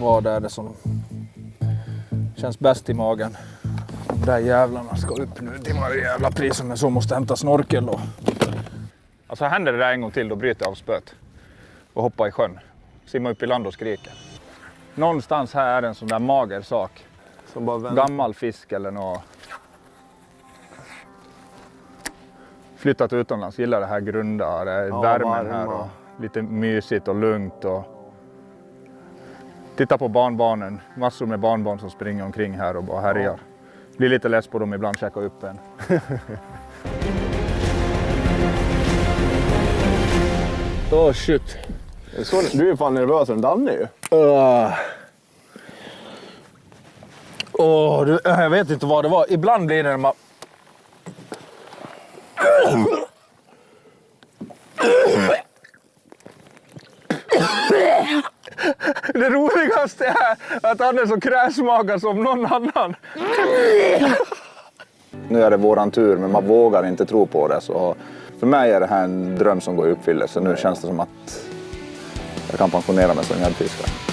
Vad är det som känns bäst i magen? De där jävlarna ska upp nu till varje jävla pris om jag så måste hämta snorkel då. Alltså händer det där en gång till då bryter jag av spöet och hoppar i sjön. Simmar upp i land och skriker. Någonstans här är en sån där mager sak. Som bara väntar. Gammal fisk eller något. Flyttat utomlands, gillar det här grunda, det är Ja, värmen varma. här och lite mysigt och lugnt. Och... Titta på barnbarnen, massor med barnbarn som springer omkring här och bara härjar. Blir lite less på dem ibland, käkar upp en. Åh shit. Såg det. Du är fan nervös som Danne ju. Åh, Åh, du, jag vet inte vad det var. Ibland blir det när man... Det roligaste är att han är så kräsmagad som någon annan. Nu är det våran tur, men man vågar inte tro på det. Så för mig är det här en dröm som går i uppfyllelse. Nu känns det som att jag kan pensionera mig som gäddfiskare.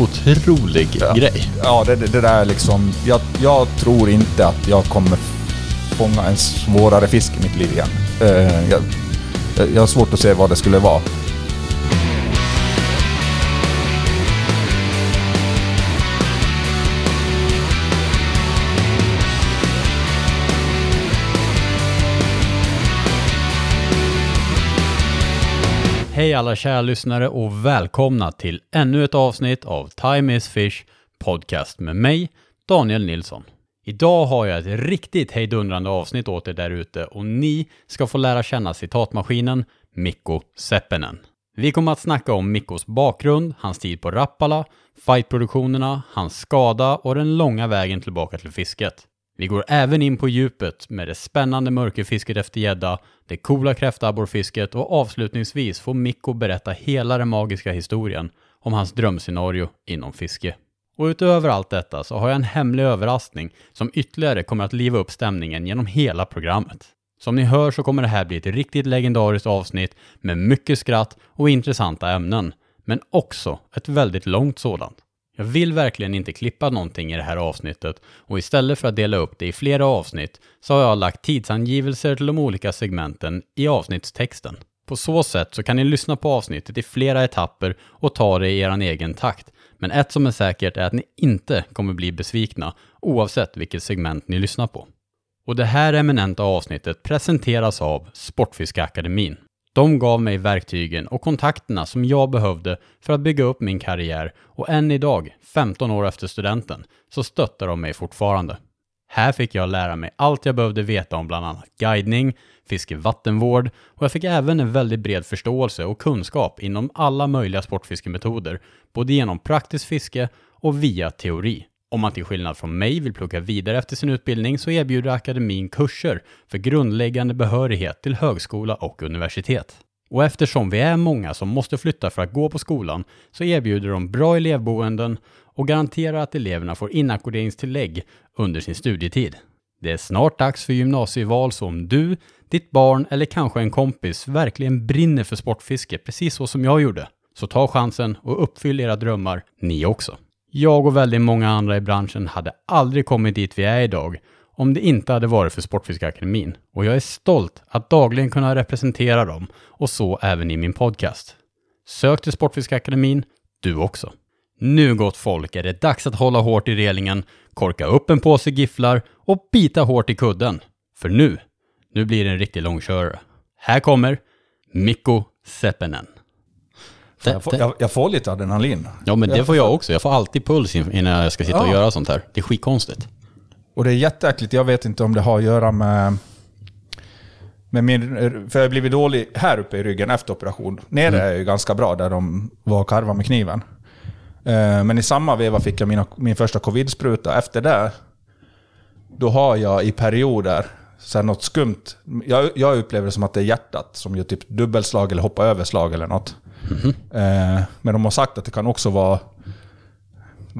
Otrolig grej. Ja, det, det, där liksom... Jag, jag tror inte att jag kommer fånga en svårare fisk i mitt liv igen. Eh, jag, jag har svårt att se vad det skulle vara. Hej alla kära lyssnare och välkomna till ännu ett avsnitt av Time is Fish podcast med mig, Daniel Nilsson. Idag har jag ett riktigt hejdundrande avsnitt åt er där ute och ni ska få lära känna citatmaskinen Mikko Seppinen. Vi kommer att snacka om Mikkos bakgrund, hans tid på Rappala, fightproduktionerna, hans skada och den långa vägen tillbaka till fisket. Vi går även in på djupet med det spännande mörkerfisket efter gädda, det coola kräftabborrfisket och avslutningsvis får Mikko berätta hela den magiska historien om hans drömscenario inom fiske. Och utöver allt detta så har jag en hemlig överraskning som ytterligare kommer att liva upp stämningen genom hela programmet. Som ni hör så kommer det här bli ett riktigt legendariskt avsnitt med mycket skratt och intressanta ämnen, men också ett väldigt långt sådant. Jag vill verkligen inte klippa någonting i det här avsnittet och istället för att dela upp det i flera avsnitt så har jag lagt tidsangivelser till de olika segmenten i avsnittstexten. På så sätt så kan ni lyssna på avsnittet i flera etapper och ta det i er egen takt. Men ett som är säkert är att ni inte kommer bli besvikna oavsett vilket segment ni lyssnar på. Och det här eminenta avsnittet presenteras av Sportfiskeakademin. De gav mig verktygen och kontakterna som jag behövde för att bygga upp min karriär och än idag, 15 år efter studenten, så stöttar de mig fortfarande. Här fick jag lära mig allt jag behövde veta om bland annat guidning, fiskevattenvård och jag fick även en väldigt bred förståelse och kunskap inom alla möjliga sportfiskemetoder, både genom praktiskt fiske och via teori. Om man till skillnad från mig vill plugga vidare efter sin utbildning så erbjuder akademin kurser för grundläggande behörighet till högskola och universitet. Och eftersom vi är många som måste flytta för att gå på skolan så erbjuder de bra elevboenden och garanterar att eleverna får inackorderingstillägg under sin studietid. Det är snart dags för gymnasieval så om du, ditt barn eller kanske en kompis verkligen brinner för sportfiske precis så som jag gjorde, så ta chansen och uppfyll era drömmar ni också. Jag och väldigt många andra i branschen hade aldrig kommit dit vi är idag om det inte hade varit för Sportfiskeakademin och jag är stolt att dagligen kunna representera dem och så även i min podcast. Sök till Sportfiskeakademin, du också. Nu gott folk är det dags att hålla hårt i relingen, korka upp en påse gifflar och bita hårt i kudden. För nu, nu blir det en riktig långkörare. Här kommer Mikko Seppinen. Fan, Jag får, jag, jag får lite adrenalin. Ja, men det får jag också. Jag får alltid puls in- innan jag ska sitta och Ja. göra sånt här. Det är skitkonstigt. Och det är jätteäckligt. Jag vet inte om det har att göra med... med min, för jag har blivit dålig här uppe i ryggen efter operation. Nere är ju ganska bra där de var och karva med kniven. Eh, Men i samma veva fick jag mina, min första covid-spruta. Efter det då har jag i perioder så något skumt. Jag, jag upplever det som att det är hjärtat som gör typ dubbelslag eller hoppar över slag eller något. Eh, men de har sagt att det kan också vara...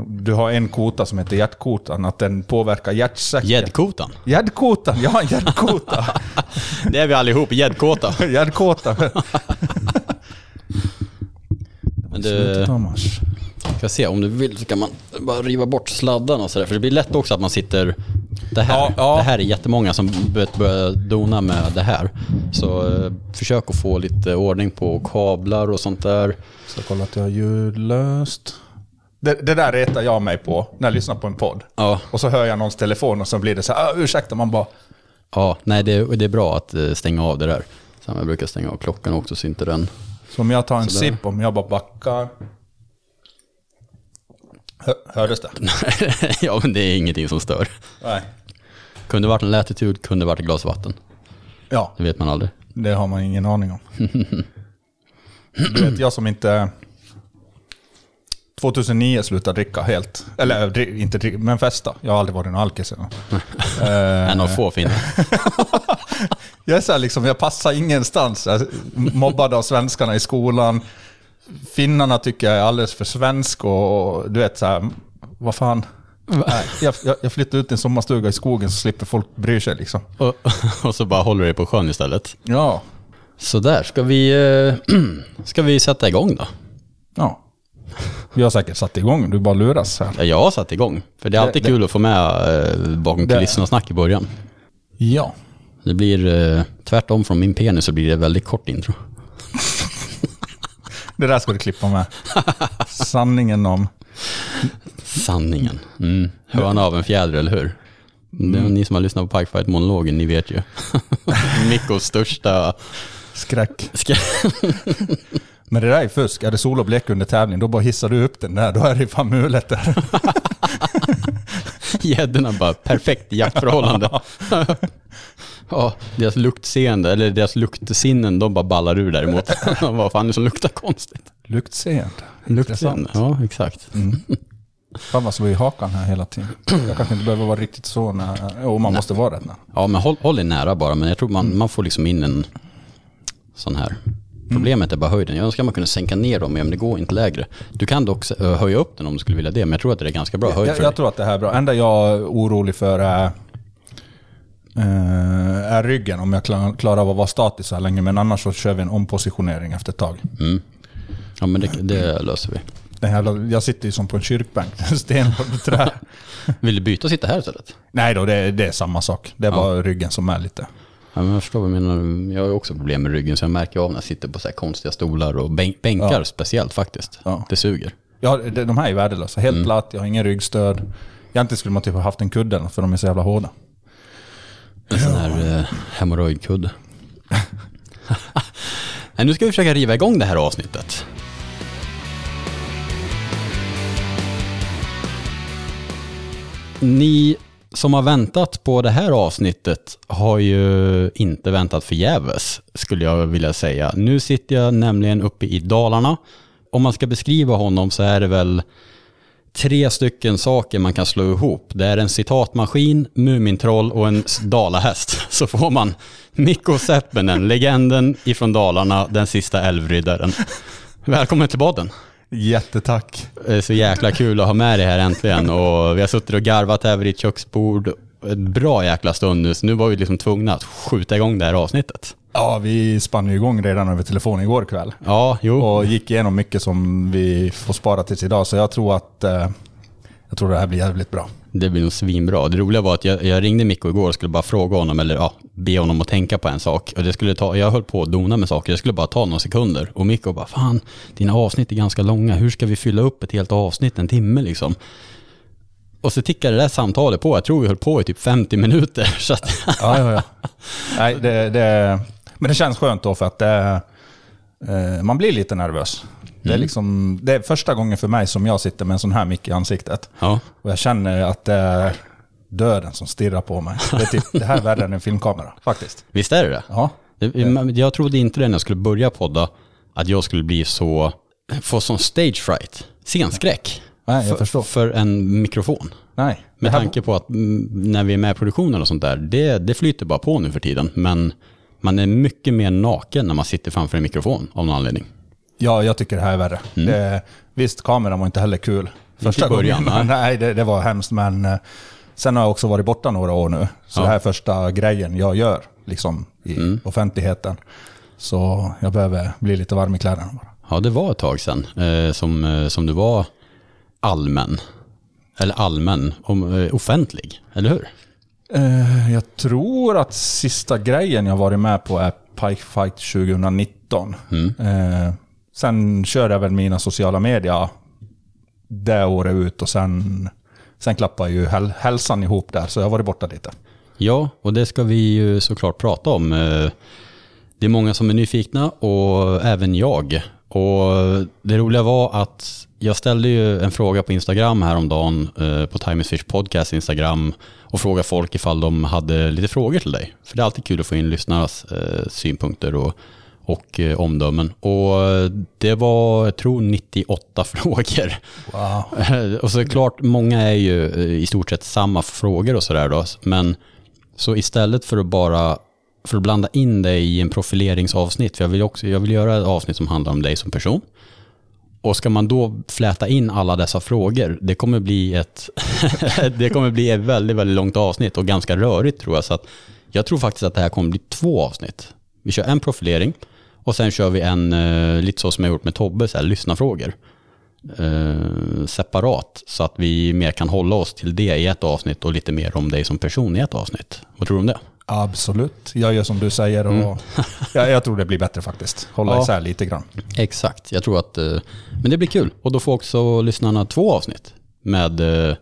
Du har en kota som heter hjärtkotan, att den påverkar hjärtsäcken. Gäddkotan. Gäddkotan, en gäddkota. Det är vi allihop, gäddkåta. Gäddkota. Men du, ska se, om du vill så kan man bara riva bort sladdarna och sådär. För det blir lätt också att man sitter... Det här, Ja, ja. Det här är jättemånga som börjat börja dona med det här. Så eh, försök att få lite ordning på kablar och sånt där. Så kolla att jag har ljudlöst. Det, det där retar jag mig på när jag lyssnar på en podd. Ja, Och så hör jag någons telefon och så blir det så här, "Ah, ursäkta, man bara... ja nej det, är- det är bra att eh, stänga av det där. Sen jag brukar stänga av klockan också så inte den... Så om jag tar en sipp, om jag bara backar... Hör, hördes det? ja men det är ingenting som stör. Nej. Kunde varit en latitud, kunde varit ett glas vatten. Ja, Det vet man aldrig. det har man ingen aning om. Du vet, jag som inte... 2009 slutade dricka helt. Eller dri- inte dricka, men festa. Jag har aldrig varit en alkis. Eh, En av få finnar. Jag är så här liksom, jag passar ingenstans. Jag är mobbad av svenskarna i skolan. Finnarna tycker jag är alldeles för svensk och, och du vet så här, vad fan. Jag, jag, jag flyttar ut till en sommarstuga i skogen så slipper folk bry sig liksom. Och, och så bara håller du dig på sjön istället. Ja. Så där, ska vi, eh, ska vi sätta igång då? Ja. Vi har säkert satt igång, du bara luras här. Ja, jag har satt igång. För det är alltid Det- kul att få med eh, bakom Det- kulisserna snack i början. Ja. Det blir eh, tvärtom från min penis så blir det väldigt kort intro. Det där ska du klippa med. Sanningen om... Sanningen. Mm. Hönan av en fjäder, eller hur? Det är ni som har lyssnat på Pikefight-monologen, ni vet ju. Mikkos största... Skräck. Ska... Men det där är fusk. Är det sol och blek under tävling, då bara hissar du upp den där. Då är det fan mulet där. Gäddorna bara perfekt jaktförhållande. Ja, deras luktseende, eller deras luktsinnen, de bara ballar ur däremot. Vad fan är det som luktar konstigt? Luktseende. Luktseende, ja exakt. Fan vad slår i hakan här hela tiden. Jag kanske inte behöver vara riktigt så nära. Jo, man måste vara rätt nära. Ja, men håll, håll dig nära bara, men jag tror man, man får liksom in en sån här. Problemet är bara höjden. Jag önskar man kunde sänka ner dem, men det går inte lägre. Du kan dock eh, höja upp den om du skulle vilja det, men jag tror att det är ganska bra höjd Jag, jag tror att det här är bra. Enda jag är orolig för är, är ryggen. Om jag klar- klarar av att vara statisk så här länge. Men annars så kör vi en ompositionering efter ett tag. Ja, men det, det löser vi. Den jävla, jag sitter ju som på en kyrkbänk. Stenhårt trä. Vill du byta och sitta här istället? Nej då, det, det är samma sak. Det är bara ryggen som är lite... Ja, men jag förstår vad du menar. Jag har också problem med ryggen, så jag märker av när jag sitter på så här konstiga stolar och bänk, bänkar Ja. speciellt faktiskt. Ja. Det suger. Ja, de här är värdelösa. Helt platt, jag har ingen ryggstöd. Egentligen skulle man typ ha haft en kudde för de är så jävla hårda. En sån här eh, hemorrojdkudde. Nej, nu ska vi försöka riva igång det här avsnittet. Ni som har väntat på det här avsnittet har ju inte väntat förgäves, skulle jag vilja säga. Nu sitter jag nämligen uppe i Dalarna. Om man ska beskriva honom så är det väl tre stycken saker man kan slå ihop. Det är en citatmaskin, Mumintroll och en dalahäst. Så får man Mikko Seppinen, legenden ifrån Dalarna, den sista älvriddaren. Välkommen till podden. Jättetack. Det är så jäkla kul att ha med dig här äntligen och vi har suttit och garvat över ditt köksbord en bra jäkla stund nu, så nu var vi liksom tvungna att skjuta igång det här avsnittet. Ja, vi spann ju igång redan över telefon igår kväll. Ja, jo. Och gick igenom mycket som vi får spara tills idag. Så jag tror att eh, jag tror det här blir jävligt bra. Det blir nog svinbra. Det roliga var att jag, jag ringde Mikko igår och skulle bara fråga honom, eller ja, be honom att tänka på en sak. Och det skulle ta, jag höll på att dona med saker, det skulle bara ta några sekunder. Och Mikko bara, fan, dina avsnitt är ganska långa, hur ska vi fylla upp ett helt avsnitt, en timme liksom? Och så tickade det där samtalet på, jag tror vi höll på i typ 50 minuter. Så att, Ja, ja, ja. Nej, det, det, men det känns skönt då för att det, eh, man blir lite nervös. Det är, liksom, det är första gången för mig som jag sitter med en sån här mick i ansiktet. ja, Och jag känner att det är döden som stirrar på mig. Det, är typ, det här är värre än en filmkamera, faktiskt. visst är det det? Ja. Det- Jag trodde inte det när jag skulle börja podda, att jag skulle bli så, få sån stage fright, scenskräck. Nej, jag för, förstår. för en mikrofon. Nej. Med tanke på att mm, när vi är med i produktionen och sånt där, det, det flyter bara på nu för tiden. Men man är mycket mer naken när man sitter framför en mikrofon av någon anledning. Ja, jag tycker det här är värre. Det, visst, kameran var inte heller kul. Första i början, gången. nej. Nej, det, det var hemskt. Men eh, sen har jag också varit borta några år nu. Så Ja. det här är första grejen jag gör liksom, i offentligheten. Så jag behöver bli lite varm i kläderna bara. Ja, det var ett tag sedan eh, som, eh, som du var allmän. Eller allmän, om, eh, offentlig, eller hur? Eh, jag tror att sista grejen jag varit med på är Pike Fight 2019. Eh, sen kör jag väl mina sociala medier det året ut och sen, sen klappar ju häl, hälsan ihop där. Så jag har varit borta lite. Ja, och det ska vi ju såklart prata om. Eh, Det är många som är nyfikna och även jag. Och det roliga var att jag ställde ju en fråga på Instagram häromdagen, eh, på Time is Fish Podcast Instagram, och frågade folk ifall de hade lite frågor till dig. För det är alltid kul att få in lyssnarnas eh, synpunkter och, och eh, omdömen. Och det var, jag tror, 98 frågor. Wow. och såklart, många är ju i stort sett samma frågor och sådär då. Men så istället för att bara för att blanda in dig i en profileringsavsnitt, för jag vill, också, jag vill göra ett avsnitt som handlar om dig som person. Och ska man då fläta in alla dessa frågor, det kommer bli ett, det kommer bli ett väldigt, väldigt långt avsnitt och ganska rörigt tror jag. Så att jag tror faktiskt att det här kommer bli två avsnitt. Vi kör en profilering och sen kör vi en, eh, lite så som jag gjort med Tobbe, så här, lyssnarfrågor. Eh, separat, så att vi mer kan hålla oss till det i ett avsnitt och lite mer om dig som person i ett avsnitt. Vad tror du om det? Absolut. Jag gör som du säger och jag, jag tror det blir bättre faktiskt. Hålla Ja. isär lite grann. Exakt, jag tror att, eh, men det blir kul. Och då får också lyssnarna två avsnitt med eh,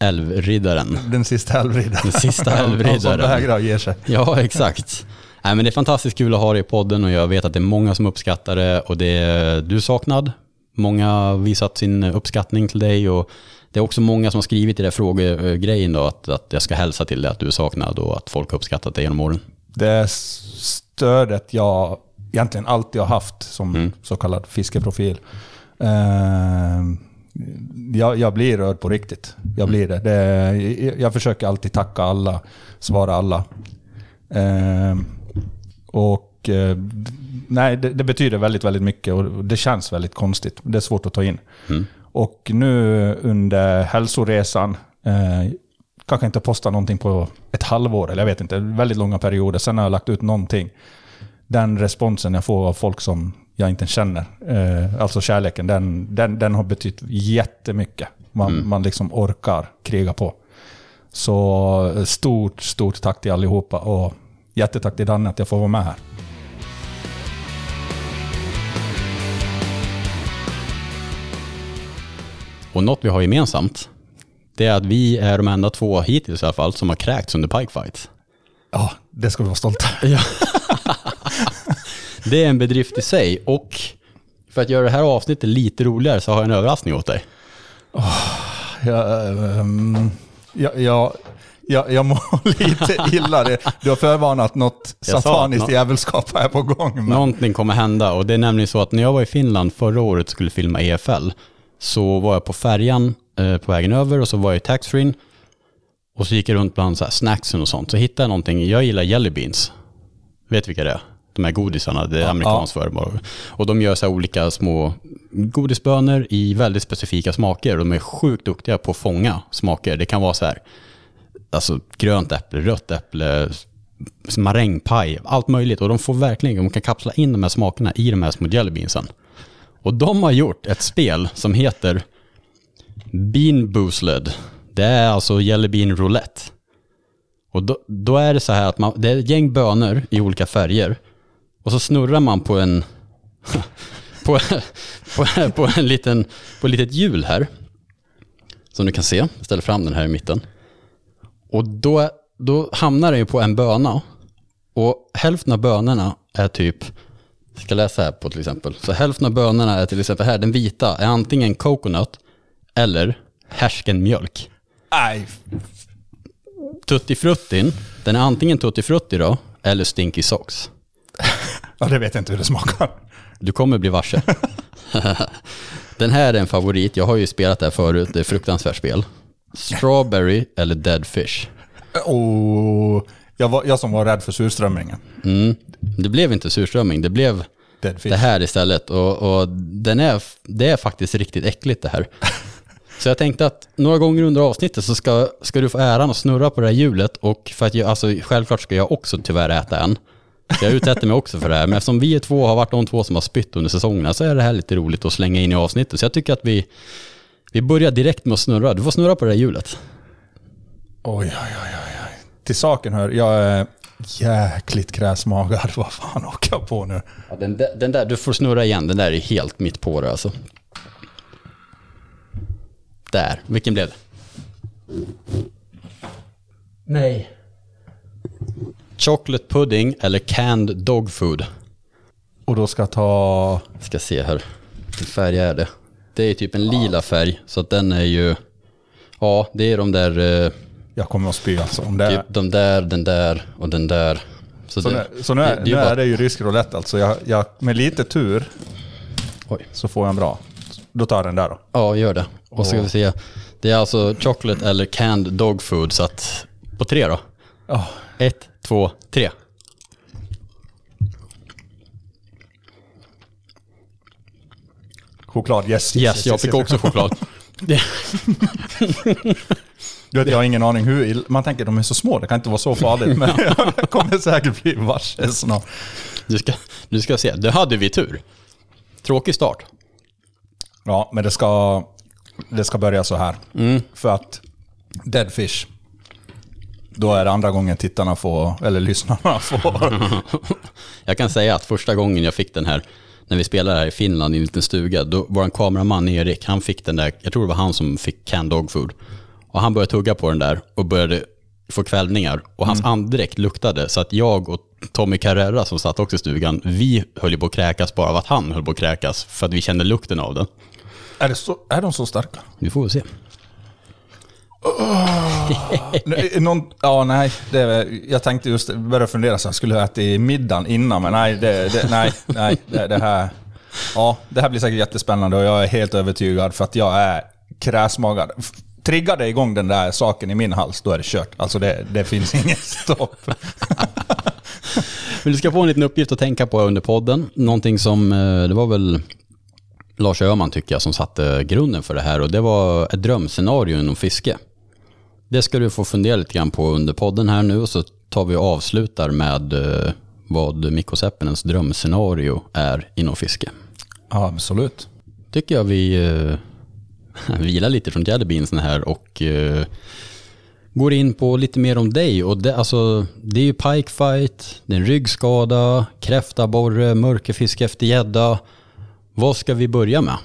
Älvriddaren. Den sista älvriddaren. Den sista De som älvriddaren. vägrar ge sig. Ja, exakt. Nej, men det är fantastiskt kul att ha dig i podden och jag vet att det är många som uppskattar det och det är du saknad. Många har visat sin uppskattning till dig och det är också många som har skrivit i den frågegrejen då att, att jag ska hälsa till dig att du är saknad och att folk har uppskattat dig genom åren. Det stödet jag egentligen alltid har haft som Mm. så kallad fiskeprofil. Eh, jag, jag blir rörd på riktigt. Jag blir det. det jag, jag försöker alltid tacka alla, svara alla. Eh, och eh, nej, det, det betyder väldigt, väldigt mycket och det känns väldigt konstigt. Det är svårt att ta in. Mm. Och nu under hälsoresan, eh, kanske inte posta någonting på ett halvår, eller jag vet inte, väldigt långa perioder. Sen har jag lagt ut någonting. Den responsen jag får av folk som jag inte känner, eh, alltså kärleken, den, den, den har betytt jättemycket. Man, man liksom orkar kriga på. Så stort, stort tack till allihopa och jättetack till Danne att jag får vara med här. Och något vi har gemensamt, det är att vi är de enda två hittills i alla fall som har kräkts under pikefights. Ja, det ska vi vara stolta över. Det är en bedrift i sig och för att göra det här avsnittet lite roligare så har jag en överraskning åt dig. Jag, ehm, jag, jag, jag, jag mår lite illa. Du har förvarnat något Jag sa sataniskt nå- djävulskap är på gång. Men Någonting kommer hända och det är nämligen så att när jag var i Finland förra året skulle filma EFL så var jag på färjan eh, på vägen över och så var jag i taxfree och så gick jag runt bland så här snacksen och sånt. Så hittade jag någonting, jag gillar jelly beans. Vet du vilka det är? De här godisarna, det är amerikanskt företag. Och de gör så olika små godisbönor i väldigt specifika smaker. De är sjukt duktiga på att fånga smaker. Det kan vara så här, alltså grönt äpple, rött äpple, marängpaj, allt möjligt. Och de får verkligen, de kan kapsla in de här smakerna i de här små jellybeansen. Och de har gjort ett spel som heter Bean Boozled. Det är alltså Jelly Bean Roulette. Och då, då är det så här att man, det är ett gäng bönor i olika färger. Och så snurrar man på en, på, på, på en liten, på ett litet hjul här. Som du kan se, jag ställer fram den här i mitten. Och då, då hamnar den ju på en böna. Och hälften av bönorna är typ, jag ska läsa här på till exempel. Så hälften av bönorna är till exempel här, den vita är antingen coconut eller härskenmjölk. nej, Tutti fruttin, den är antingen tutti frutti då, eller stinky socks. ja, det vet jag inte hur det smakar. Du kommer bli varse. Den här är en favorit. Jag har ju spelat det här förut. Det är fruktansvärt spel. Strawberry eller Dead Fish. Och jag, var, jag som var rädd för surströmmingen. Mm. Det blev inte surströmming, det blev det här istället. Och, och den är, det är faktiskt riktigt äckligt det här. Så jag tänkte att några gånger under avsnittet så ska, ska du få äran att snurra på det här hjulet. Och för att jag, alltså självklart ska jag också tyvärr äta en. Så jag utsätter mig också för det här. Men eftersom vi är två har varit de två som har spytt under säsongerna så är det här lite roligt att slänga in i avsnittet. Så jag tycker att vi, vi börjar direkt med att snurra. Du får snurra på det här hjulet. Oj, oj, oj, oj. Till saken hör, jag är jäkligt kräsmagad. Vad fan åker jag på nu? Ja, den, där, den där, du får snurra igen. Den där är helt mitt på det alltså. Där, vilken blev det? Nej. Chocolate pudding eller canned dog food? Och då ska jag ta... Ska se här. Vilken färg är det? Det är typ en lila färg, så att den är ju... Ja, det är de där... eh, Jag kommer att spy alltså. Om det Typ de där, den där och den där. Så, så, det, nu, så nu, är, det- det nu är det ju rysk roulette alltså. Jag, jag, med lite tur Oj. så får jag en bra. Då tar jag den där då. Ja, gör det. Och så ska vi se. Det är alltså chocolate eller canned dog food, så att... På tre då? Ja. Ett, två, tre. Choklad, yes. Yes, jag fick också choklad. Du vet, jag har ingen aning hur ill- Man tänker de är så små, det kan inte vara så farligt. Men jag kommer säkert bli varse snart. du, ska, du ska se, det hade vi tur. Tråkig start. Ja, men det ska, det ska börja så här. Mm. För att Dead Fish, då är det andra gången tittarna får, eller lyssnarna får. Jag kan säga att första gången jag fick den här, när vi spelade här i Finland i en liten stuga, då var en kameraman Erik, han fick den där, jag tror det var han som fick canned dog food. Och han började tugga på den där och började få kvällningar. Och hans andedräkt luktade, så att jag och Tommy Carrera som satt också i stugan, vi höll på att kräkas bara av att han höll på att kräkas, för att vi kände lukten av den. är, det så, är de så starka? Vi får väl se. Nej, Någon, ja, nej. Det, jag tänkte just börja fundera så jag skulle ha ätit middagen innan, men nej, det, det, nej, nej det, det här... Ja, det här blir säkert jättespännande och jag är helt övertygad för att jag är kräsmagad. Triggar det igång den där saken i min hals, då är det kört. Alltså det, det finns inget stopp. Men du ska få en liten uppgift att tänka på under podden. Någonting som, eh, det var väl Lars Öhman tycker jag som satte grunden för det här och det var ett drömscenario inom fiske. Det ska du få fundera lite grann på under podden här nu och så tar vi och avslutar med eh, vad Mikko Seppinens drömscenario är inom fiske. Ja, absolut. Tycker jag vi vilar lite från Jadderbeansen här och eh, går in på lite mer om dig. Och det, alltså, det är ju pikefight, det är en ryggskada, kräftaborre, mörkerfiske efter gädda. Vad ska vi börja med?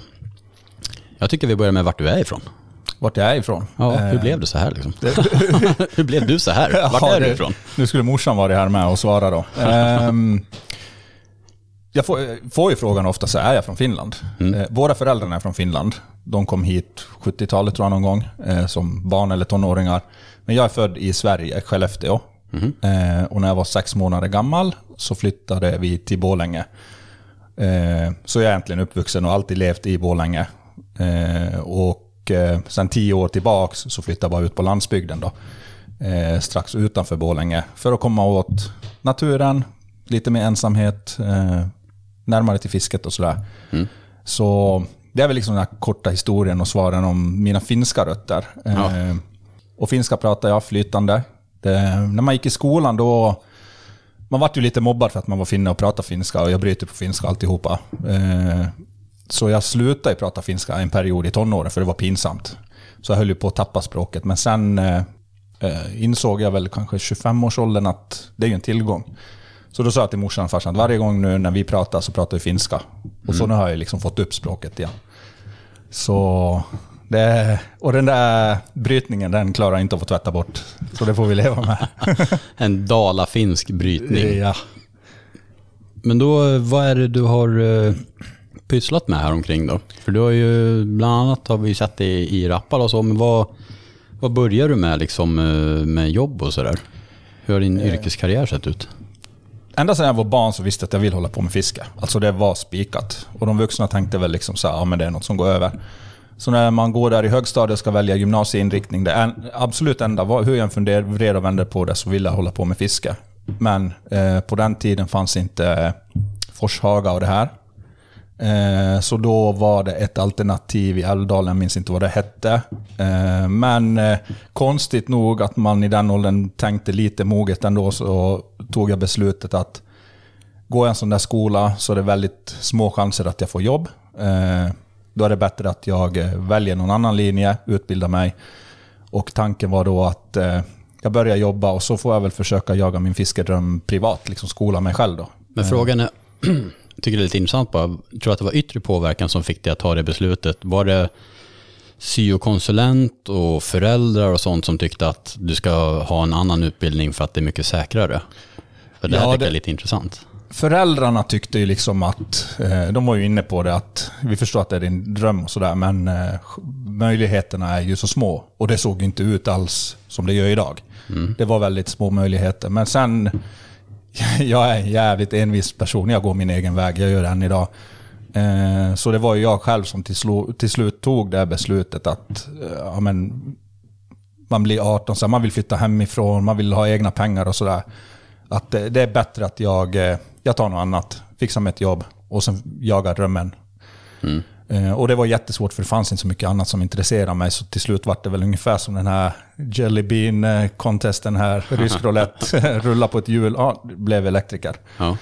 Jag tycker vi börjar med vart du är ifrån. Vart jag är ifrån? Ja, hur Eh, blev det så här liksom? hur blev du så här? Vart Ja, är du ifrån? Nu skulle morsan vara här med och svara då. Ehm, jag får, får ju frågan ofta, så är jag från Finland? Eh, båda föräldrarna är från Finland. De kom hit 70-talet tror jag någon gång, eh, som barn eller tonåringar. Men jag är född i Sverige, Skellefteå. Eh, och när jag var sex månader gammal så flyttade vi till Borlänge. Eh, så jag är egentligen uppvuxen och alltid levt i Borlänge. Eh, och eh, sen tio år tillbaks så flyttade jag bara ut på landsbygden då. Eh, strax utanför Borlänge. För att komma åt naturen, lite mer ensamhet, eh, närmare till fisket och sådär. Så det är väl liksom den här korta historien och svaren om mina finska rötter. Eh, och finska pratar jag flytande. Det, när man gick i skolan då man vart ju lite mobbad för att man var finne och pratade finska och jag bryter på finska alltihopa. Eh, så jag slutade prata finska en period i tonåren för det var pinsamt. Så jag höll ju på att tappa språket. Men sen eh, eh, insåg jag väl kanske 25-årsåldern att det är ju en tillgång. Så då sa jag till morsan och farsan att varje gång nu när vi pratar så pratar vi finska. Och så nu har jag liksom fått upp språket igen. Så det, och den där brytningen den klarar jag inte att få tvätta bort. Så det får vi leva med. En dalafinsk brytning. ja. Men då, vad är det du har eh, pysslat med här omkring då? För du har ju, bland annat har vi sett det i, i rappar och så, men vad, vad börjar du med liksom eh, med jobb och sådär? Hur har din yrkeskarriär sett ut? Ända sedan jag var barn så visste jag att jag vill hålla på med fiske. Alltså det var spikat. Och de vuxna tänkte väl liksom så här, ja men det är något som går över. Så när man går där i högstadiet och ska välja gymnasieinriktning, det en, absolut enda, hur jag än funderar, vred och vände på det, så ville jag hålla på med fiske. Men eh, på den tiden fanns inte eh, Forshaga och det här. Eh, så då var det ett alternativ i Älvdalen, jag minns inte vad det hette. Eh, men eh, konstigt nog att man i den åldern tänkte lite moget ändå, så tog jag beslutet att går jag en sån där skola så är det väldigt små chanser att jag får jobb. Eh, då är det bättre att jag eh, väljer någon annan linje, utbildar mig. Och tanken var då att eh, jag börjar jobba och så får jag väl försöka jaga min fiskedröm privat, liksom skola mig själv då. Men frågan är, jag tycker det är lite intressant bara, jag tror att det var yttre påverkan som fick dig att ta det beslutet. Var det syokonsulent och föräldrar och sånt som tyckte att du ska ha en annan utbildning för att det är mycket säkrare? För det här Ja, tycker det- jag är lite intressant. Föräldrarna tyckte ju liksom att, eh, de var ju inne på det att vi förstår att det är din dröm och sådär, men eh, möjligheterna är ju så små. Och det såg inte ut alls som det gör idag. Det var väldigt små möjligheter. Men sen, jag är en jävligt envis person, jag går min egen väg, jag gör det än idag. Eh, Så det var ju jag själv som till, slu, till slut tog det här beslutet att ja, men, man blir 18, så här, man vill flytta hemifrån, man vill ha egna pengar och sådär. Att det, det är bättre att jag, eh, jag tar något annat, fixar mig ett jobb och sen jagar drömmen. Eh, Och det var jättesvårt för det fanns inte så mycket annat som intresserade mig. Så till slut var det väl ungefär som den här Jelly Bean-contesten här, rysk roulette, rulla på ett hjul, ja, blev elektriker. Ja.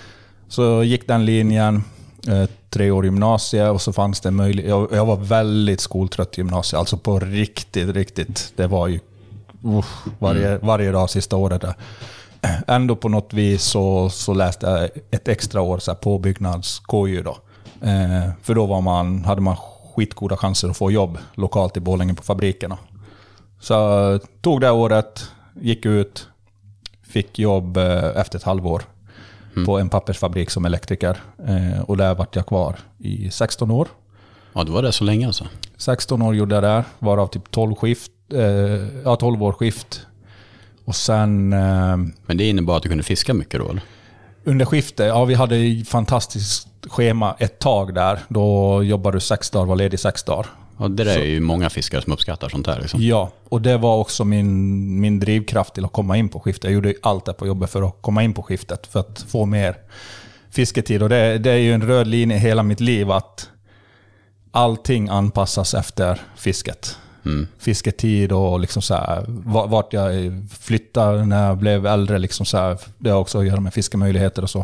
Så gick den linjen, eh, tre år gymnasie och så fanns det möjlighet. Jag, jag var väldigt skoltrött i gymnasiet, alltså på riktigt, riktigt. Det var ju usch, varje, varje dag sista året där. Ändå på något vis så, så läste jag ett extra år så här, påbyggnads KY då. Eh, för då var man, hade man skitgoda chanser att få jobb lokalt i Borlänge på fabrikerna. Så jag tog det året, gick ut, fick jobb eh, efter ett halvår på en pappersfabrik som elektriker. Eh, och där vart jag kvar i 16 år. ja, det var det så länge alltså. 16 år gjorde jag där, varav typ 12 skift, eh, ja 12 år skift. Och sen eh, Men det innebar att du kunde fiska mycket då eller? under skiftet, ja vi hade ett fantastiskt schema ett tag där. Då jobbade du sex dagar, var ledig sex dagar. Ja, det är ju många fiskare som uppskattar sånt här. Liksom. Ja, och det var också min, min drivkraft till att komma in på skiftet. Jag gjorde allt det på jobbet för att komma in på skiftet, för att få mer fisketid. Och det, det är ju en röd linje i hela mitt liv att allting anpassas efter fisket. Fisketid och liksom så här, va- vart jag flyttade när jag blev äldre. Liksom så här, det har också att göra med fiskemöjligheter och så.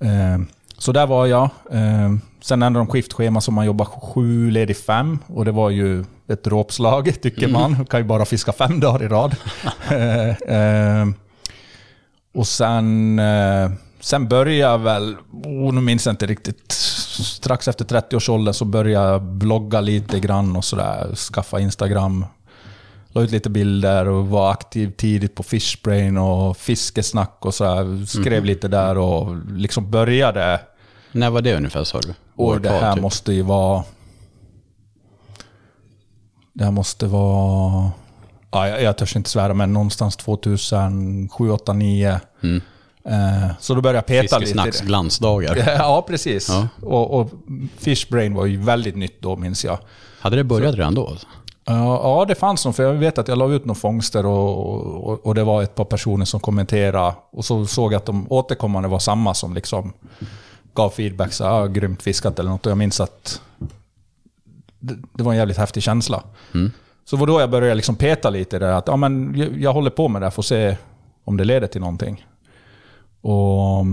Eh, Så där var jag. Eh, Sen ändrade de skiftschema så man jobbar sju, ledig fem. Och det var ju ett dråpslag, tycker man. Man kan ju bara fiska fem dagar i rad. Eh, Och sen, sen började jag väl, oh, nu minns jag inte riktigt, strax efter 30-årsåldern så började jag blogga lite grann och sådär. Skaffa Instagram. La ut lite bilder och var aktiv tidigt på Fishbrain och fiskesnack och sådär. Skrev lite där och liksom började När var det ungefär sa du? och det här typ. måste ju vara... Det här måste vara... Ja, jag, jag törs inte svära, men någonstans 2007, 8, 9. Mm. Eh, så då började jag peta lite Fiskesnacks glansdagar. Ja, precis. Ja. Och, och Fishbrain var ju väldigt nytt då, minns jag. Hade det börjat redan då? Ja, ja, det fanns nog, för jag vet att jag la ut några fångster och, och, och det var ett par personer som kommenterade. Och så såg jag att de återkommande var samma som liksom gav feedback, så ah, grymt fiskat eller något. Och jag minns att det, det var en jävligt häftig känsla. Så det var då jag började liksom peta lite i det, att ja, men jag, jag håller på med det här, får se om det leder till någonting. Och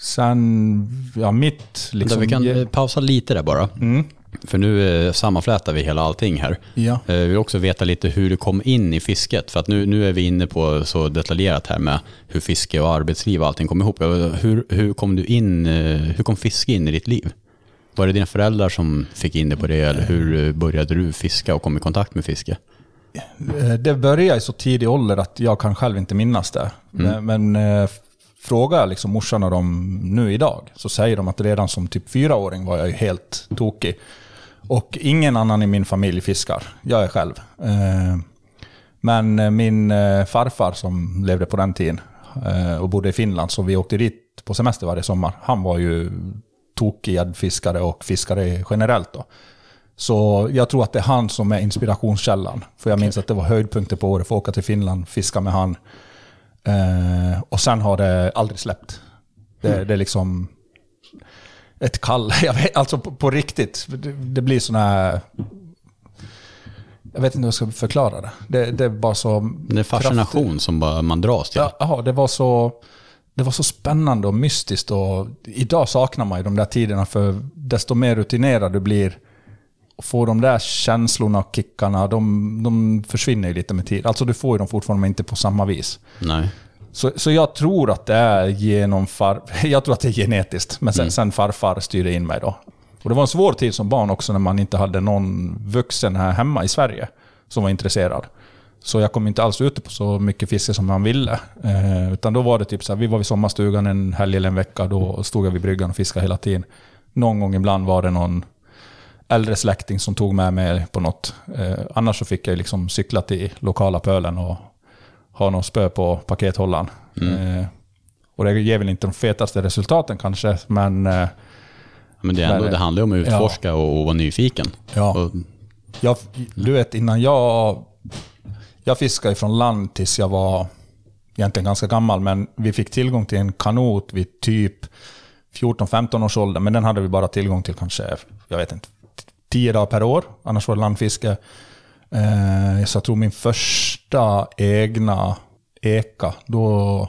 sen, ja mitt liksom... vi kan eh, pausa lite där bara. Mm. För nu eh, sammanflätar vi hela allting här. Ja. Eh, Vi vill också veta lite hur du kom in i fisket. För att nu, nu är vi inne på så detaljerat här med hur fiske och arbetsliv och allting kom ihop. Hur, hur kom du in, hur kom fiske in i ditt liv? Var det dina föräldrar som fick in det på det eller hur började du fiska och kom i kontakt med fiske? Det började i så tidig ålder att jag kan själv inte minnas det. Men, men frågar liksom morsan och dem nu idag så säger de att redan som typ fyraåring var jag ju helt tokig. Och ingen annan i min familj fiskar. Jag är själv. Eh, Men eh, min eh, farfar som levde på den tiden, och bodde i Finland, så vi åkte dit på semester varje sommar. Han var ju tokig gäddfiskare och fiskare generellt då. Så jag tror att det är han som är inspirationskällan. För jag minns att det var höjdpunkter på året för att åka till Finland, fiska med han. Eh, och sen har det aldrig släppt. Det, det är liksom ett kall. Vet, alltså på, på riktigt. Det, det blir sådana här... Jag vet inte hur jag ska förklara det. Det, det bara så... Det är fascination som bara man dras till. Ja, det var så... Det var så spännande och mystiskt och idag saknar man ju de där tiderna för desto mer rutinerad du blir får de där känslorna och kickarna, de, de försvinner ju lite med tid. Alltså du får ju dem fortfarande men inte på samma vis. Nej. Så, så jag tror att det är genom far, Jag tror att det är genetiskt, men sen, sen farfar styrde in mig då. Och det var en svår tid som barn också när man inte hade någon vuxen här hemma i Sverige som var intresserad. Så jag kom inte alls ute på så mycket fiske som man ville. Eh, utan då var det typ så här, vi var vid sommarstugan en helg eller en vecka, då stod jag vid bryggan och fiskade hela tiden. Någon gång ibland var det någon äldre släkting som tog med mig på något. Eh, annars så fick jag liksom cykla till lokala pölen och ha någon spö på pakethållaren. Eh, och det ger väl inte de fetaste resultaten kanske, men eh, Men det, är ändå, det handlar ju om att utforska och, och vara nyfiken. Ja. Och, Jag, du vet, innan jag... Jag fiskade från land tills jag var egentligen ganska gammal, men vi fick tillgång till en kanot vid typ 14-15 års ålder, men den hade vi bara tillgång till kanske, jag vet inte, 10 dagar per år. Annars var det landfiske. Eh, så jag tror min första egna eka, då...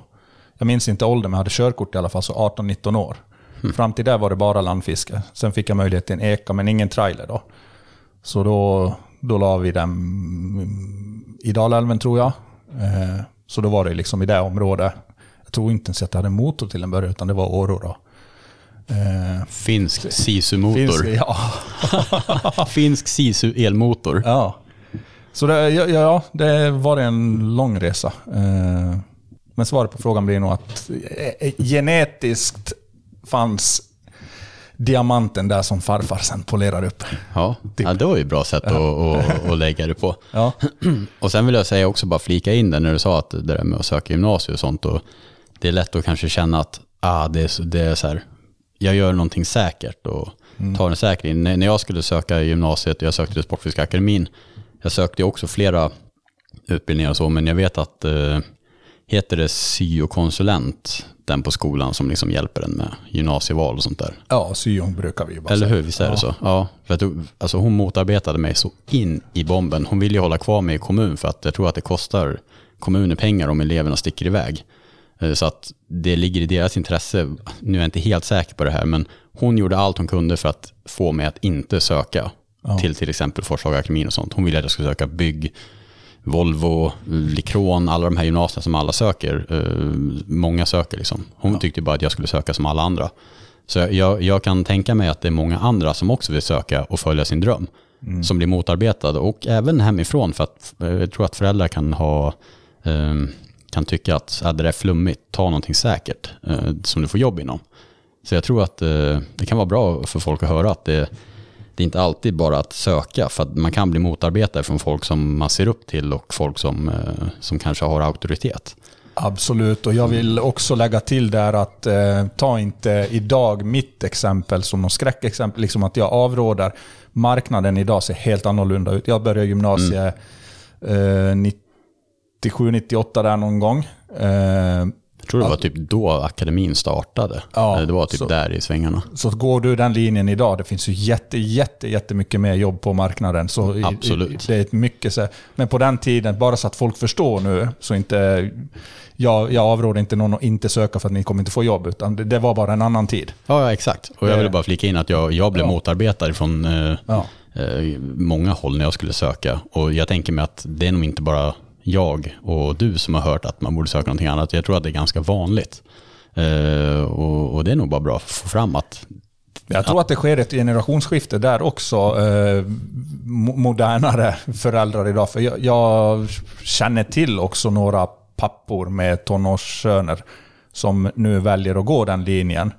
Jag minns inte åldern, men jag hade körkort i alla fall, så 18-19 år. Fram till det var det bara landfiske. Sen fick jag möjlighet till en eka, men ingen trailer då. Så då, då la vi den i Dalälven tror jag. Eh, så då var det liksom i det området. Jag tror inte ens att jag hade motor till en början, utan det var Aurora. Eh, finsk Sisu-motor. finns- ja. Finsk Sisu-elmotor. ja. Så det, ja, ja, det var en lång resa. Eh, men svaret på frågan blir nog att eh, genetiskt fanns diamanten där som farfar sen polerade upp. Ja, ja, det var ju ett bra sätt att, att, att lägga det på. Ja. Och sen vill jag säga också, bara flika in det när du sa att det där med att söka gymnasium och sånt. Och det är lätt att kanske känna att ah, det, är, det är så här, jag gör någonting säkert och tar en säker in. När jag skulle söka gymnasiet och jag sökte till Sportfiskeakademin, jag sökte också flera utbildningar och så, men jag vet att eh, heter det syokonsulent, den på skolan som liksom hjälper en med gymnasieval och sånt där. Ja, syon brukar vi ju bara Eller hur, visst är det så? Ja, för att, alltså hon motarbetade mig så in i bomben. Hon ville ju hålla kvar mig i kommun för att jag tror att det kostar kommunen pengar om eleverna sticker iväg. Eh, Så att det ligger i deras intresse, nu är jag inte helt säker på det här, men hon gjorde allt hon kunde för att få mig att inte söka till till exempel Forshagaakademin och sånt. Hon ville att jag skulle söka bygg, Volvo, Likron, alla de här gymnasierna som alla söker. eh, Många söker liksom. Hon tyckte bara att jag skulle söka som alla andra. Så jag, jag kan tänka mig att det är många andra som också vill söka och följa sin dröm. Som blir motarbetade och även hemifrån för att eh, jag tror att föräldrar kan ha eh, kan tycka att ah, det där är flummigt, ta någonting säkert eh, som du får jobb inom. Så jag tror att eh, det kan vara bra för folk att höra att det, det är inte alltid bara att söka, för att man kan bli motarbetad från folk som man ser upp till och folk som, eh, som kanske har auktoritet. Absolut, och jag vill också lägga till där att eh, ta inte idag mitt exempel som något skräckexempel, liksom att jag avråder. Marknaden idag ser helt annorlunda ut. Jag började gymnasiet eh, 97-98 där någon gång. Eh, Jag tror det var typ då akademin startade. Ja, det var typ så- där i svängarna. så går du den linjen idag, det finns ju jätte, jätte, jättemycket mer jobb på marknaden. Så i- Absolut. I, det är ett mycket så, men på den tiden, bara så att folk förstår nu, så inte... Jag, jag avråder inte någon att inte söka för att ni kommer inte få jobb, utan det, det var bara en annan tid. Ja, ja, exakt. Och jag ville bara flika in att jag, jag blev Ja. motarbetad från eh, Ja. eh, många håll när jag skulle söka. Och jag tänker mig att det är nog inte bara jag och du som har hört att man borde söka någonting annat. Jag tror att det är ganska vanligt. Eh, och, och det är nog bara bra att få fram att Jag tror att det sker ett generationsskifte där också. Eh, mo- modernare föräldrar idag. För jag, jag känner till också några pappor med tonårssöner som nu väljer att gå den linjen.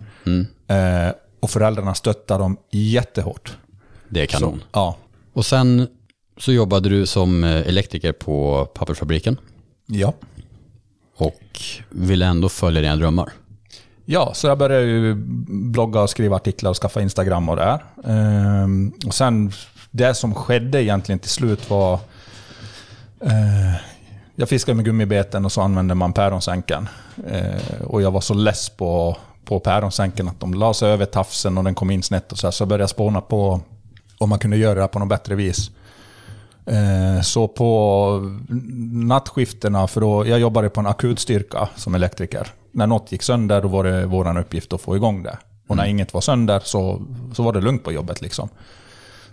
Eh, och föräldrarna stöttar dem jättehårt. det är kanon. Så, ja. Och sen så jobbade du som eh, elektriker på pappersfabriken. ja. och vill ändå följa dina drömmar. Ja, så jag började ju blogga och skriva artiklar och skaffa Instagram och det här. Ehm, och sen, det som skedde egentligen till slut var... Eh, jag fiskade med gummibeten och så använde man päronsänken. Eh, och jag var så less på, på päronsänken att de la sig över tafsen och den kom in snett och så här. Så jag började spåna på om man kunde göra det på något bättre vis. Eh, Så på nattskiftena, för då, jag jobbade på en akutstyrka som elektriker. När något gick sönder då var det vår uppgift att få igång det. Och när inget var sönder så, så var det lugnt på jobbet. Liksom.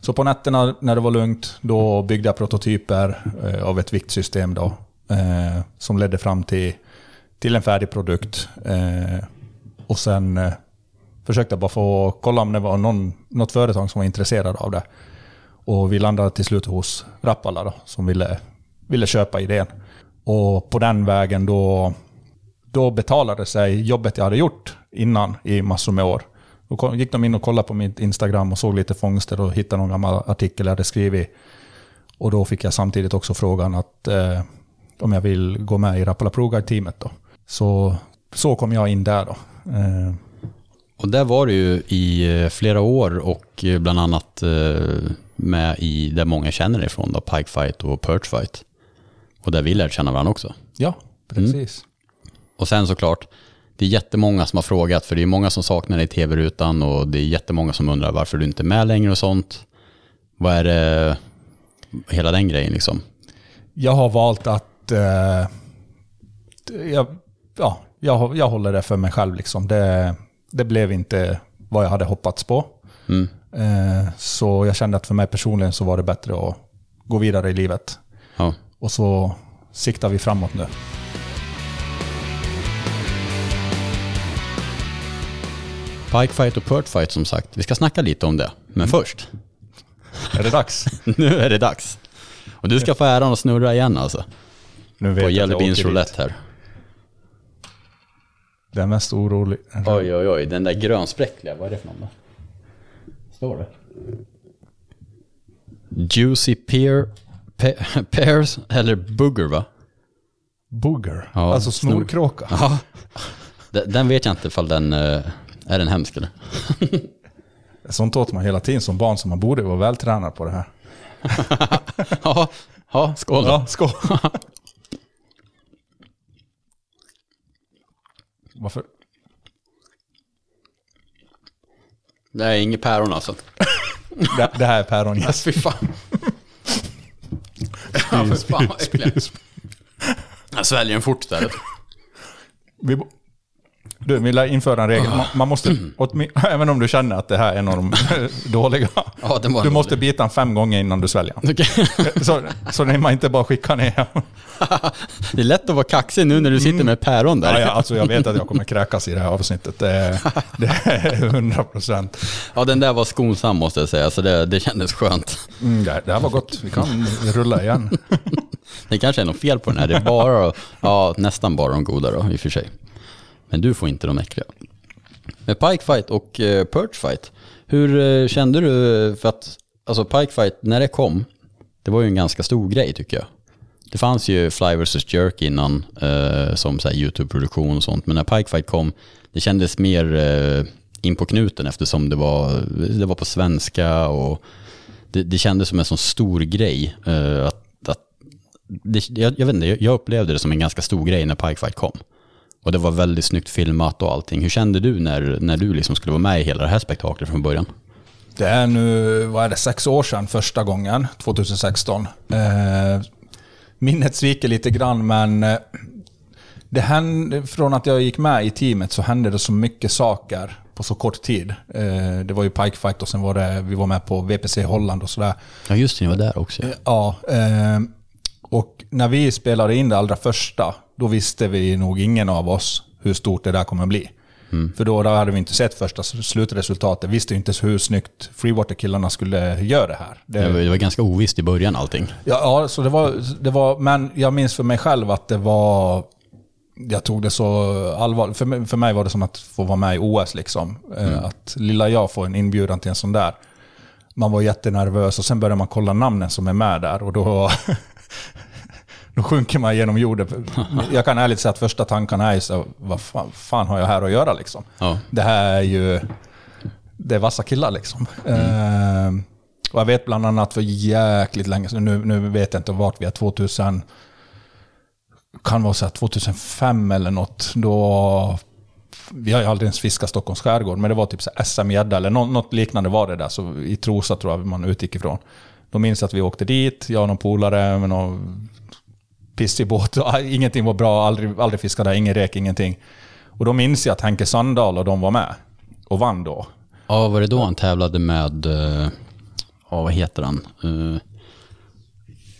Så på nätterna när det var lugnt, då byggde jag prototyper eh, av ett viktsystem då, eh, som ledde fram till, till en färdig produkt. Eh, och sen eh, försökte jag bara få kolla om det var någon, något företag som var intresserad av det. Och vi landade till slut hos Rappala då, som ville, ville köpa idén. Och på den vägen då, då betalade sig jobbet jag hade gjort innan i massor med år. Då gick de in och kollade på mitt Instagram och såg lite fångster och hittade någon gammal artikel jag hade skrivit. Och då fick jag samtidigt också frågan att eh, om jag vill gå med i Rappala Pro-Guide-teamet då. Så, så kom jag in där då. Eh, Och där var du ju i eh, flera år och eh, bland annat eh, med i där många känner ifrån då, Pike Fight och Perch Fight. Och där vi lärde känna varandra också. ja, precis. Och sen såklart, det är jättemånga som har frågat, för det är många som saknar dig i tv-rutan och det är jättemånga som undrar varför du inte är med längre och sånt. Vad är det, hela den grejen liksom? Jag har valt att... Eh, jag, ja, jag, jag håller det för mig själv. Liksom. Det, det blev inte vad jag hade hoppats på. Mm. Eh, så jag kände att för mig personligen så var det bättre att gå vidare i livet. Ja. Och så siktar vi framåt nu. Pike Fight och Perch Fight som sagt, vi ska snacka lite om det. Men först, Är det dags? nu är det dags. Och du ska få äran att snurra igen alltså. Nu vet På jag Jelly att jag Beans åker dit. Roulette här. Är mest orolig. Oj, oj, oj, den där grönspräckliga, vad är det för någon då? Står det? Juicy pear, pe, pears eller booger va? Booger. Ja, alltså snor- snorkråka. Ja. Den, den vet jag inte ifall den, eh, är den hemsk eller? Sånt åt man hela tiden som barn, så man borde vara vältränad på det här. Ja, ja skål då. Ja, skål. Varför? Det är inget päron alltså. Det, det här är päron. Yes. Fy fan. Ja, för fan vad äckligt. Jag sväljer den fort där. Vi, du, vi lär införa en regel. Man, man måste, åtmi- även om du känner att det här är en av de dåliga, Ja, du dålig. måste bita den fem gånger innan du sväljer. Okej. Så, så man inte bara skickar ner. Det är lätt att vara kaxig nu när du sitter med päron där. Ja, ja, alltså jag vet att jag kommer kräkas i det här avsnittet. Det är 100 procent. Ja, den där var skonsam måste jag säga, så det, det kändes skönt. Mm, det, det här var gott. Vi kan rulla igen. Det kanske är något fel på den här, det är bara, ja nästan bara de goda då i och för sig. Men du får inte de äckliga. Med Pike Fight och eh, Perch Fight, hur eh, kände du, för att, alltså Pike Fight, när det kom, det var ju en ganska stor grej tycker jag. Det fanns ju Fly vs Jerk innan, eh, som YouTube-produktion och sånt, men när Pike Fight kom, det kändes mer eh, in på knuten eftersom det var, det var på svenska och det, det kändes som en sån stor grej. Eh, att, att det, jag, jag vet inte, jag- jag upplevde det som en ganska stor grej när Pike Fight kom. Och det var väldigt snyggt filmat och allting. Hur kände du när, när du liksom skulle vara med i hela det här spektaklet från början? Det är nu, vad är det, sex år sedan första gången, 2016. Eh, minnet sviker lite grann, men eh, det hände, från att jag gick med i teamet så hände det så mycket saker på så kort tid. Eh, det var ju Pike Fight och sen var det, vi var med på VPC Holland och sådär. Ja just det, ni var där också. Ja, eh, och när vi spelade in det allra första, då visste vi nog ingen av oss hur stort det där kommer bli. För då, då hade vi inte sett första slutresultatet, visste inte hur snyggt Freewater-killarna skulle göra det här. Det, Det var, ganska ovisst i början allting. Ja, ja så det var, det var, men jag minns för mig själv att det var... Jag tog det så allvarligt. För, mig- för mig var det som att få vara med i OS. Liksom. Eh, Att lilla jag får en inbjudan till en sån där. Man var jättenervös och sen började man kolla namnen som är med där. Och då, då sjunker man genom jorden. Jag kan ärligt säga att första tankarna är så vad fan, fan har jag här att göra liksom? Ja. Det här är ju, det är vassa killar liksom. Eh, och jag vet bland annat för jäkligt länge sedan, nu, nu vet jag inte vart vi är, 2000, kan vara så här 2005 eller något, då vi har ju aldrig ens fiskat Stockholms skärgård, men det var typ SM-gädda eller något, något liknande var det där. Så i Trosa tror jag man utgick ifrån. Då minns jag att vi åkte dit, jag och någon polare med någon pissig båt. och Ingenting var bra, aldrig, aldrig fiskade där, ingen rek, ingenting. Och då minns jag att Henke Sandahl och de var med och vann då. Ja, var det då han tävlade med, eh, ja vad heter han? Uh,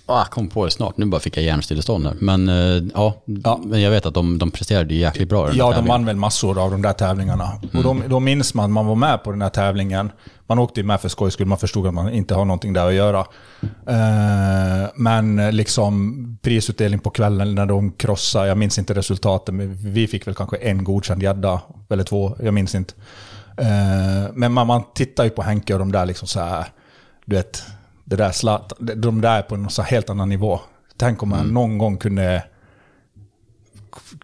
ah, jag kom på det snart, nu bara fick jag hjärnstillestånd här. Men uh, ja, Ja. men jag vet att de, de presterade jäkligt bra Ja, de vann väl massor av de där tävlingarna. Och då, då minns man man var med på den här tävlingen. Man åkte ju med för skojs skull, man förstod att man inte har någonting där att göra. Eh, men eh, liksom prisutdelning på kvällen när de krossade, jag minns inte resultatet, men vi fick väl kanske en godkänd gädda, eller två, jag minns inte. Eh, men man, man tittar ju på Henke och de där liksom så här, du vet, det där slat, de där är på en helt annan nivå. Tänk om man någon gång kunde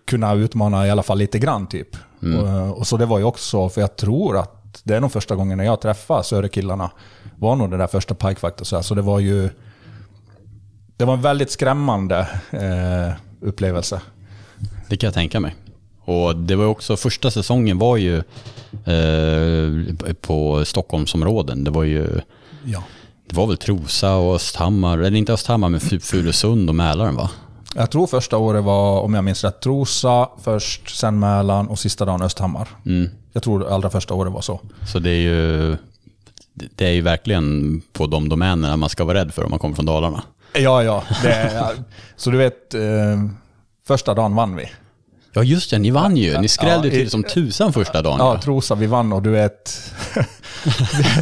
kunna utmana i alla fall lite grann typ. Och, och så det var ju också, för jag tror att det är nog första gången när jag träffade Söderkillarna, var nog det där första och så. Så det var ju, det var en väldigt skrämmande eh, upplevelse. Det kan jag tänka mig. Och det var också, första säsongen var ju eh, på Stockholmsområden. Det var ju, Ja. Det var väl Trosa och Östhammar, eller inte Östhammar men Fu- Furusund och Mälaren va? Jag tror första året var, om jag minns rätt, Trosa först, sen Mälaren och sista dagen Östhammar. Jag tror allra första året var så. Så det är ju, det är ju verkligen på de domänerna man ska vara rädd för om man kommer från Dalarna. Ja, ja. Det, så du vet, eh, första dagen vann vi. Ja just det, ni vann ju. Ni skrällde Ja, till i- som tusan första dagen. Ja. Trosa, vi vann och du vet,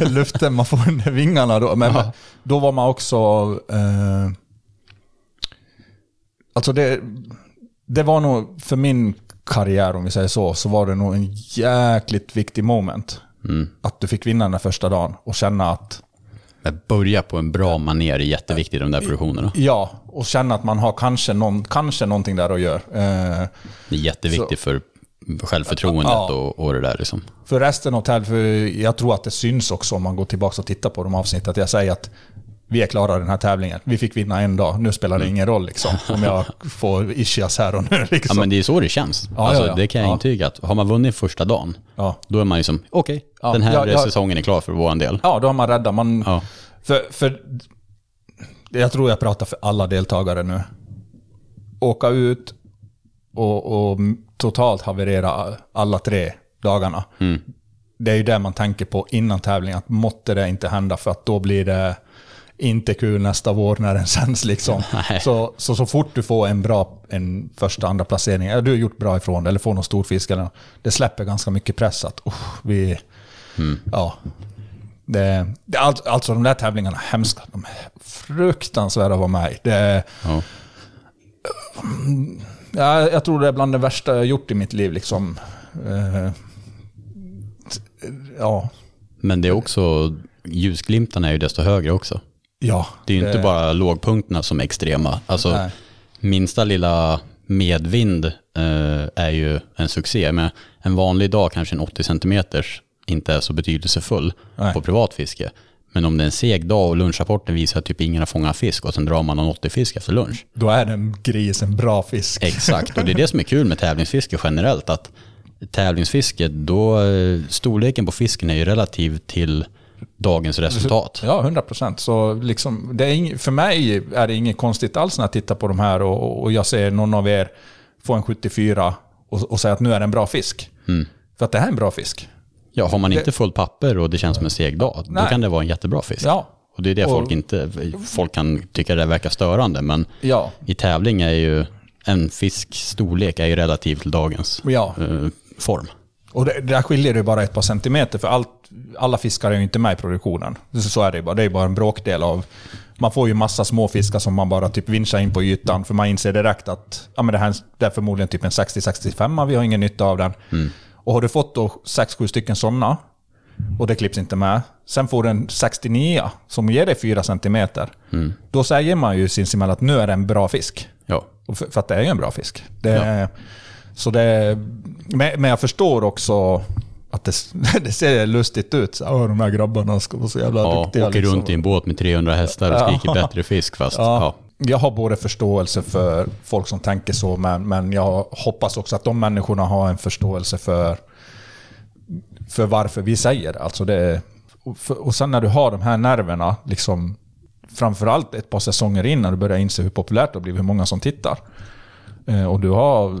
luften man får under vingarna då. Men då var man också, eh, alltså det, det var nog för min karriär om vi säger så, så var det nog en jäkligt viktig moment. Att du fick vinna den första dagen och känna att, Men Börja på en bra manér är jätteviktigt i de där produktionerna. ja, och känna att man har kanske, någon, kanske någonting där att göra. Eh, Det är jätteviktigt för självförtroendet Ja. och, och det där liksom. För resten av tävlingen, för jag tror att det syns också om man går tillbaka och tittar på de avsnitt, att jag säger att vi är klara den här tävlingen. Vi fick vinna en dag, nu spelar det ingen roll liksom. Om jag får ischias här och nu Ja liksom. men det är så det känns. Ja, alltså, ja, ja. Det kan jag Ja. intyga att har man vunnit första dagen, Ja. då är man ju som, okej, Ja, den här ja, ja. säsongen är klar för vår del. ja, då har man räddat. Man, Ja. för, för jag tror jag pratar för alla deltagare nu. Åka ut och, och totalt haverera alla tre dagarna. Det är ju det man tänker på innan tävlingen, att måtte det inte hända för att då blir det inte kul nästa vår när den sänds liksom. Så, så, så fort du får en bra en första, andra placering, eller du har gjort bra ifrån eller får någon stor fisk, eller, det släpper ganska mycket press att usch, vi... Ja. Det, det, all, alltså de där tävlingarna är hemska. De är fruktansvärda att vara med i. Det, Ja. ja, jag tror det är bland det värsta jag gjort i mitt liv. Liksom. Eh, ja. Men det är också, ljusglimtarna är ju desto högre också. Ja. Det är ju inte bara lågpunkterna som är extrema. Alltså, Nej. minsta lilla medvind eh, är ju en succé. Men en vanlig dag, kanske en 80 centimeters, inte är så betydelsefull Nej. på privatfiske. Men om det är en seg dag och lunchrapporten visar att typ ingen har fångat fisk och sen drar man någon 80-fisk efter lunch. Då är den gris en bra fisk. Exakt, och det är det som är kul med tävlingsfiske generellt. Att tävlingsfiske, då eh, storleken på fisken är ju relativ till dagens resultat. Ja, 100 procent. Så liksom, det är ing, för mig är det inget konstigt alls när jag tittar på de här och, och jag ser någon av er få en 74 och, och säga att nu är det en bra fisk. För att det här är en bra fisk. Ja, har man inte fullt papper och det känns som en seg dag, då kan det vara en jättebra fisk. Ja. Och det är det Och- folk inte, folk kan tycka det verkar störande, men Ja. i tävling är ju en fisks storlek är ju relativ till dagens Ja. eh, form. Och det, där skiljer det bara ett par centimeter, för allt, alla fiskar är ju inte med i produktionen. Så, är det bara. Det är bara en bråkdel av... Man får ju massa små fiskar som man bara typ vinschar in på ytan, för man inser direkt att ja, men det här det är förmodligen typ en 60-65, vi har ingen nytta av den. Och har du fått då 6-7 stycken sådana, och det klipps inte med. Sen får du en 69 som ger dig 4 cm. Då säger man ju sinsemellan att nu är det en bra fisk. Ja. För, för att det är ju en bra fisk. Det, så det, men, jag förstår också att det, det ser lustigt ut. Så, de här grabbarna ska vara så jävla Ja, duktiga. åker liksom. runt i en båt med 300 hästar och skriker bättre fisk fast... Ja. Ja. Jag har både förståelse för folk som tänker så, men, men jag hoppas också att de människorna har en förståelse för, för varför vi säger det. Alltså det. Och sen när du har de här nerverna, liksom, framförallt ett par säsonger in när du börjar inse hur populärt det har blivit, hur många som tittar. Eh, och du har...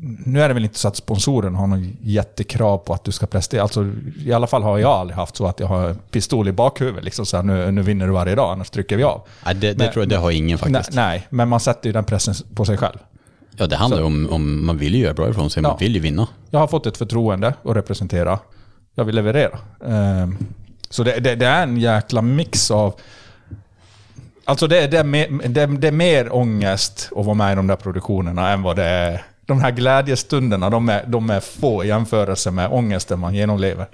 Nu är det väl inte så att sponsoren har något jättekrav på att du ska prestera. Alltså, I alla fall har jag aldrig haft så att jag har pistol i bakhuvudet. Liksom så här, nu, nu vinner du varje dag, annars trycker vi av. Nej, det, det Men- tror jag det har ingen Nej, faktiskt. nej, men man sätter ju den pressen på sig själv. Ja, det handlar ju om, om man vill ju göra bra ifrån sig, man Ja. vill ju vinna. Jag har fått ett förtroende att representera. Jag vill leverera. Ehm, Så det, det, det är en jäkla mix av... Alltså det, det, är mer, det, det är mer ångest att vara med i de där produktionerna än vad det är... De här glädjestunderna, de är, de är få i jämförelse med ångesten man genomlever.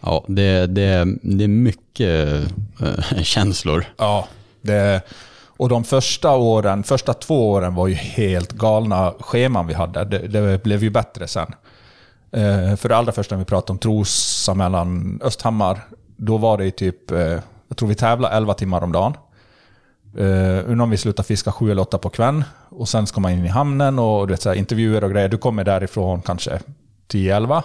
Ja, det, det, det är mycket eh, känslor. Ja. Det, och de första åren, första två åren var ju helt galna scheman vi hade. Det, det blev ju bättre sen. Eh, för det allra första när vi pratade om Trosa mellan Östhammar, då var det ju typ, eh, jag tror vi tävlade 11 timmar om dagen. Uh, undrar om vi slutar fiska 7 eller 8 på kvällen. Och sen ska man in i hamnen och du vet, så här, intervjuer och grejer. Du kommer därifrån kanske 10-11.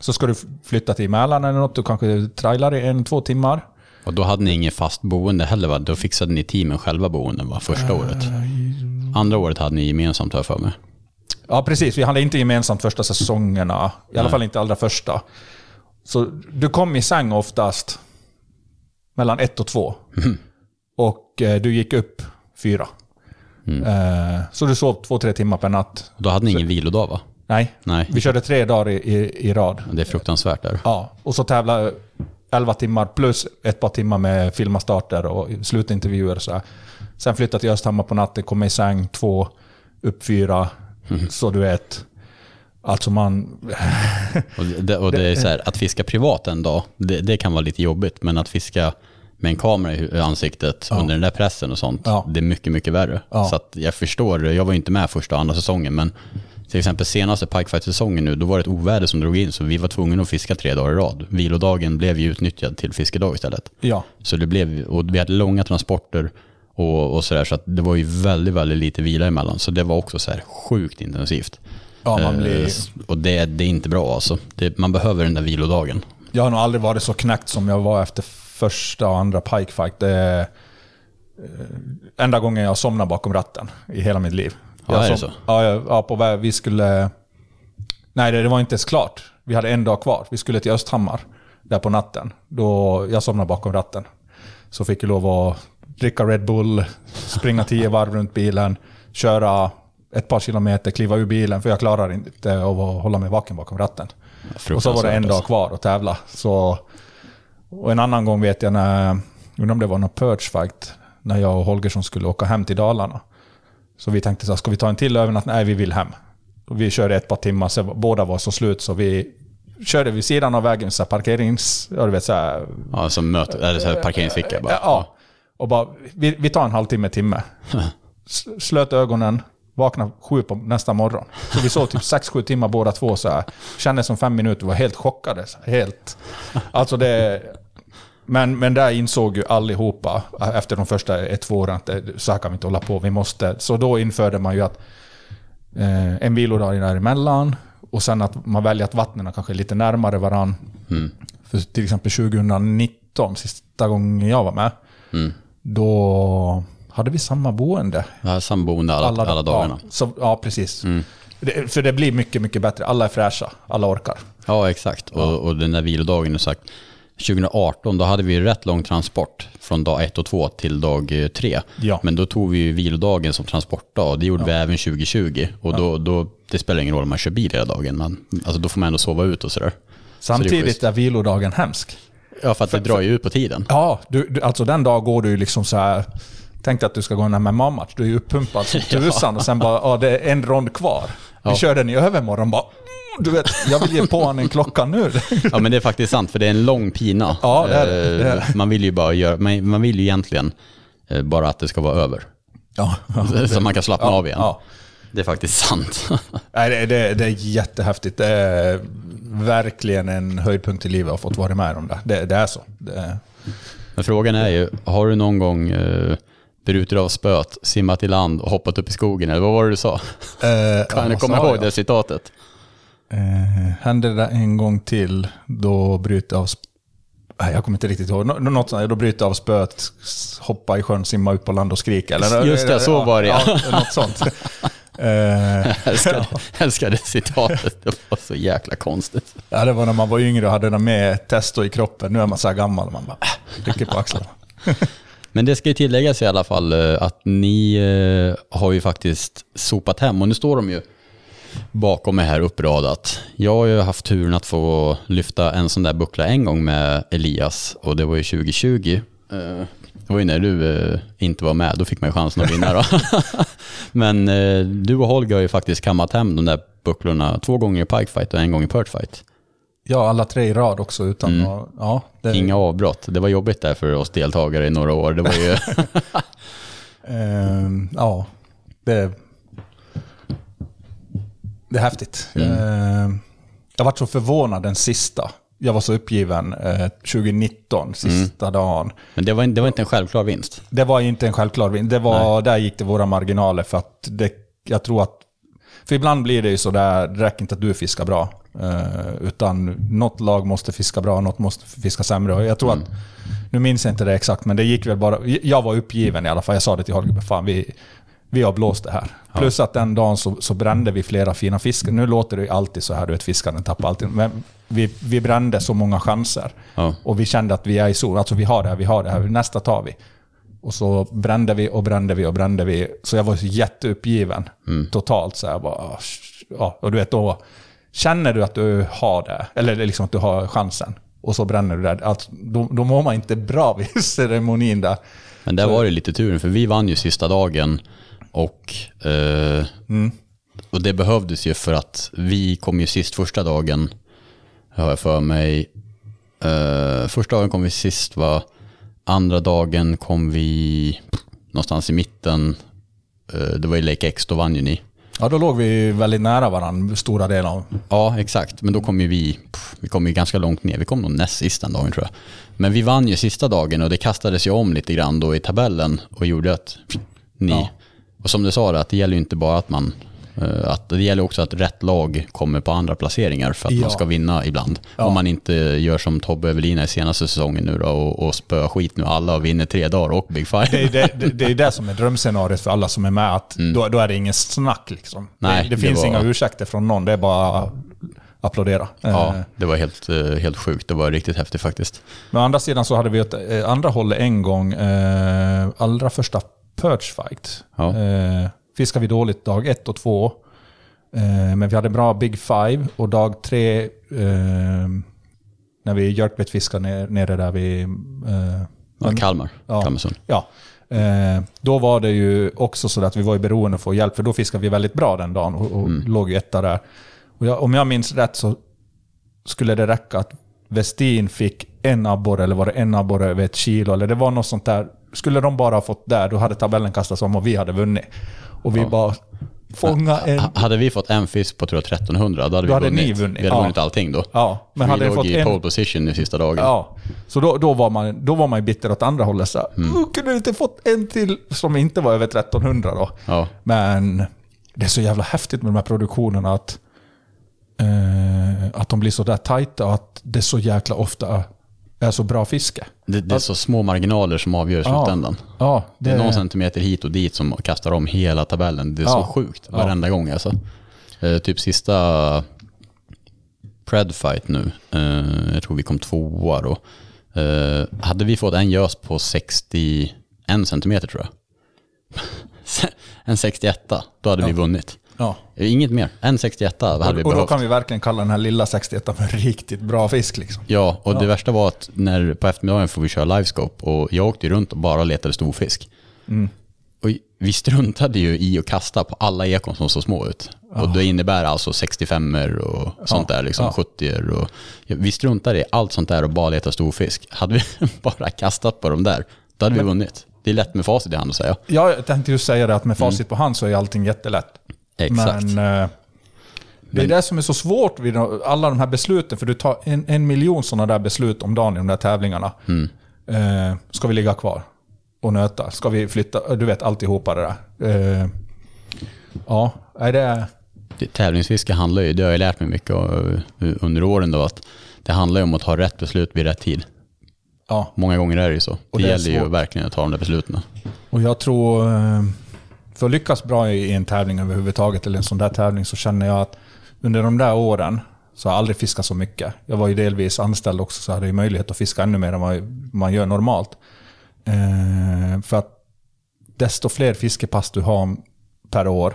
Så ska du flytta till Mälaren eller något. Du kanske trailar i en, två timmar. Och då hade ni inget fast boende heller va? Då fixade ni teamen själva boenden va? Första året. Andra året hade ni gemensamt har jag för mig. Ja, precis. Vi hade inte gemensamt första säsongerna. I alla fall inte allra första. Så du kom i säng oftast mellan ett och två. Och eh, du gick upp fyra. Eh, så du sov två, tre timmar per natt. Då hade ni ingen vilodag va? Nej, Nej. vi körde tre dagar i, i, i rad. Det är fruktansvärt där. Ja, och så tävla 11 timmar plus ett par timmar med filmastarter och slutintervjuer. Så här. Sen flyttade till Östhammar på natten, kom i säng två, upp fyra. Så du vet. Alltså man... Och det, och det är så här, att fiska privat en dag, det, det kan vara lite jobbigt. Men att fiska med en kamera i ansiktet under den där pressen och sånt, Ja. det är mycket, mycket värre. Ja. Så jag förstår, jag var ju inte med första och andra säsongen, men till exempel senaste Pikefight-säsongen nu, då var det ett oväder som drog in, så vi var tvungna att fiska tre dagar i rad. Vilodagen blev ju utnyttjad till fiskedag istället. Ja. Så det blev, och vi hade långa transporter och, och sådär, så att det var ju väldigt, väldigt lite vila emellan. Så det var också så här sjukt intensivt. Ja, man Eh, blir... Och det, det är inte bra alltså. Det, man behöver den där vilodagen. Jag har nog aldrig varit så knäckt som jag var efter första och andra pikefight. Det är eh, enda gången jag somnade bakom ratten i hela mitt liv. Ja, jag är det så? Ja, ja, på väg. Vi skulle... Nej, det, det var inte ens klart. Vi hade en dag kvar. Vi skulle till Östhammar där på natten. Då jag somnade bakom ratten. Så fick jag lov att dricka Red Bull, springa tio varv runt bilen, köra ett par kilometer, kliva ur bilen, för jag klarar inte att hålla mig vaken bakom ratten. Och så var det en dag Fruktansvärt, kvar att tävla. Så, och en annan gång vet jag när, undrar om det var någon purge fight, när jag och Holgersson skulle åka hem till Dalarna. Så vi tänkte så här, ska vi ta en till övernattning? Nej, vi vill hem. Och vi körde ett par timmar, så båda var så slut så vi körde vid sidan av vägen, så här parkerings... Ja, du vet så här, Ja, som möte, eller så här parkeringsficka bara. Ja. Och bara, vi, vi tar en halvtimme, timme. Slöt ögonen, vaknade sju på nästa morgon. Så vi sov typ sex, sju timmar båda två så här. Kändes som fem minuter, var helt chockade. Helt. Alltså det... Men, men där insåg ju allihopa efter de första ett, två åren att det- så här kan vi inte hålla på. Vi måste... Så då införde man ju att eh, en vilodag däremellan och sen att man väljer att vattnen kanske är lite närmare varann. För till exempel 2019, sista gången jag var med, då hade vi samma boende. Har samboende alla, alla, dagarna. Ja, så, ja precis. Det, för det blir mycket, mycket bättre. Alla är fräscha, alla orkar. Ja, exakt. Och, och den där vilodagen, är sagt, 2018 då hade vi rätt lång transport från dag 1 och 2 till dag eh, 3. Ja. Men då tog vi ju vilodagen som transportdag och det gjorde vi även 2020. Och då, då, det spelar ingen roll om man kör bil hela dagen, men alltså, då får man ändå sova ut och sådär. Samtidigt schysst. är vilodagen hemsk. Ja, för att det drar ju ut på tiden. Ja, du, du, alltså den dag går du ju liksom så här... Tänk dig att du ska gå en MMA-match. Du är ju uppumpad som tusan och sen bara, ja det är en rond kvar. Vi Ja. kör den i övermorgon bara... Du vet, jag vill ge på honom en klocka nu. Ja men det är faktiskt sant, för det är en lång pina. Ja, det är det. Eh, är. Man vill ju bara göra, man, vill ju egentligen eh, bara att det ska vara över. Ja, Så man kan slappna ja, av igen. Ja. Det är faktiskt sant. Nej, det, det, det är jättehäftigt. Det är verkligen en höjdpunkt i livet att ha fått vara med om det. Det, det är så. Är, Men frågan är ju, har du någon gång eh, brutit av spöet, simmat i land och hoppat upp i skogen? Eller vad var det du sa? eh, Kan du komma ihåg jag? det citatet? Eh, hände det en gång till, då bryter av... Nej, jag kommer inte riktigt ihåg. Nå- Något sånt, då bryter av spöet, hoppa i sjön, simma upp på land och skrika. Eller, Just det, så var det, ja. ja. något sånt. Eh, Jag älskar det citatet, det var så jäkla konstigt. ja, det var när man var yngre och hade det med testo i kroppen. Nu är man så här gammal, man bara äh, rycker på axlarna. Men det ska ju tilläggas i alla fall eh, att ni eh, har ju faktiskt sopat hem och nu står de ju bakom mig här uppradat. Jag har ju haft turen att få lyfta en sån där buckla en gång med Elias och det var ju 2020. Det var ju när du eh, inte var med, då fick man ju chansen att vinna då. Men du och Holger har ju faktiskt kammat hem de där bucklorna två gånger i pikefight och en gång i perchfight. Ja, alla tre i rad också utan att- ja, det, Inga avbrott. Det var jobbigt där för oss deltagare i några år. Det var ju... Ehm, ja, det, det är häftigt. Ehm, jag var så förvånad den sista. Jag var så uppgiven eh, 2019, sista dagen. Men det var, det var inte en självklar vinst. Det var inte en självklar vinst. Det var, där gick det våra marginaler för att det, jag tror att... För ibland blir det ju så där, det räcker inte att du fiskar bra. Eh, utan något lag måste fiska bra, något måste fiska sämre. Och jag tror att, nu minns jag inte det exakt, men det gick väl bara... Jag var uppgiven i alla fall. Jag sa det till Holger, fan vi, vi har blåst det här. Plus att den dagen så, så brände vi flera fina fiskar. Nu låter det ju alltid så här, du vet fiskaren tappar alltid. Men vi, vi brände så många chanser. Ja. Och vi kände att vi är i zon. Alltså vi har det här, vi har det här, nästa tar vi. Och så brände vi och brände vi och brände vi. Så jag var så jätteuppgiven totalt. Så jag bara, ja, och du vet då, känner du att du har det, eller liksom att du har chansen, och så bränner du där, alltså, då, då mår man inte bra vid ceremonin där. Men där var det lite turen, för vi vann ju sista dagen och, eh, och det behövdes ju för att vi kom ju sist första dagen, har jag för mig. Eh, första dagen kom vi sist va? Andra dagen kom vi någonstans i mitten. Eh, det var i Lake X, då vann ju ni. Ja, då låg vi väldigt nära varandra stora delar av... Ja, exakt. Men då kom ju vi, vi kom ju ganska långt ner. Vi kom nog näst sist den dagen tror jag. Men vi vann ju sista dagen och det kastades ju om lite grann då i tabellen och gjorde att ni... Ja. Och som du sa, att det gäller ju inte bara att man... eh, Att det gäller också att rätt lag kommer på andra placeringar för att Ja. man ska vinna ibland. Ja. Om man inte gör som Tobbe Evelina i senaste säsongen nu då och, och spöar skit nu alla och vinner tre dagar och Big Five. Det är det, det, det, är det som är drömscenariot för alla som är med. Att då, då är det ingen snack liksom. Nej, det, det finns var- inga ursäkter från någon, det är bara applådera. Ja, Eh, det var helt, eh, helt sjukt. Det var riktigt häftigt faktiskt. Men å andra sidan så hade vi åt andra hållet en gång, allra första Perch Fight. Ja. Fiskade vi dåligt dag ett och två. Eh, men vi hade bra Big Five och dag tre, eh, när vi jerkbait-fiskade ner, nere där vid... Eh, Ja, Kalmar, Ja. Kalmarsund. Ja. Eh, då var det ju också så att vi var beroende av att få hjälp, för då fiskade vi väldigt bra den dagen och, och låg ju etta där. Jag, om jag minns rätt så skulle det räcka att Westin fick en abborre, eller var det en abborre över ett kilo, eller det var något sånt där. Skulle de bara ha fått där, då hade tabellen kastats om och vi hade vunnit. Och vi bara fånga en... Ha- Hade vi fått en fisk på tror jag 1300, då hade Då vi hade vunnit. ni vunnit, Vi hade ja. vunnit allting då. Ja, men vi hade låg fått i en... pole position i sista dagen. Ja, så då, då, var man, då var man bitter åt andra hållet. Så, mm. Kunde du inte fått en till som inte var över 1300 då? Ja. Men det är så jävla häftigt med de här produktionerna att, eh, att de blir så där tajta och att det så jäkla ofta är så bra fiske. Det, det är så små marginaler som avgör i Ja. slutändan. Ja, Det är någon centimeter hit och dit som kastar om hela tabellen. Det är så Ja. sjukt Ja. varenda gång alltså. Eh, typ sista Predfight nu, eh, jag tror vi kom tvåa då. Eh, hade vi fått en gös på 61 centimeter tror jag. en 61, då hade vi vunnit. Ja. Inget mer. En 61 hade vi Och, och då behövt. kan vi verkligen kalla den här lilla 61 för en riktigt bra fisk. Liksom. Ja, och det värsta var att när på eftermiddagen får vi köra livescope och jag åkte runt och bara letade storfisk. Och vi struntade ju i att kasta på alla ekon som såg små ut. Och det innebär alltså 65 och sånt där, liksom ja. 70 och Vi struntade i allt sånt där och bara letade storfisk. Hade vi bara kastat på de där, då hade vi vunnit. Det är lätt med facit i hand att säga. Ja, jag tänkte just säga det att med facit på hand så är allting jättelätt. Exakt. Men eh, det är det som är så svårt vid alla de här besluten. För du tar en, en miljon sådana där beslut om dagen i de där tävlingarna. Eh, ska vi ligga kvar och nöta? Ska vi flytta? Du vet alltihopa det där. Eh, ja, är det... Det- Tävlingsfiske handlar ju, det har jag lärt mig mycket eh, under åren då, att det handlar ju om att ta rätt beslut vid rätt tid. Ja, Många gånger är det ju så. Det, det är gäller ju verkligen att ta de där besluten. och jag tror... För att lyckas bra i en tävling överhuvudtaget, eller en sån där tävling, så känner jag att under de där åren så har jag aldrig fiskat så mycket. Jag var ju delvis anställd också, så hade jag möjlighet att fiska ännu mer än vad man gör normalt. Eh, för att desto fler fiskepass du har per år,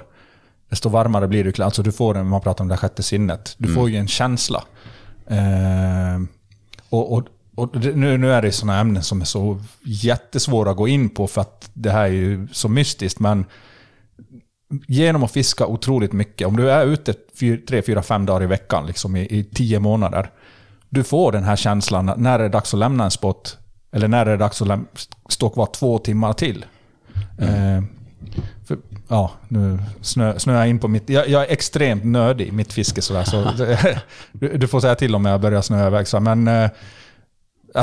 desto varmare blir du. Alltså du får en, man pratar om det sjätte sinnet, du får ju en känsla. Eh, och, och, och nu, nu är det sådana ämnen som är så jättesvåra att gå in på för att det här är ju så mystiskt. Men genom att fiska otroligt mycket, om du är ute tre, fyra, fem dagar i veckan liksom i, i tio månader. Du får den här känslan när är det dags att lämna en spot? Eller när är det dags att stå kvar två timmar till? Eh, för, ja, nu snö, snöar jag in på mitt... Jag, jag är extremt nördig i mitt fiske sådär, så du, du får säga till om jag börjar snöa iväg. Så, men eh,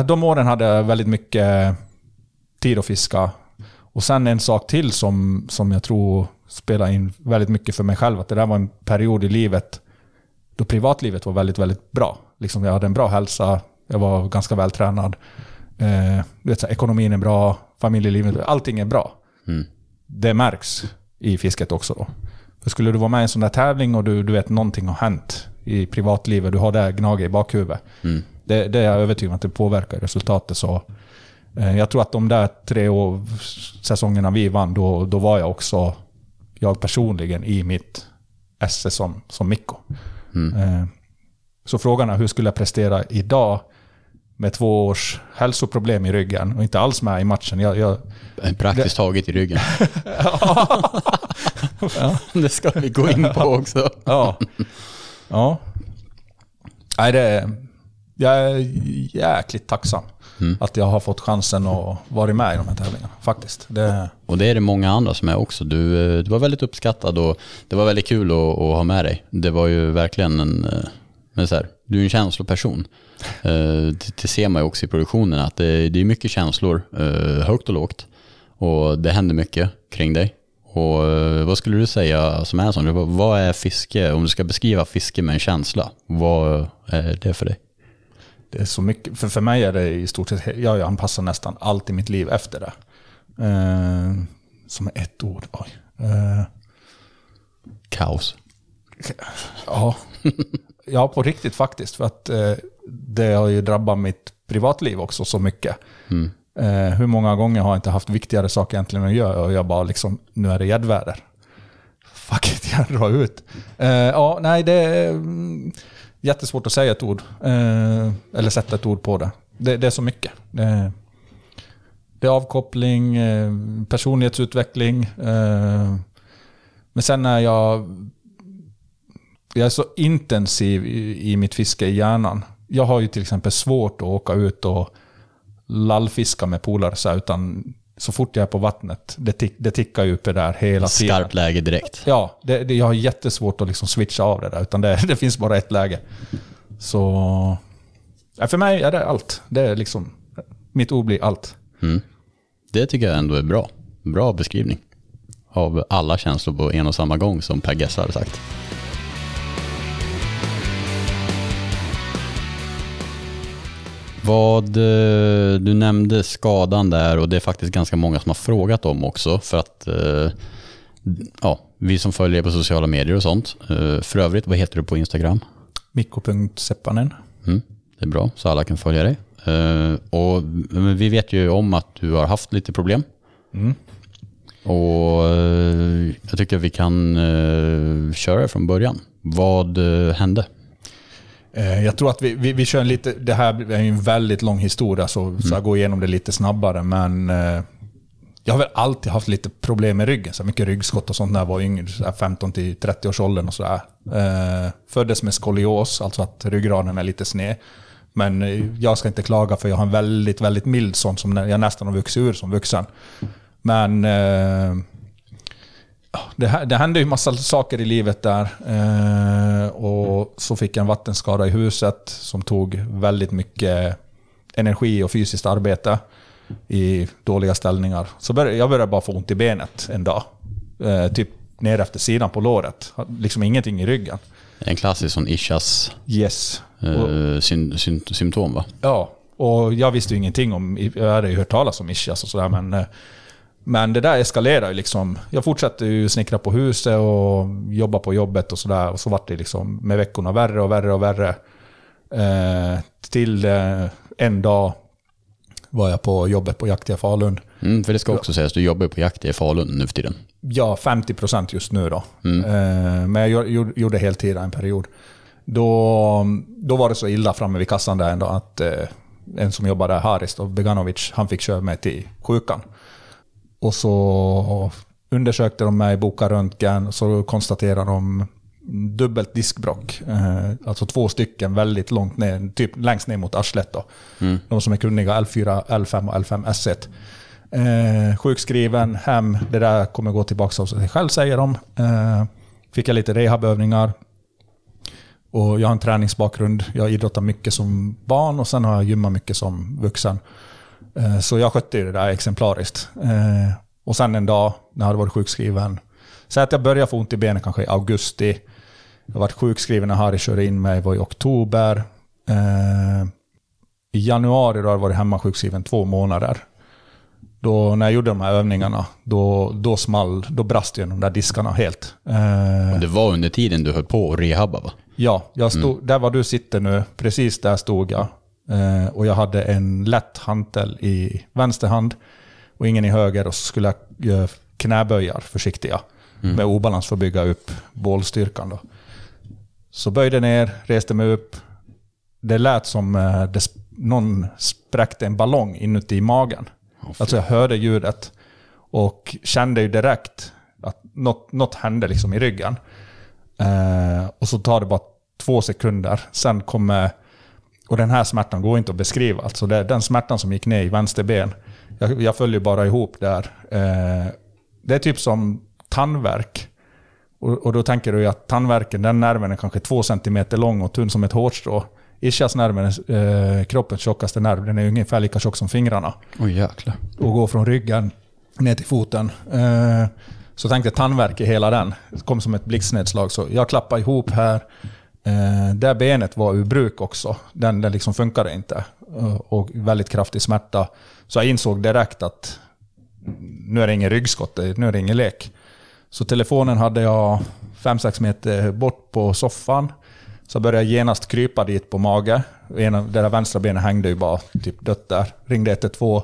de åren hade jag väldigt mycket tid att fiska. Och sen en sak till som, som jag tror spelar in väldigt mycket för mig själv. Att det där var en period i livet då privatlivet var väldigt, väldigt bra. Liksom jag hade en bra hälsa, jag var ganska vältränad. Eh, vet, så här, ekonomin är bra, familjelivet, allting är bra. Det märks i fisket också då. För skulle du vara med i en sån där tävling och du, du vet någonting har hänt i privatlivet, du har det gnaget i bakhuvudet. Det, det är jag övertygad om att det påverkar resultatet. Så, eh, jag tror att de där tre år, säsongerna vi vann, då, då var jag också, jag personligen, i mitt esse som, som Mikko. Eh, så frågan är hur skulle jag prestera idag med två års hälsoproblem i ryggen och inte alls med i matchen. Jag, jag, Praktiskt taget i ryggen. det ska vi gå in på också. ja. ja. Nej, det jag är jäkligt tacksam att jag har fått chansen att vara med i de här tävlingarna. Faktiskt. Det, Och det är det många andra som är också. Du, eh, du var väldigt uppskattad och det var väldigt kul att, att ha med dig. Det var ju verkligen en... eh, Men så här, du är en känsloperson. Eh, Det, det ser man ju också i produktionen att det, det är mycket känslor, högt och lågt. Och det händer mycket kring dig. Och vad skulle du säga som är sån? Vad- Vad är fiske, om du ska beskriva fiske med en känsla, vad är det för dig? Det är så mycket. För, för mig är det i stort sett, jag anpassar nästan allt i mitt liv efter det. Eh, som är ett ord. Oj. Eh, Kaos. Ja. ja, på riktigt faktiskt. För att eh, det har ju drabbat mitt privatliv också så mycket. Eh, hur många gånger har jag inte haft viktigare saker egentligen att göra och jag bara liksom, nu är det gäddväder. Fuck it, jag drar ut. Eh, ja, nej, det mm, jättesvårt att säga ett ord. Eh, eller sätta ett ord på det. Det, det är så mycket. Det, det är avkoppling, eh, personlighetsutveckling. Eh, men sen när jag jag är så intensiv i, i mitt fiske i hjärnan. Jag har ju till exempel svårt att åka ut och lallfiska med polare utan så fort jag är på vattnet, det, tick, det tickar ju uppe där hela tiden. Skarpt läge direkt. Ja, det, det, jag har jättesvårt att liksom switcha av det där, utan det, det finns bara ett läge. Så... Ja, för mig är det allt. Det är liksom... Mitt ord blir allt. Det tycker jag ändå är bra. Bra beskrivning. Av alla känslor på en och samma gång som Per Gessle hade sagt. Vad, eh, du nämnde skadan där och det är faktiskt ganska många som har frågat om också för att eh, ja, vi som följer på sociala medier och sånt. Eh, För övrigt, vad heter du på Instagram? Mikko.seppanen. Mm, det är bra, så alla kan följa dig. Och, vi vet ju om att du har haft lite problem. Och eh, jag tycker vi kan köra från början. Vad hände? Eh, Jag tror att vi, vi, vi kör lite, det här är ju en väldigt lång historia så, så jag går igenom det lite snabbare. Men eh, jag har väl alltid haft lite problem med ryggen. Så mycket ryggskott och sånt när jag var yngre, så här 15 till 30 års åldern och sådär. Eh, föddes med skolios, alltså att ryggraden är lite sned. Men jag ska inte klaga för jag har en väldigt, väldigt mild sån som jag nästan har vuxit ur som vuxen. Men det, det hände ju massa saker i livet där. Eh, och så fick jag en vattenskada i huset som tog väldigt mycket energi och fysiskt arbete i dåliga ställningar. Så började, jag började bara få ont i benet en dag. Eh, typ ner efter sidan på låret. Liksom ingenting i ryggen. En klassisk sån ischias Yes. Eh, syn, syn, symptom va? ja, och jag visste ju ingenting om... Jag hade ju hört talas om ischias och sådär, men... Men det där eskalerade ju liksom. Jag fortsatte ju snickra på huset och jobba på jobbet och sådär. Och så vart det liksom med veckorna värre och värre och värre. Eh, till eh, en dag var jag på jobbet på Jaktiga Falun. Mm, för det ska också sägas, du jobbar på jakt i Falun nu för tiden. Ja, 50% just nu då. Eh, men jag gjo- gjorde heltid en period. Då, då var det så illa framme vid kassan där ändå att eh, en som jobbade där, Haris Beganovic, han fick köra mig till sjukan. Och så undersökte de mig, bokade röntgen, och så konstaterade de dubbelt diskbråck. Eh, alltså två stycken väldigt långt ner, typ längst ner mot arslet. Då. De som är kunniga, L4, L5 och L5 S1. Eh, sjukskriven, hem, det där kommer gå tillbaka av sig själv säger de. Eh, fick jag lite rehabövningar. Och jag har en träningsbakgrund. Jag har idrottat mycket som barn och sen har jag gymmat mycket som vuxen. Eh, så jag skötte ju det där exemplariskt. Eh, och sen en dag när jag hade varit sjukskriven. Säg att jag började få ont i benen kanske i augusti. Jag varit sjukskriven när Harry körde in mig, var i oktober. Eh, I januari då har jag varit hemma sjukskriven två månader. Då, när jag gjorde de här övningarna, då, då small, då brast ju de där diskarna helt. Och det var under tiden du höll på att rehabba va? Ja, jag stod, där var du sitter nu, precis där stod jag. Eh, och jag hade en lätt hantel i vänster hand och ingen i höger och så skulle jag göra knäböjar försiktiga med obalans för att bygga upp bålstyrkan. Då. Så böjde ner, reste mig upp. Det lät som eh, det, sp- någon spräckte en ballong inuti magen. alltså jag hörde ljudet och kände ju direkt att något, något hände liksom i ryggen. Eh, och så tar det bara två sekunder. Sen kommer... Och den här smärtan går inte att beskriva. Alltså det, den smärtan som gick ner i vänster ben. Jag, jag följer bara ihop där. Eh, det är typ som tandvärk. Och, och då tänker du att tandvärken, den nerven är kanske två centimeter lång och tunn som ett hårstrå. Ischiasnerven är eh, kroppens tjockaste nerv. Den är ungefär lika tjock som fingrarna Oj jäklar. och går från ryggen ner till foten. Eh, Så tänkte jag tandvärk i hela den. Det kom som ett blixtnedslag. Så jag klappade ihop här. Eh, Där benet var ur bruk också. Den, den liksom funkade inte. Eh, och väldigt kraftig smärta. Så jag insåg direkt att nu är det ingen ryggskott, nu är det ingen lek. Så telefonen hade jag 5-6 meter bort på soffan. Så började jag genast krypa dit på mage. Ena, det där vänstra benet hängde ju bara typ dött där. Ringde 112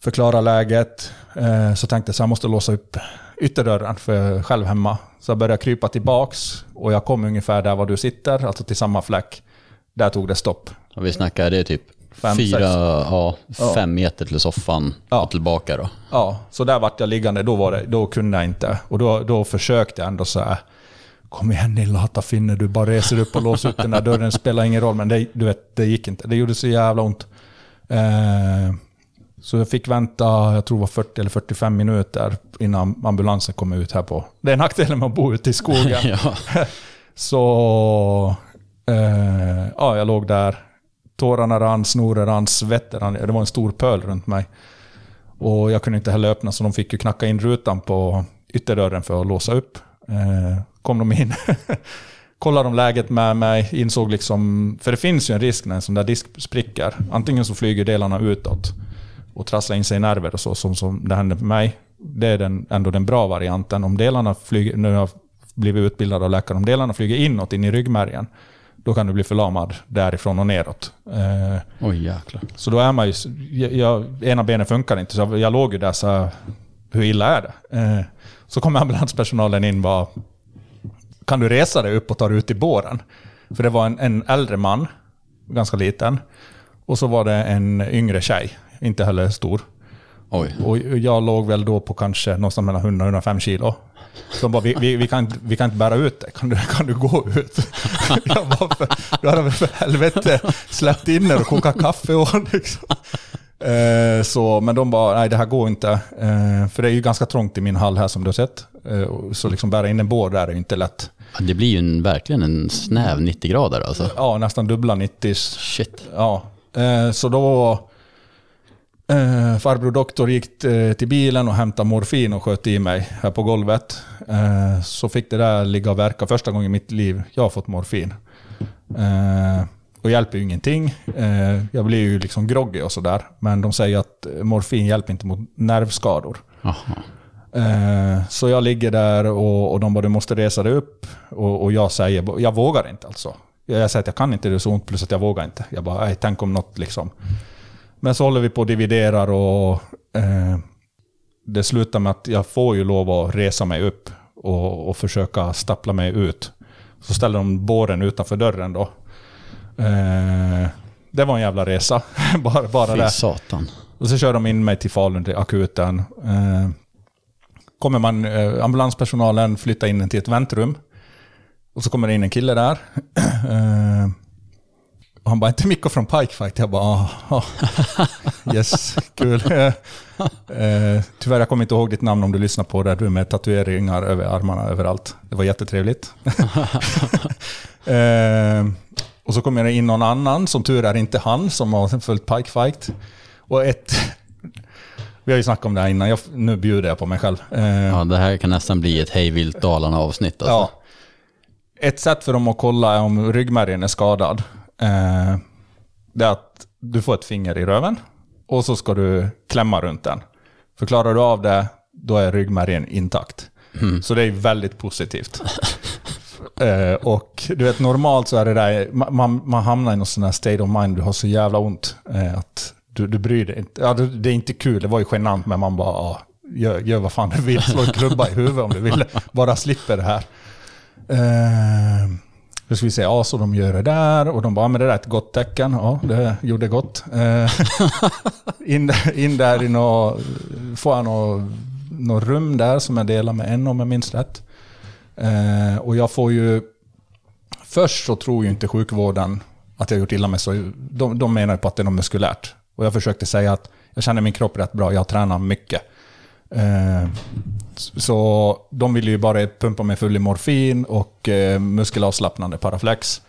förklara läget. Eh, så tänkte jag så jag måste låsa upp ytterdörren för jag är själv hemma. Så jag började krypa tillbaks och jag kom ungefär där var du sitter, alltså till samma fläck. Där tog det stopp. Och vi snackar, det är typ Fem, fyra, ja, Ja. fem meter till soffan Ja. och tillbaka då. Ja, så där vart jag liggande. Då, var det, då kunde jag inte. Och då, då försökte jag ändå så här. Kom igen din lata finne, du bara reser upp och låser upp den där dörren. Spelar ingen roll, men det, du vet, det gick inte. Det gjorde så jävla ont. Eh, så jag fick vänta, jag tror det var 40 eller 45 minuter innan ambulansen kom ut här på... Det är nackdelen med att bo ute i skogen. ja. Så eh, ja, jag låg där. Tårarna rann, snoren rann, svetten rann. Det var en stor pöl runt mig. Och jag kunde inte heller öppna så de fick ju knacka in rutan på ytterdörren för att låsa upp. Eh, kom de in. Kollade de läget med mig, insåg liksom... För det finns ju en risk när en sån där disk spricker. Antingen så flyger delarna utåt och trasslar in sig i nerver och så, som, som det hände för mig. Det är den, ändå den bra varianten. Om delarna flyger... Nu har jag blivit utbildad av läkare. Om delarna flyger inåt, in i ryggmärgen, då kan du bli förlamad därifrån och neråt. Eh, Oj jäklar. så då är man ju... Jag, jag, ena benet funkar inte, så jag, jag låg ju där så här, hur illa är det? Eh, så kommer ambulanspersonalen in och bara, kan du resa dig upp och ta dig ut i båren? För det var en, en äldre man, ganska liten, och så var det en yngre tjej, inte heller stor. Oj. Och jag låg väl då på kanske någonstans mellan 100 och 105 kilo. De bara, vi, vi, vi, kan, vi kan inte bära ut det. Kan du, kan du gå ut? Jag bara, för, du hade väl för helvete släppt in er och kokat kaffe och liksom. Eh, så, men de bara, nej det här går inte. Eh, för det är ju ganska trångt i min hall här som du har sett. Eh, så liksom bära in en bår där är ju inte lätt. Det blir ju en, verkligen en snäv 90 grader alltså. Ja, nästan dubbla 90 Shit. Ja, så då... Eh, farbror doktor gick eh, till bilen och hämtade morfin och sköt i mig här på golvet. Eh, så fick det där ligga och verka första gången i mitt liv jag har fått morfin. Eh, och hjälper ju ingenting. Eh, jag blir ju liksom groggy och sådär. Men de säger att eh, morfin hjälper inte mot nervskador. Jaha. Eh, så jag ligger där och, och de bara du måste resa dig upp. Och, och jag säger, jag vågar inte alltså. Jag säger att jag kan inte, det är så ont, plus att jag vågar inte. Jag bara, tänk om något liksom. Men så håller vi på och dividerar och eh, det slutar med att jag får ju lov att resa mig upp och, och försöka stappla mig ut. Så ställer de båren utanför dörren då. Eh, det var en jävla resa, bara, bara Fy det. satan. Och så kör de in mig till Falun till akuten. Eh, kommer man, eh, ambulanspersonalen flyttar in till ett väntrum. Och så kommer det in en kille där. Och han bara, inte Mikko från Pikefight? Jag bara, ah. yes, kul. Eh, tyvärr, jag kommer inte ihåg ditt namn om du lyssnar på det. Du med tatueringar över armarna överallt. Det var jättetrevligt. eh, och så kommer det in någon annan, som tur är inte han, som har följt Pikefight. Och ett... Vi har ju snackat om det här innan, jag, nu bjuder jag på mig själv. Eh, Ja, det här kan nästan bli ett Hej vilt Dalarna avsnitt alltså. Ja. Ett sätt för dem att kolla om ryggmärgen är skadad, eh, det är att du får ett finger i röven och så ska du klämma runt den. För klarar du av det, då är ryggmärgen intakt. Så det är väldigt positivt. eh, och du vet, normalt så är det där, man, man, hamnar i någon sån här state of mind, du har så jävla ont eh, att du, du bryr dig inte. Ja, det, är inte kul, det var ju genant, men man bara, gör, gör vad fan du vill, slå en klubba i huvudet om du vill, bara slipper det här. Eh, då ska vi se, ja så de gör det där och de bara, ja, men det där är ett gott tecken. Ja, det gjorde gott. Eh, in, in där i något, får jag något, något rum där som jag delar med en om jag minns rätt. Eh, och jag får ju, först så tror ju inte sjukvården att jag gjort illa mig, så de, de menar ju på att det är något muskulärt. Och jag försökte säga att jag känner min kropp rätt bra, jag tränar mycket. Eh, så de ville ju bara pumpa mig full i morfin och eh, muskelavslappnande paraflex.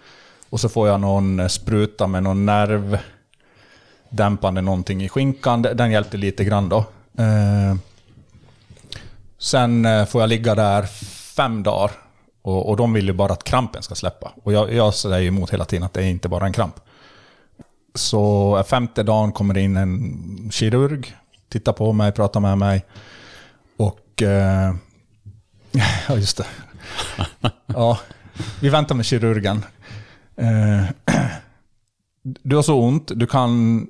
Och så får jag någon eh, spruta med någon nervdämpande någonting i skinkan. Den hjälpte lite grann då. Sen får jag ligga där fem dagar. Och, och de vill ju bara att krampen ska släppa. Och jag, jag säger ju emot hela tiden att det är inte bara en kramp. Så femte dagen kommer det in en kirurg, tittar på mig, pratar med mig. Och... Eh, ja, just det. Ja, vi väntar med kirurgen. Eh, du har så ont, du kan...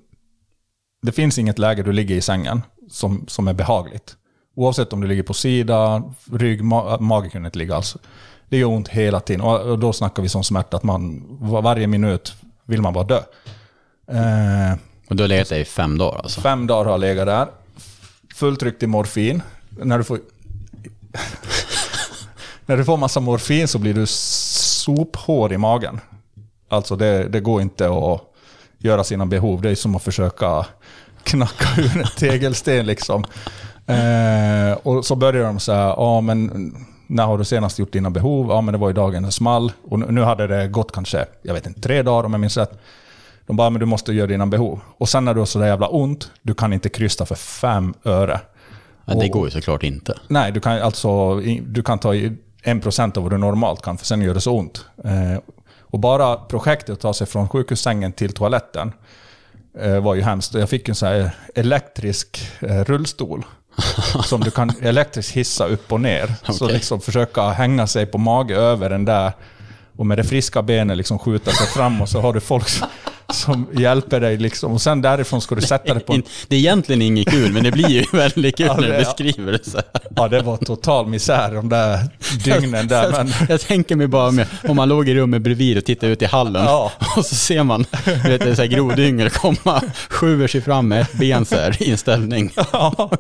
Det finns inget läge du ligger i sängen som, som är behagligt. Oavsett om du ligger på sida, rygg, ma mage kan inte ligga alls. Det gör ont hela tiden. Och, då snackar vi som smärta att man var, varje minut vill man bara dö. Eh, Och du har legat där i fem dagar alltså? Fem dagar har jag legat där. Fulltryckt i morfin. När du får... när du får massa morfin så blir du sophår i magen. Alltså det, det går inte att göra sina behov. Det är som att försöka knacka ur en tegelsten liksom. Eh, och så börjar de säga, ja men när har du senast gjort dina behov? Ja men det var ju dagen det small. Och nu- nu hade det gått kanske, jag vet inte, tre dagar om jag minns rätt. De bara, men du måste göra dina behov. Och sen när du har sådär jävla ont, du kan inte krysta för fem öre. Ja, det går ju såklart inte. Nej, du kan alltså du kan ta en procent av vad du normalt kan, för sen gör det så ont. Eh, och bara projektet att ta sig från sjukhussängen till toaletten eh, var ju hemskt. Jag fick en sån elektrisk eh, rullstol. som du kan elektriskt hissa upp och ner. Så Okej. liksom försöka hänga sig på mage över den där. Och med det friska benet liksom skjuta sig fram och så har du folk som hjälper dig liksom. Och sen därifrån ska du sätta dig på en... Det är egentligen inget kul, men det blir ju väldigt kul Ja, när du beskriver det så här. Ja, det var total misär de där dygnen där. Men Jag tänker mig bara med, om man låg i rummet bredvid och tittade ut i hallen Ja. och så ser man vet, en sån här grodyngel komma, skjuver sig fram med ett ben så här i en ställning. ja.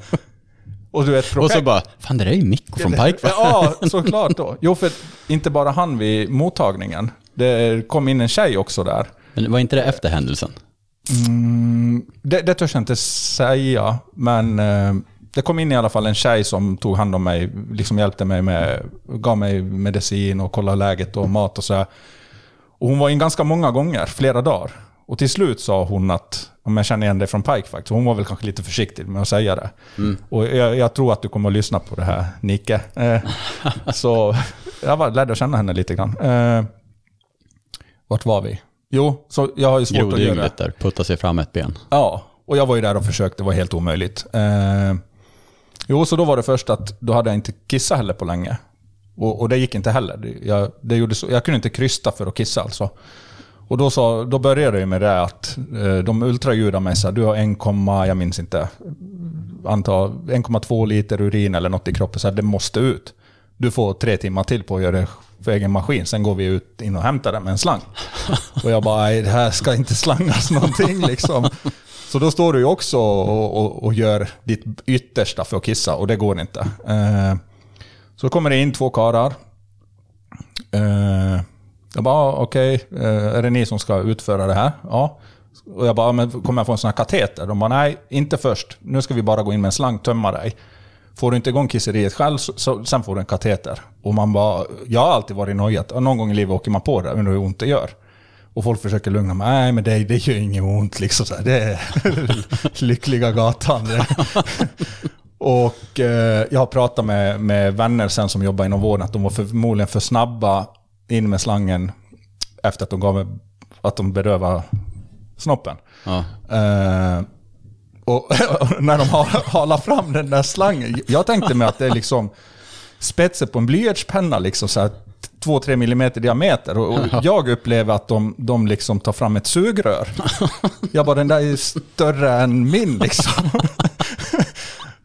Och du vet, Och så bara, fan det där är ju Mikko från Pike va? Ja, såklart då. Jo, för inte bara han vid mottagningen. Det kom in en tjej också där. Men var inte det efter händelsen? Det, det törs jag inte säga, men eh, det kom in i alla fall en tjej som tog hand om mig, liksom hjälpte mig med, gav mig medicin och kollade läget och mat och så här. Och hon var in ganska många gånger, flera dagar. Och till slut sa hon att, om jag känner igen dig från Pike faktiskt, hon var väl kanske lite försiktig med att säga det. Och jag, jag tror att du kommer att lyssna på det här, Nicke. Eh, så jag var, lärde känna henne lite grann. Eh, vart var vi? Jo, så jag har ju svårt att göra... Där, putta sig fram ett ben. Ja, och jag var ju där och försökte, det var helt omöjligt. Eh, jo, så då var det först att då hade jag inte kissat heller på länge. Och, och det gick inte heller. Jag, det gjorde så, jag kunde inte krysta för att kissa alltså. Och då, sa, då började det med det att eh, de ultraljudade mig så här, du har 1, jag minns inte, anta 1,2 liter urin eller något i kroppen, så här, det måste ut. Du får tre timmar till på att göra det för egen maskin, sen går vi ut in och hämtar den med en slang. Och jag bara, nej det här ska inte slangas någonting liksom. Så då står du ju också och, och, och gör ditt yttersta för att kissa och det går inte. Eh, så kommer det in två karlar. Eh, jag bara, ah, okej, okay, är det ni som ska utföra det här? Ja. Och jag bara, men kommer jag få en sån här kateter? De bara, nej, inte först. Nu ska vi bara gå in med en slang, tömma dig. Får du inte igång kisseriet själv, så, så, sen får du en kateter. Och man bara, jag har alltid varit nojad. Och Någon gång i livet åker man på det, men hur ont det gör. Och folk försöker lugna mig. Nej, men det, det gör inget ont. Liksom så här. Det är lyckliga gatan. Och eh, jag har pratat med, med vänner sen som jobbar inom vården att de var förmodligen för snabba in med slangen efter att de gav att de berövade snoppen. Ja. Eh, och när de halar fram den där slangen, jag tänkte mig att det är liksom spetsen på en blyertspenna, liksom så här 2-3 millimeter diameter. Och, och jag upplever att de, de liksom tar fram ett sugrör. Jag bara, den där är större än min liksom.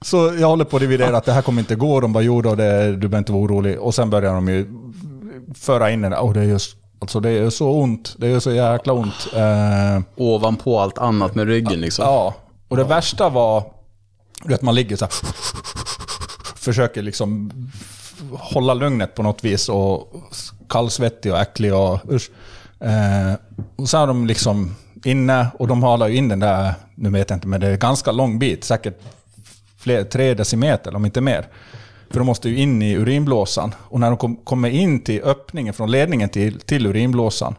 Så jag håller på att dividera att det här kommer inte gå. De bara, jo då, det, du behöver inte vara orolig. Och sen börjar de ju föra in den där, oh, det är just Alltså det är så ont, det är så jäkla ont. Eh, Ovanpå allt annat med ryggen liksom. Ja, och det värsta var du vet, man ligger så här, försöker liksom hålla lugnet på något vis och kallsvettig och äcklig och usch. Eh, och så är de liksom inne och de halar ju in den där, nu vet jag inte, men det är en ganska lång bit, säkert fler, tre decimeter om inte mer. För de måste ju in i urinblåsan. Och när de kom, kommer in till öppningen från ledningen till, till urinblåsan,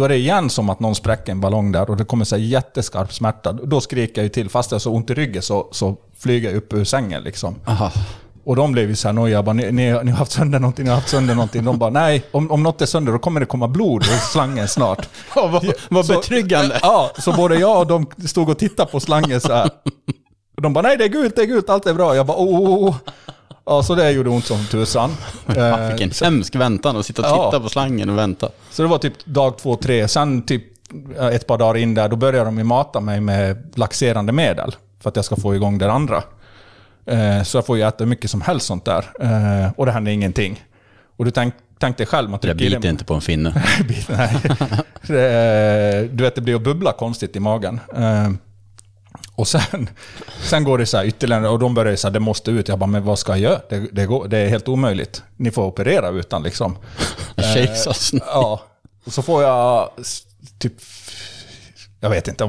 då är det igen som att någon spräcker en ballong där och det kommer så här jätteskarp smärta. Då skriker jag ju till, fast jag har så ont i ryggen så, så flyger jag upp ur sängen liksom. Aha. Och de blev ju såhär nojiga, bara, ni, ni, ni har haft sönder någonting, ni har haft sönder någonting. De bara, nej, om, om något är sönder då kommer det komma blod ur slangen snart. Ja, vad, vad Så- betryggande. Ja, så både jag och de stod och tittade på slangen så här. Och de bara, nej det är gult, det är gult, allt är bra. Jag bara, oh, oh, oh. Ja, så det gjorde ont som tusan. Eh, Vilken hemsk väntan att sitta och Ja. titta på slangen och vänta. Så det var typ dag två, tre. Sen typ eh, ett par dagar in där, då började de ju mata mig med laxerande medel. För att jag ska få igång det andra. Eh, Så jag får ju äta mycket som helst sånt där. Och det hände ingenting. Och du tänk, tänk dig själv, man Det trycker i biter inte på en finne. Det- Du vet, det blir att bubbla konstigt i magen. Eh, Och sen, sen går det så här ytterligare, och de börjar säga det måste ut. Jag bara, men vad ska jag göra? Det, det, går, det är helt omöjligt. Ni får operera utan liksom. Kejsarsnitt. Ja, och så får jag typ... Jag vet inte,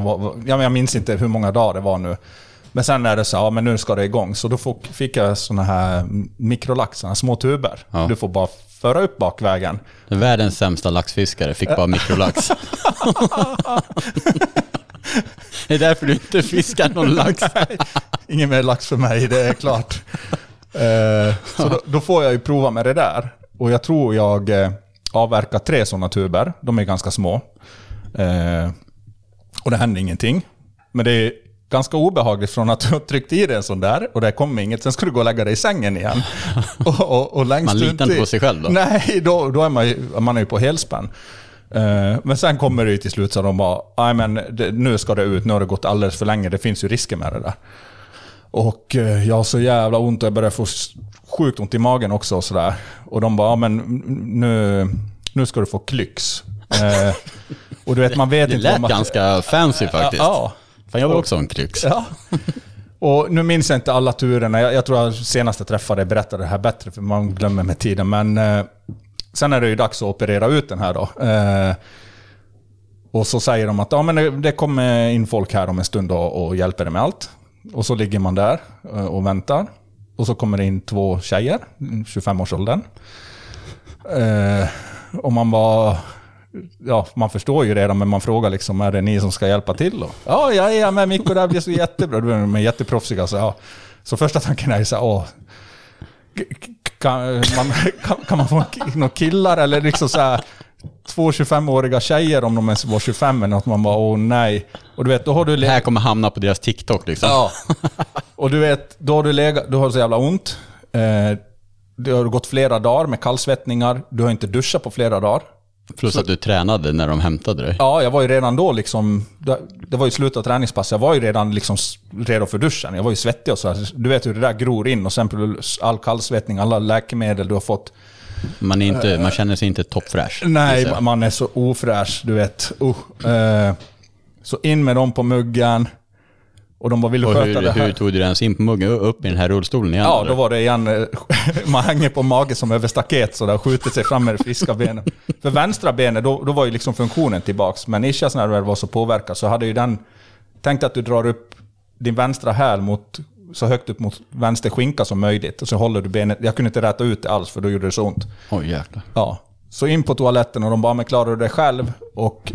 jag minns inte hur många dagar det var nu. Men sen är det så, ja men nu ska det igång. Så då fick jag såna här mikrolax, såna här små tuber. Ja. Du får bara föra upp bakvägen. Världens sämsta laxfiskare fick bara mikrolax. det är därför du inte fiskar någon lax. Ingen mer lax för mig, det är klart. Eh, så då, då får jag ju prova med det där. Och jag tror jag eh, avverkar tre sådana tuber. De är ganska små. Eh, och det händer ingenting. Men det är ganska obehagligt från att du har tryckt i dig en sån där och det kommer inget. Sen ska du gå och lägga dig i sängen igen. och, och, och längst Man litar inte på sig själv då? Nej, då, då är man ju, man är ju på helspänn. Eh, Men sen kommer det ju till slut så de bara, nej men det, nu ska det ut, nu har det gått alldeles för länge, det finns ju risker med det där. Och eh, jag har så jävla ont och jag börjar få sjukt ont i magen också och sådär. Och de bara, men nu, nu ska du få klyx. Eh, och du vet, man vet Det inte vad lät man... ganska fancy faktiskt. Ja, Fan, jag vill också en kryx. Ja. Och nu minns jag inte alla turerna. Jag, jag tror jag senast jag träffade berättade det här bättre, för man glömmer med tiden. Men eh, sen är det ju dags att operera ut den här då. Eh, och så säger de att ja, men det, kommer in folk här om en stund och, och hjälper dig med allt. Och så ligger man där eh, och väntar. Och så kommer det in två tjejer, 25-årsåldern. Eh, och man bara... Ja, man förstår ju redan, men man frågar liksom, är det ni som ska hjälpa till då? Ja, jag är med Mikko, det här blir så jättebra. De är jätteproffsiga. Så, ja. så första tanken är ju så här, åh, kan man, kan, kan man få några killar eller liksom så här, två 25-åriga tjejer om de ens var 25 eller något. Man bara, åh nej. Och du vet, då har du... Det här kommer hamna på deras TikTok liksom. Ja. Och du vet, då har du legat, du har så jävla ont. Eh, det har gått flera dagar med kallsvettningar. Du har inte duschat på flera dagar. Plus att du tränade när de hämtade dig. Ja, jag var ju redan då liksom... Det, var ju slutet av träningspass. Jag var ju redan liksom redo för duschen. Jag var ju svettig och så. här. Du vet hur det där gror in. Och sen plus all kallsvettning, alla läkemedel du har fått. Man, är inte, man känner sig inte toppfräsch. Nej, man är så ofräsch, du vet. Uh, eh, så in med dem på muggen. Och de bara, vill du Och sköta hur, det här? hur tog du ens in på muggen? Upp i den här rullstolen igen? Ja, eller? då var det igen. eh, Man hänger på mage som över staket så där skjuter sig fram med det friska benet. För vänstra benet, då, då var ju liksom funktionen tillbaks. Men ischiasnerver var så påverkad så hade ju den... Tänk att du drar upp din vänstra häl mot, så högt upp mot vänster skinka som möjligt. Och så håller du benet... Jag kunde inte räta ut det alls för då gjorde det så ont. Oj jäklar. Ja. Så in på toaletten och de bara, men klarar du det själv? Och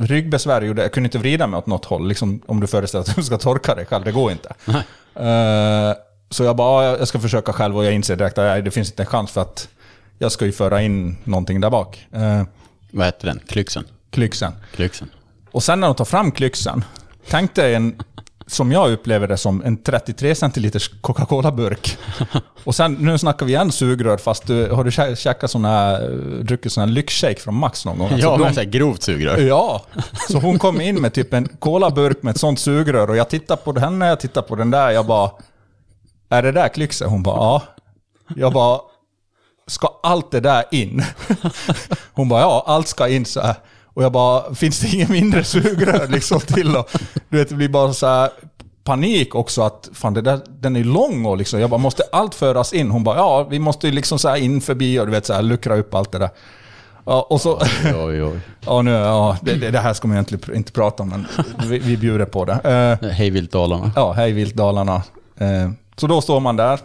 ryggbesvär gjorde, jag kunde inte vrida mig åt något håll. Liksom, om du föreställer att du ska torka dig själv, det går inte. Eh, så jag bara, ja, jag ska försöka själv och jag inser direkt att nej, det finns inte en chans för att jag ska ju föra in någonting där bak. Uh, Vad hette den? Klyxen? klyxen. Klyxen. Och sen när de tar fram klyxen, tänk dig en, som jag upplever det som, en 33 centiliters Coca-Cola-burk. Och sen, nu snackar vi igen sugrör, fast du, har du kä- käkat såna här, eh, druckit sån här lyxshake från Max någon gång? Alltså, Ja, de- men grovt sugrör. Ja, så hon kom in med typ en colaburk med ett sånt sugrör och jag tittar på henne, jag tittar på den där, jag bara... Är det där klyxen? Hon bara ja. Jag bara, ska allt det där in? Hon bara ja, allt ska in så här. Och jag bara, finns det ingen mindre sugrör liksom till? Och, du vet, det blir bara så här panik också att fan det där, den är lång och liksom, jag bara, måste allt föras in? Hon bara, ja, vi måste ju liksom så in förbi och du vet så här luckra upp allt det där. Ja, och så... Oj, oj. Ja, nu, ja det, det, här ska man egentligen inte prata om, men vi, vi bjuder på det. Eh, Hej vilt Dalarna. ja, hej vilt Dalarna. Eh, så då står man där.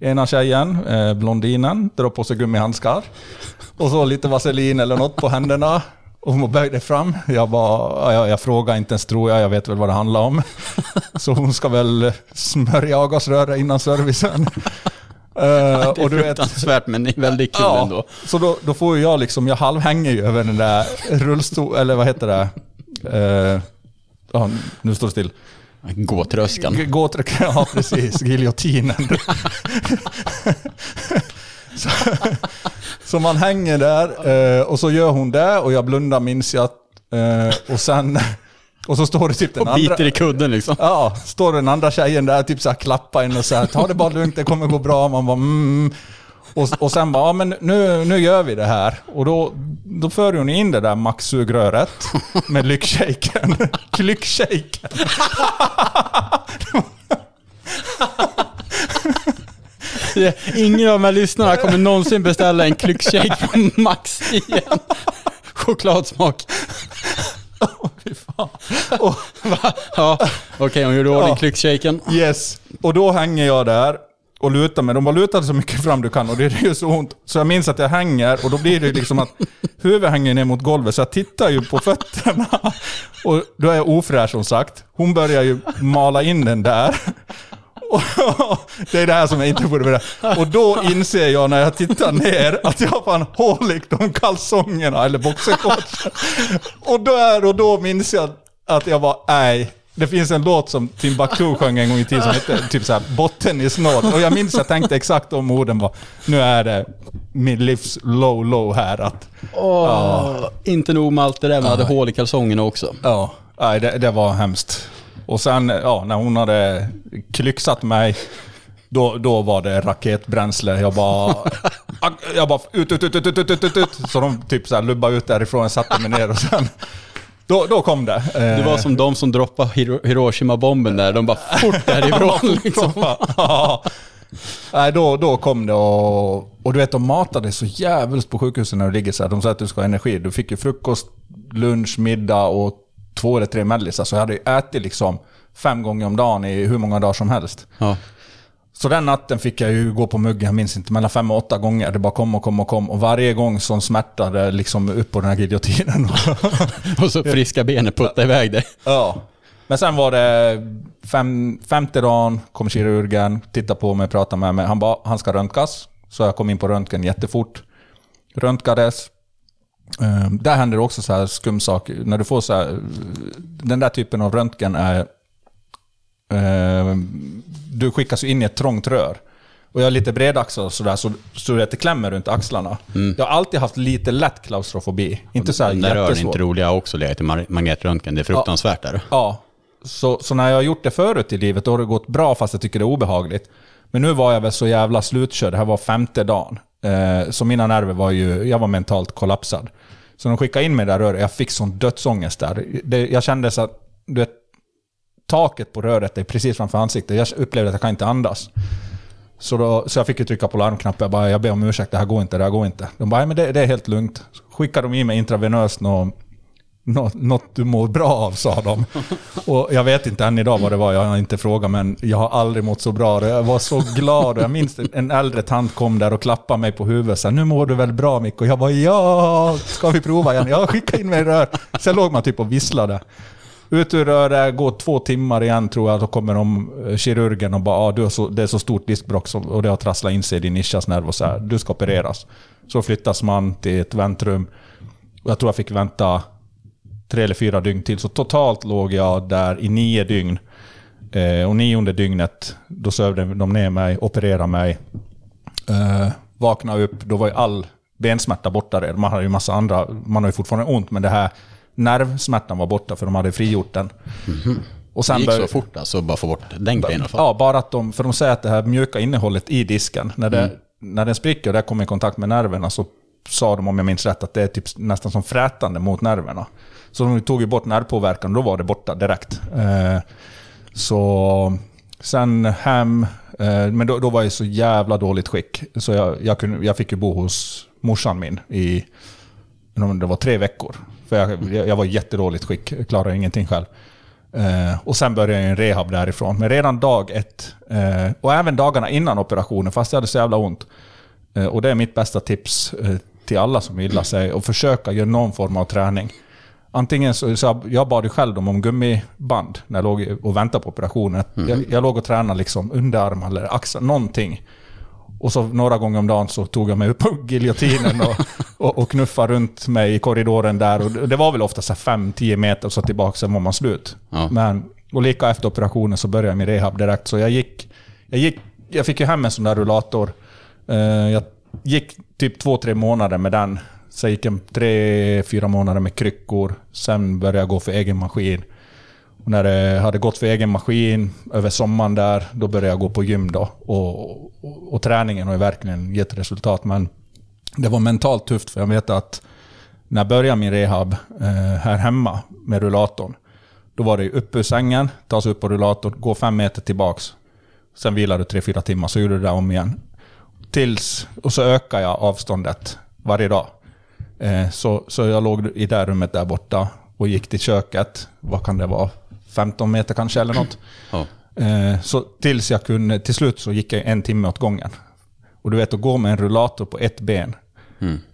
Ena tjejen, eh, blondinen, drar på sig gummihandskar. Och så lite vaselin eller något på händerna. Och hon böjde fram. Jag bara, jag, jag frågar inte ens tror jag, jag vet väl vad det handlar om. Så hon ska väl smörja avgasröret innan servicen. Eh, Det är och du vet, fruktansvärt men det är väldigt kul Ja, ändå. så då, då får jag liksom, jag halvhänger ju över den där rullstol, eller vad heter det? Eh, ja, nu står det still. Gåtröskan. G- Gåtryck, ja precis, giljotinen. Så, så man hänger där eh, och så gör hon det och jag blundar minns jag. Eh, och sen, och så står det typ den Och andra... biter i kudden liksom. Ja, står den andra tjejen där typ så här klappar in och säger ta det bara lugnt, det kommer gå bra. Man bara mm. Och, och sen bara, ja men nu, nu gör vi det här. Och då, då för hon in det där maxsugröret med lyckshaken. Klyckshaken. Ingen av de här lyssnarna kommer någonsin beställa en klyckshake från Max igen. Chokladsmak. Fy fan. Och, Va? Ja, okej hon gjorde ordning Ja. klyckshaken. yes. Och då hänger jag där och lutar mig. De bara lutar så mycket fram du kan och det är ju så ont. Så jag minns att jag hänger och då blir det liksom att huvudet hänger ner mot golvet. Så jag tittar ju på fötterna. Och då är jag ofräsch som sagt. Hon börjar ju mala in den där. Det är det här som jag inte borde berätta. Och då inser jag när jag tittar ner att jag har fan hållit de kalsongerna eller boxershortsen. Och där och då minns jag att jag var nej. Det finns en låt som Timbuktu sjöng en gång i tiden som hette typ såhär botten i snål. Och jag minns jag tänkte exakt de orden var nu är det, min livs low low här. Att, Åh, Inte nog med allt det där, man hade hål i kalsongerna också. ja, nej, det, det var hemskt. Och sen ja, när hon hade klyxat mig, då, då var det raketbränsle. Jag bara... Jag bara ut, ut, ut, ut, ut, ut, ut, ut. Så de typ så här lubbade ut därifrån, jag satte mig ner och sen... Då, då kom det. Det var som de som droppade Hiro- Hiroshima-bomben där, de bara fort därifrån liksom. Ja. Nej, då, då kom det och, och du vet, de matade så jävligt på sjukhuset när du ligger så här. De sa att du ska ha energi. Du fick ju frukost, lunch, middag och två eller tre mellisar. Så jag hade ju ätit liksom fem gånger om dagen i hur många dagar som helst. Ja. Så den natten fick jag ju gå på muggen, jag minns inte, mellan fem och åtta gånger. Det bara kom och kom och kom. Och varje gång som smärtade liksom upp på den här giljotinen. Och så friska benet putta iväg det. Ja. Men sen var det fem, femte dagen, kom kirurgen, tittade på mig, pratade med mig. Han bara, han ska röntgas. Så jag kom in på röntgen jättefort. Röntgades. Uh, där händer det också så här skum sak. När du får så här, den där typen av röntgen är... eh, du skickas in i ett trångt rör. Och jag är lite bredaxlad sådär, så, så det det klämmer runt axlarna. Jag har alltid haft lite lätt klaustrofobi. Inte så här Den där rören är inte roliga också, legat i magnetröntgen. Det är fruktansvärt där. Ja. Så, så när jag har gjort det förut i livet, då har det gått bra fast jag tycker det är obehagligt. Men nu var jag väl så jävla slutkörd. Det här var femte dagen. Eh, så mina nerver var ju... Jag var mentalt kollapsad. Så de skickade in mig där röret. Jag fick sån dödsångest där. Det, jag kände så att... Du vet, taket på röret är precis framför ansiktet. Jag upplevde att jag kan inte andas. Så, då, så jag fick ju trycka på larmknappen. Jag bara, jag ber om ursäkt, det här går inte, det här går inte. De bara, "Nej, men det, det är helt lugnt. Så skickade de i mig intravenöst någon nå, något du mår bra av, sa de. Och jag vet inte än idag vad det var, jag har inte frågat, men jag har aldrig mått så bra. Jag var så glad och jag minns en äldre tant kom där och klappade mig på huvudet. Så här, nu mår du väl bra Micke? Och jag bara, ja, ska vi prova igen? Jag skickade in mig i rör. Sen låg man typ och visslade. Ut ur röret, går två timmar igen tror jag, då kommer de, eh, kirurgen och bara ah, du så, det är så stort diskbråck och det har trasslat in sig i din ischiasnerv och så här, du ska opereras. Så flyttas man till ett väntrum. Jag tror jag fick vänta tre eller fyra dygn till. Så totalt låg jag där i nio dygn. Eh, och nionde dygnet, då sövde de ner mig, opererade mig. Eh, vaknade upp, då var ju all bensmärta borta redan. Man hade ju massa andra, man har ju fortfarande ont, men det här nervsmärtan var borta för de hade frigjort den. Och Det sen gick bör- så fort alltså, bara få bort den grejen. Ja, bara att de, för de säger att det här mjuka innehållet i disken, när, det, när den spricker och det kommer i kontakt med nerverna så sa de, om jag minns rätt, att det är typ nästan som frätande mot nerverna. Så de tog ju bort nervpåverkan, då var det borta direkt. Eh, så sen hem, eh, men då, då var jag i så jävla dåligt skick. Så jag, jag, kunde, jag fick ju bo hos morsan min i, det var tre veckor. För jag, jag var i jättedåligt skick, klarade ingenting själv. Eh, och sen började jag en rehab därifrån. Men redan dag ett, eh, och även dagarna innan operationen, fast jag hade så jävla ont. Eh, och det är mitt bästa tips eh, till alla som vill sig, att försöka göra någon form av träning. Antingen så, så jag, bad ju själv om, om gummiband när jag låg och väntade på operationen. Jag, jag låg och tränade liksom underarm eller axel, någonting. Och så några gånger om dagen så tog jag mig upp på giljotinen och, och, och knuffade runt mig i korridoren där. Och det- det var väl ofta 5-10 meter och så tillbaka, sen var man slut. Ja. Men, och lika efter operationen så började jag min rehab direkt. Så jag gick, jag gick, jag fick ju hem en sån där rullator. Eh, jag gick typ två, tre månader med den. Sen gick jag tre, fyra månader med kryckor. Sen började jag gå för egen maskin. Och när det hade gått för egen maskin över sommaren där, då började jag gå på gym då. Och, och, och träningen har ju verkligen gett resultat. Men det var mentalt tufft för jag vet att när jag började min rehab eh, här hemma med rullatorn, då var det upp ur sängen, ta sig upp på rullatorn, gå fem meter tillbaks. Sen vilar du tre, fyra timmar, så gjorde du det där om igen. Tills, och så ökar jag avståndet varje dag. Eh, så, så jag låg i det rummet där borta och gick till köket. Vad kan det vara? 15 meter kanske eller något. Ja. Eh, så tills jag kunde, till slut så gick jag en timme åt gången. Och du vet att gå med en rullator på ett ben,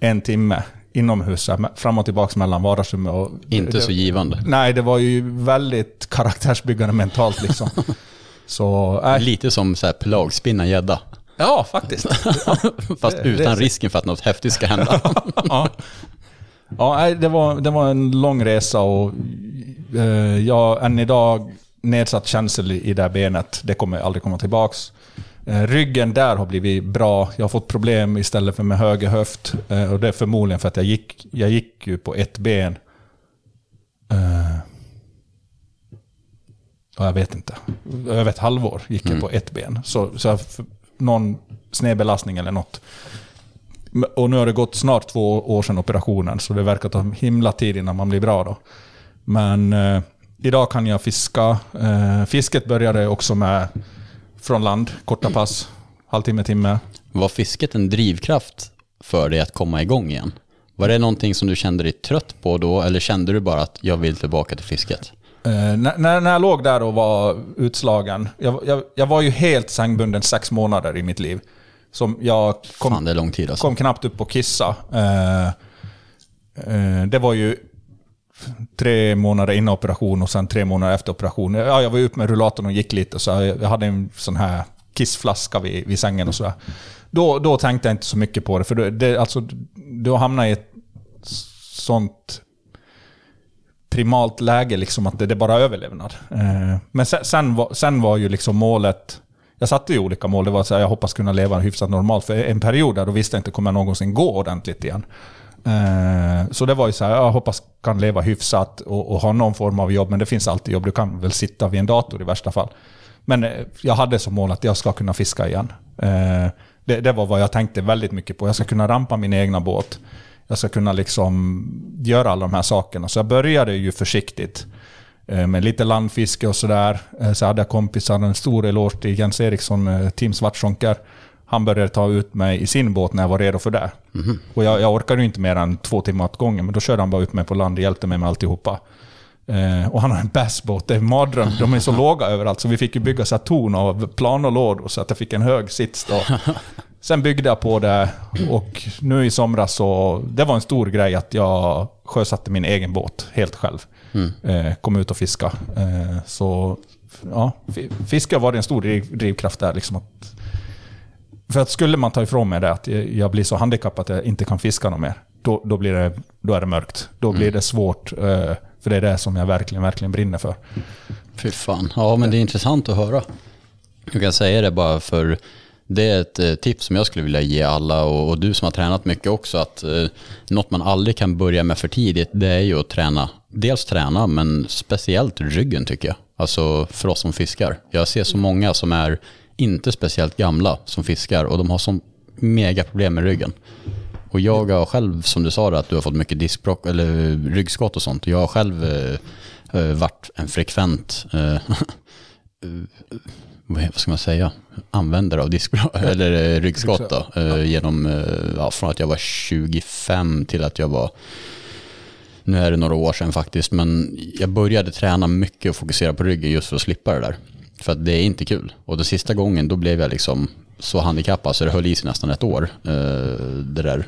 en timme inomhus, fram och tillbaka mellan vardagsrummet och... Inte så givande. Nej, det var ju väldigt karaktärsbyggande mentalt liksom. Så, äh, Lite som så här pelagspinna gädda. Ja faktiskt. Fast Det- det utan så. risken för att något häftigt ska hända. ja. Ja, det var, det var en lång resa och eh, jag än idag nedsatt känsel i det benet. Det kommer aldrig komma tillbaks. Eh, ryggen där har blivit bra. Jag har fått problem istället för med höger höft. Eh, och det är förmodligen för att jag gick, jag gick ju på ett ben. Eh, ja, jag vet inte. Över ett halvår gick jag på ett ben. Så, så jag, någon snedbelastning eller något. Och nu har det gått snart två år sedan operationen, så det verkar ta himla tid innan man blir bra då. Men eh, idag kan jag fiska. Eh, fisket började också med från land, korta pass, halvtimme, timme. Var fisket en drivkraft för dig att komma igång igen? Var det någonting som du kände dig trött på då, eller kände du bara att jag vill tillbaka till fisket? Eh, när, när, jag låg där och var utslagen, jag, jag, jag var ju helt sängbunden sex månader i mitt liv. Som jag kom, Fan, det är lång tid alltså. kom knappt upp och kissa. Eh, eh, det var ju tre månader innan operation och sen tre månader efter operation. Ja, jag var upp med rullatorn och gick lite, så jag hade en sån här kissflaska vid, vid sängen och sådär. Då, då tänkte jag inte så mycket på det, för det, det, alltså, du hamnar i ett sånt primalt läge, liksom att det, det är bara överlevnad. Eh, men sen, sen, var, sen var ju liksom målet... Jag satte ju olika mål. Det var så här, jag hoppas kunna leva hyfsat normalt. För en period där då visste jag inte kommer jag någonsin gå ordentligt igen. Eh, så det var ju så här, jag hoppas kan leva hyfsat och, och ha någon form av jobb. Men det finns alltid jobb. Du kan väl sitta vid en dator i värsta fall. Men eh, jag hade som mål att jag ska kunna fiska igen. Eh, det, det var vad jag tänkte väldigt mycket på. Jag ska kunna rampa min egna båt. Jag ska kunna liksom göra alla de här sakerna. Så jag började ju försiktigt eh, med lite landfiske och sådär. Eh, Så hade jag kompisar, en stor eloge till Jens Eriksson, eh, Team Svartsjonker. Han började ta ut mig i sin båt när jag var redo för det. Och jag, jag orkade ju inte mer än två timmar åt gången, men då körde han bara ut mig på land och hjälpte mig med alltihopa. Eh, och han har en bassbåt, det är en mardröm. De är så låga överallt, så vi fick ju bygga så torn av plan och lådor så att jag fick en hög sits då. Sen byggde jag på det och nu i somras så, det var en stor grej att jag sjösatte min egen båt helt själv. Eh, kom ut och fiska. Eh, så ja, fi- fiske var en stor driv, drivkraft där. Liksom att, för att skulle man ta ifrån mig det, att jag blir så handikappad att jag inte kan fiska något mer, då, då, blir det, då är det mörkt. Då blir det svårt, eh, för det är det som jag verkligen, verkligen brinner för. Fy fan. Ja, men det är intressant att höra. Jag kan säga det bara för det är ett eh, tips som jag skulle vilja ge alla och, och du som har tränat mycket också att eh, något man aldrig kan börja med för tidigt det är ju att träna. Dels träna men speciellt ryggen tycker jag. Alltså för oss som fiskar. Jag ser så många som är inte speciellt gamla som fiskar och de har så mega problem med ryggen. Och jag har själv, som du sa, det, att du har fått mycket diskbråck eller eh, ryggskott och sånt. Jag har själv eh, eh varit en frekvent, eh, vad vad ska man säga, användare av diskbråck eller eh, ryggskott då, eh, genom, eh, ja, från att jag var 25 till att jag var nu är det några år sedan faktiskt, men jag började träna mycket och fokusera på ryggen just för att slippa det där. För att det är inte kul. Och den sista gången då blev jag liksom så handikappad så det höll i sig nästan ett år. eh, Det där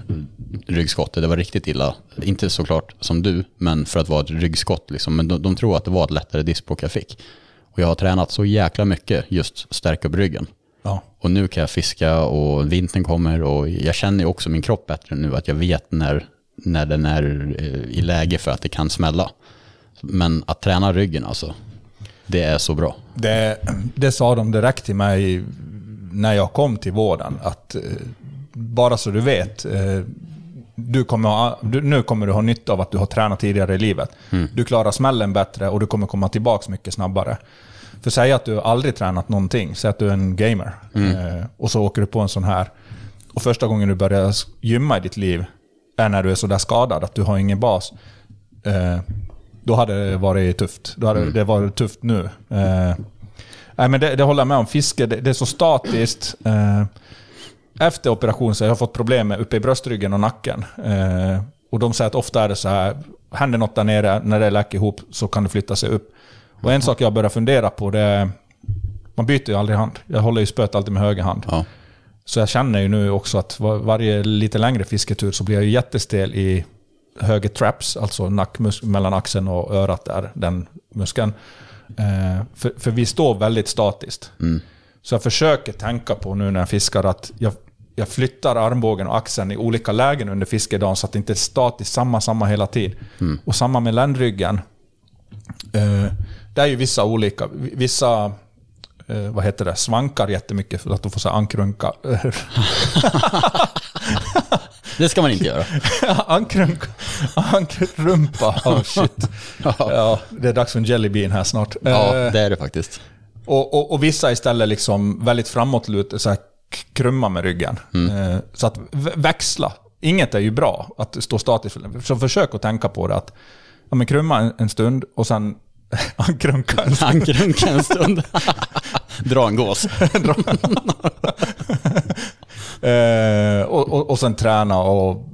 ryggskottet, det var riktigt illa. Inte såklart som du, men för att vara ett ryggskott liksom. Men de, de tror att det var ett lättare diskbråck jag fick. Och jag har tränat så jäkla mycket just stärka upp ryggen. Ja. Och nu kan jag fiska och vintern kommer och jag känner ju också min kropp bättre nu. Att jag vet när, när den är eh, i läge för att det kan smälla. Men att träna ryggen alltså, det är så bra. Det, det sa de direkt till mig när jag kom till vården. Att eh, bara så du vet, eh, du kommer ha, du, nu kommer du ha nytta av att du har tränat tidigare i livet. Du klarar smällen bättre och du kommer komma tillbaka mycket snabbare. För säg att du aldrig tränat någonting, säg att du är en gamer. Eh, och så åker du på en sån här. Och första gången du börjar gymma i ditt liv är när du är sådär skadad, att du har ingen bas. Eh, då hade det varit tufft. Då hade det varit tufft nu. Eh, nej, men det, det håller jag med om. Fiske, det, det är så statiskt. Efter operation så har jag fått problem med uppe i bröstryggen och nacken. Eh, och de säger att ofta är det så här, händer något där nere, när det läker ihop så kan det flytta sig upp. Och en sak jag börjar fundera på det är, man byter ju aldrig hand. Jag håller ju spöet alltid med höger hand. Ja. Så jag känner ju nu också att var, varje lite längre fisketur så blir jag ju jättestel i höger traps, alltså nackmuskeln mellan axeln och örat där, den muskeln. Eh, för, för vi står väldigt statiskt. Så jag försöker tänka på nu när jag fiskar att jag, jag flyttar armbågen och axeln i olika lägen under fiskedagen så att det inte är statiskt samma, samma hela tiden. Och samma med ländryggen. Eh, det är ju vissa olika. Vissa eh, vad heter det, svankar jättemycket för att de får så ankrunka. Det ska man inte göra. ankrunka, ankrumpa, oh shit. Ja, det är dags för en jelly bean här snart. Ja, Eh, det är det faktiskt. och, och, och vissa istället liksom väldigt framåtlut, så här k- krumma med ryggen. Eh, så att växla. Inget är ju bra att stå statiskt. Så försök att tänka på det att ja, men krumma en, stund och sen ankrunka en stund. Ankrunka en stund. Dra en gås. Eh, och, och, och sen träna och...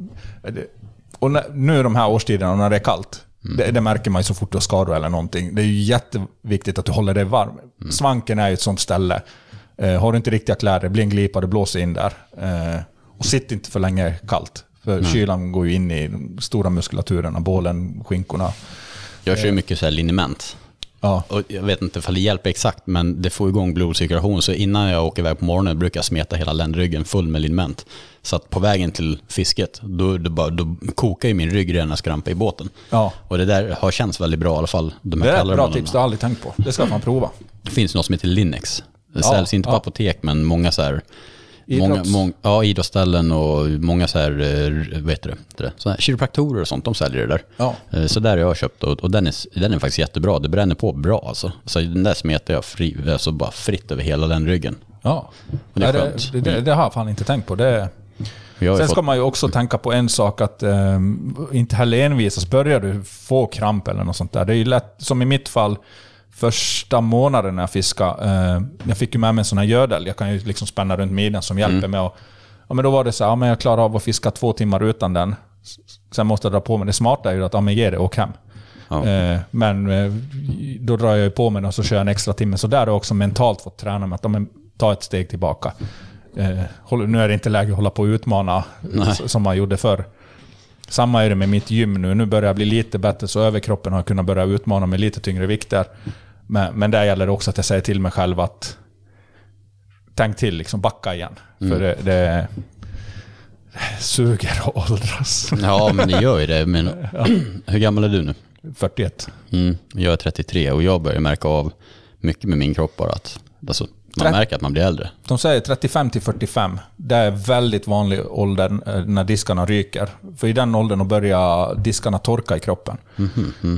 Och när, nu de här årstiderna när det är kallt, det, det märker man ju så fort du har skador eller någonting. Det är ju jätteviktigt att du håller dig varm. Svanken är ju ett sånt ställe. Eh, har du inte riktiga kläder, blir en glipa, det blåser in där. Eh, och sitt inte för länge kallt. För kylan går ju in i de stora muskulaturerna, bålen, skinkorna. Jag kör ju mycket så här liniment. Ja. Och jag vet inte ifall det hjälper exakt, men det får igång blodcirkulation. Så innan jag åker iväg på morgonen brukar jag smeta hela ländryggen full med liniment. Så att på vägen till fisket, då, då, bara, då kokar ju min rygg redan när jag ska rampa i båten. Ja. Och det där har känts väldigt bra i alla fall. De Det är ett bra tips, det har jag aldrig tänkt på. Det ska man prova. Det finns något som heter Linux. Det Ja, säljs inte på ja. apotek, men många så här... Många, ja, idrottsställen och många så här, eh, vad heter det, så här, kiropraktorer och sånt, de säljer det där. Ja. Eh, Så där har jag köpt och, och den, är, den är faktiskt jättebra. Det bränner på bra alltså. Så den där smetar jag fri, alltså bara fritt över hela den ryggen. Ja. det är Nej, det, det, det har jag fan inte tänkt på. Det, Sen fått, ska man ju också tänka på en sak att um, inte heller envisas. Börjar du få kramp eller något sånt där. Det är ju lätt, som i mitt fall, första månaden när jag fiskade. eh, jag fick ju med mig en sån här gödel. Jag kan ju liksom spänna runt midjan som hjälper mig. Och, ja, men då var det så här, ja, men jag klarar av att fiska två timmar utan den. Sen måste jag dra på mig. Det smarta är ju att, ja men ge det och åk hem. Ja. Eh, men eh, då drar jag ju på mig den och så kör jag en extra timme. Så där har jag också mentalt fått träna mig att ja, ta ett steg tillbaka. Eh, nu är det inte läge att hålla på och utmana Nej. som man gjorde förr. Samma är det med mitt gym nu. Nu börjar jag bli lite bättre så överkroppen har kunnat börja utmana med lite tyngre vikter. Men, men där gäller det också att jag säger till mig själv att tänk till, liksom backa igen. För det, det suger att åldras. ja, men det gör ju det. Men, hur gammal är du nu? 41. Mm, jag är 33 och jag börjar märka av mycket med min kropp bara att alltså, man märker att man blir äldre. De säger 35 till 45. Det är väldigt vanlig ålder eh, när diskarna ryker. För i den åldern börjar diskarna torka i kroppen.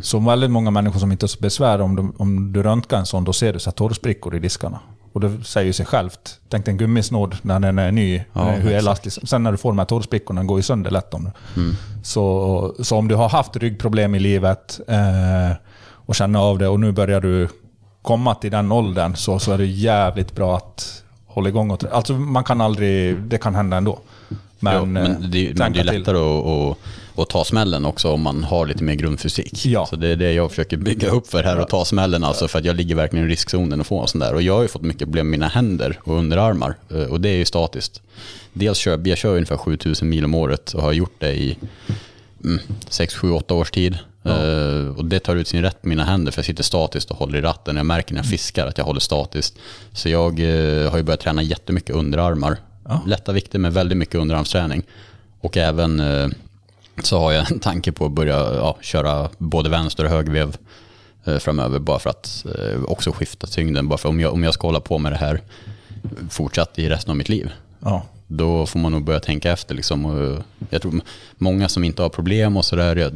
Så väldigt många människor som inte har besvär, om du, om du röntgar en sån, då ser du så torrsprickor i diskarna. Och det säger ju sig självt. Tänk dig en gummisnodd när den är ny, Ja, eh, hur elastisk. Sen när du får de här torrsprickorna, den går ju sönder lätt om du. Så, så om du har haft ryggproblem i livet eh, och känner av det och nu börjar du komma till den åldern så, så är det jävligt bra att hålla igång. Och, alltså man kan aldrig, det kan hända ändå. Men, ja, men eh, det, men det är lättare att, att, att ta smällen också om man har lite mer grundfysik. Ja. Så det är det jag försöker bygga upp för här och ta smällen alltså för att jag ligger verkligen i riskzonen att få en sån där. Och jag har ju fått mycket problem med mina händer och underarmar eh, och det är ju statiskt. Dels kör jag kör ungefär 7000 mil om året och har gjort det i mm, 6, 7, 8 års tid. Eh, och det tar ut sin rätt på mina händer för jag sitter statiskt och håller i ratten. Jag märker när jag fiskar att jag håller statiskt. Så jag eh, har ju börjat träna jättemycket underarmar. Lätta vikter med väldigt mycket underarmsträning. Och även eh, så har jag en tanke på att börja ja, köra både vänster och högervev eh, framöver. Bara för att också skifta tyngden. Bara för om jag, om jag ska hålla på med det här fortsatt i resten av mitt liv. Ja. Då får man nog börja tänka efter. Liksom. Och jag tror många som inte har problem och sådär.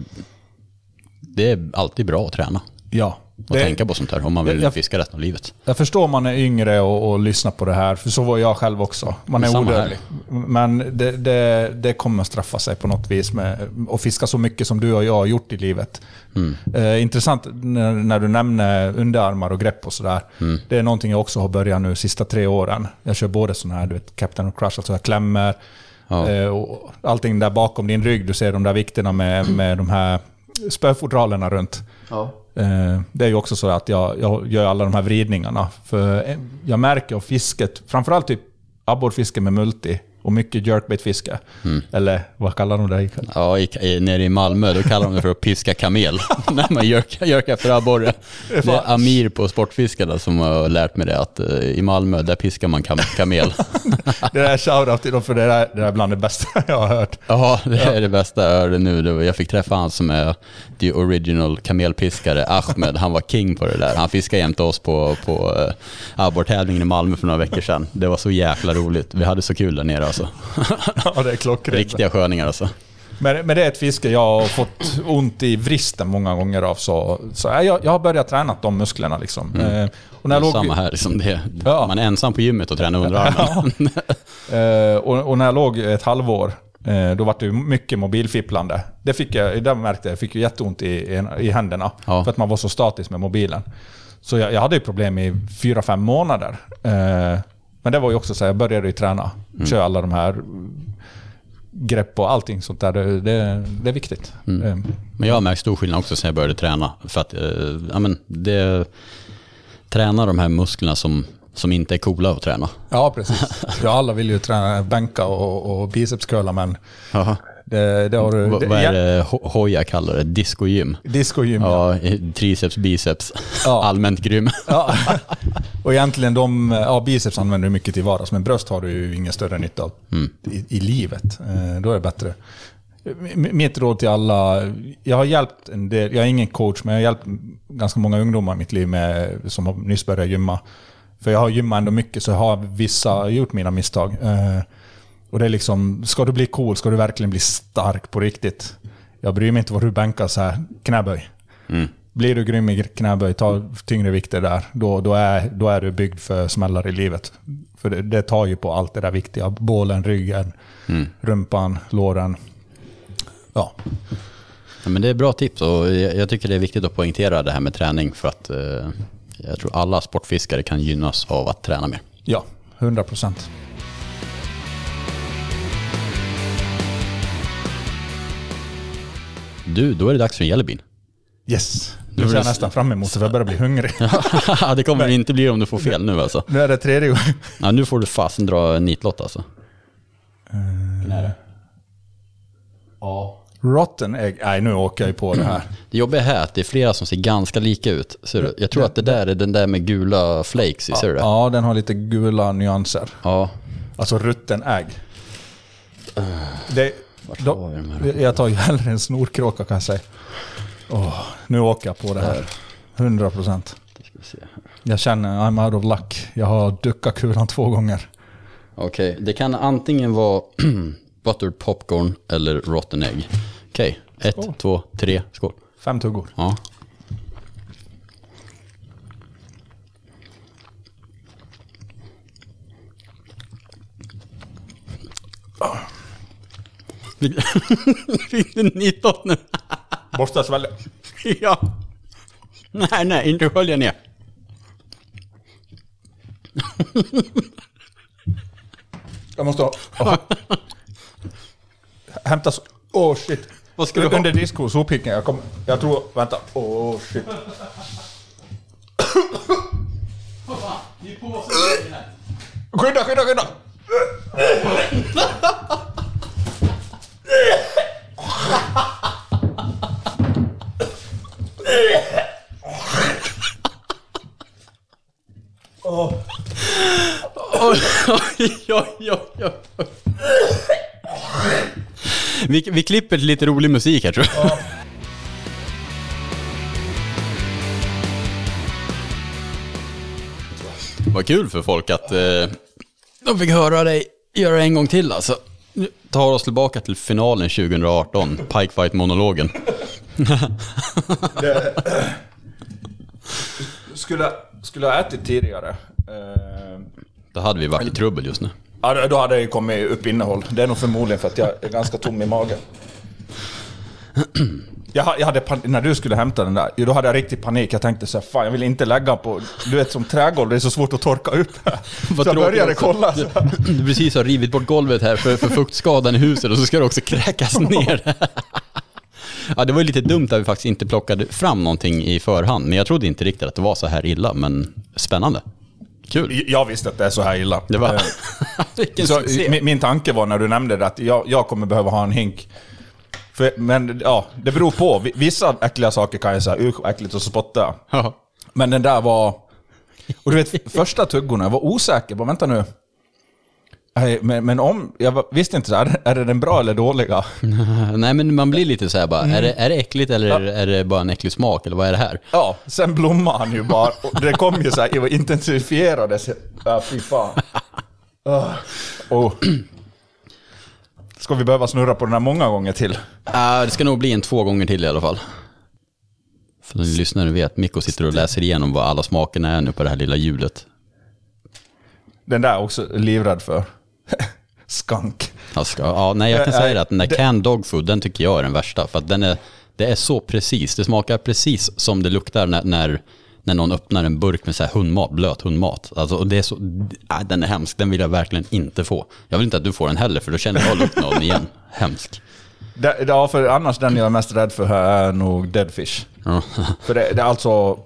Det är alltid bra att träna ja. och tänka på sånt här om man vill jag- fiska resten av livet. Jag förstår om man är yngre och, och lyssnar på det här, för så var jag själv också. Man är odödlig. Men det, det, det kommer straffa sig på något vis med att fiska så mycket som du och jag har gjort i livet. Mm. Eh, intressant när, när du nämner underarmar och grepp och sådär. Mm. Det är någonting jag också har börjat nu sista tre åren. Jag kör både sådana här, du vet, Captain of Crush, alltså jag klämmer. Ja. Eh, och allting där bakom din rygg, du ser de där vikterna med, med de här spöfodralerna runt. Eh, Det är ju också så att jag, jag gör alla de här vridningarna. För eh, jag märker av fisket, framförallt typ abborrfiske med multi och mycket jerkbaitfiske. Eller vad kallar de det? Ja, i, i, nere i Malmö, då kallar de det för att piska kamel. När man jerkar, jerkar efter abborre. Det är Amir på Sportfiskarna som har lärt mig det, att eh, i Malmö, där piskar man kam, kamel. Det där är shoutout till dem för det där, det där är bland det bästa jag har hört. Ja, det är det bästa jag hörde nu. Jag fick träffa han som är the original kamelpiskare, Ahmed. Han var king på det där. Han fiskade jämte oss på, på uh, abborrtävlingen i Malmö för några veckor sedan. Det var så jäkla roligt. Vi hade så kul där nere alltså. Ja, det är klockrent. Riktiga sköningar alltså. Men, men det är ett fiske jag har fått ont i vristen många gånger av. Så, så jag, jag har börjat träna de musklerna. Liksom. Eh, och när jag låg, Samma här, liksom det. Ja. man är ensam på gymmet och tränar underarmen. eh, och, och när jag låg ett halvår, eh, då var det mycket mobilfipplande. Det fick jag, det märkte jag, jag fick ju jätteont i, i, i händerna. Ja. För att man var så statisk med mobilen. Så jag, jag hade ju problem i fyra fem månader. Eh, men det var ju också så här, jag började ju träna. Köra alla de här grepp och allting sånt där. Det, det, det är viktigt. Eh, Men jag har märkt stor skillnad också sen jag började träna. För att, eh, ja men det... Träna de här musklerna som, som inte är coola att träna. Ja, precis. Ja, alla vill ju träna bänka och, och bicepscurla, men Jaha. Det, det har du... Vad vad är det Ho- Hoja kallar det? Discogym? Discogym, ja. Ja, triceps, biceps. Ja. Allmänt grym. ja. Och egentligen de... Ja, biceps använder du mycket till vardags, men bröst har du ju ingen större nytta av i, i livet. Eh, Då är det bättre. Mitt råd till alla, jag har hjälpt en del, jag är ingen coach, men jag har hjälpt ganska många ungdomar i mitt liv med, som har nyss börjat gymma. För jag har gymmat ändå mycket, så har vissa gjort mina misstag. Och det är liksom, ska du bli cool, ska du verkligen bli stark på riktigt. Jag bryr mig inte vad du bänkar så här, knäböj. Blir du grym i knäböj, ta tyngre vikter där, då, då, är, då är du byggd för smällar i livet. För det, det tar ju på allt det där viktiga. Bålen, ryggen, rumpan, låren. Ja, Ja, men det är bra tips och jag, jag tycker det är viktigt att poängtera det här med träning för att eh, jag tror alla sportfiskare kan gynnas av att träna mer. ja 100 procent. Du, då är det dags för en jellybean. Yes, Nu är ser jag det- nästan fram emot det, för jag börjar bli hungrig. det kommer det inte bli om du får fel nu alltså. Nu är det tredje gången. Ja, nu får du fasen dra en nitlott alltså. Ja. Rotten egg. Nej, nu åker jag ju på det här. Det jobbiga här är att det är flera som ser ganska lika ut. Ser du? Jag tror att det där är den där med gula flakes i, ser du det? Ja, den har lite gula nyanser. Ja. Alltså rutten ägg. Det, de, jag tar ju hellre en snorkråka kan jag säga. Oh, nu åker jag på det här. 100 procent. Jag känner I'm out of luck. Jag har duckat kulan två gånger. Okej, okay. det kan antingen vara buttered popcorn eller rotten egg. Okej, okay. ett, två, tre, skål. Fem tuggor. Ja. Oh. 19. Borsta svälja. Ja. Nej, nej, inte skölja ner. Jag måste ha... Oh. Hämta... Åh oh, shit. Vad ska du ha? Under disco, sophicken. Jag, kom, jag tror... Vänta. Åh oh, shit. Skynda, skynda, skynda! Oj, oj, oj, oj, oj. Vi, vi klipper till lite rolig musik här tror jag. Vad kul för folk att eh, de fick höra dig göra det en gång till alltså. Tar oss tillbaka till finalen 2018, Pikefight-monologen. Skulle, skulle jag ätit tidigare? Eh, Då hade vi varit i trubbel just nu. ja, då- hade det ju kommit upp innehåll. Det är nog förmodligen för att jag är ganska tom i magen. Jag, ha- jag hade pan- när du skulle hämta den där, då hade jag riktig panik. Jag tänkte så här, fan jag vill inte lägga på... Du vet som trädgolv, det är så svårt att torka upp. så jag började också. kolla. Så. Du, du precis har rivit bort golvet här för, för fuktskadan i huset och så ska det också kräkas ner. Ja, det var ju lite dumt att vi faktiskt inte plockade fram någonting i förhand. Men jag trodde inte riktigt att det var så här illa, men spännande. Kul. Jag visste att det är så här illa. Det var... Eh, Vilken Så, succé. min, min tanke var när du nämnde det att jag, jag kommer behöva ha en hink. För, men ja, det beror på. Vi- Vissa äckliga saker kan jag säga, usch vad äckligt, och så spottar jag. Ja. Men den där var... Och du vet, första tuggorna, jag var osäker. Bara, vänta nu. Nej, men, men om... Jag visste inte, så här, är det den bra eller dåliga? Nej men man blir lite så här bara, är, det, är det äckligt eller är det- är det bara en äcklig smak eller vad är det här? Ja, sen blommade han ju bara. Och det kom ju så här, det intensifierades. Ja, fy fan. Ah. Ska vi behöva snurra på den här många gånger till? Ja, det ska nog bli en två gånger till i alla fall. För den lyssnare vet, Mikko sitter och läser igenom vad alla smakerna är nu på det här lilla hjulet. Den där är också livrädd för. Skunk. Ska, ja, nej, jag kan Nej, säga det att den där det- canned dog food, den tycker jag är den värsta. För att den är, det är så precis, det smakar precis som det luktar när, när, när någon öppnar en burk med så här hundmat, blöt hundmat. Alltså, det är så, nej, den är hemsk, den vill jag verkligen inte få. Jag vill inte att du får den heller, för då känner jag lukten av den igen. Hemsk. Det, ja, för annars den jag är mest rädd för här är nog deadfish. Ja. För det, det är alltså...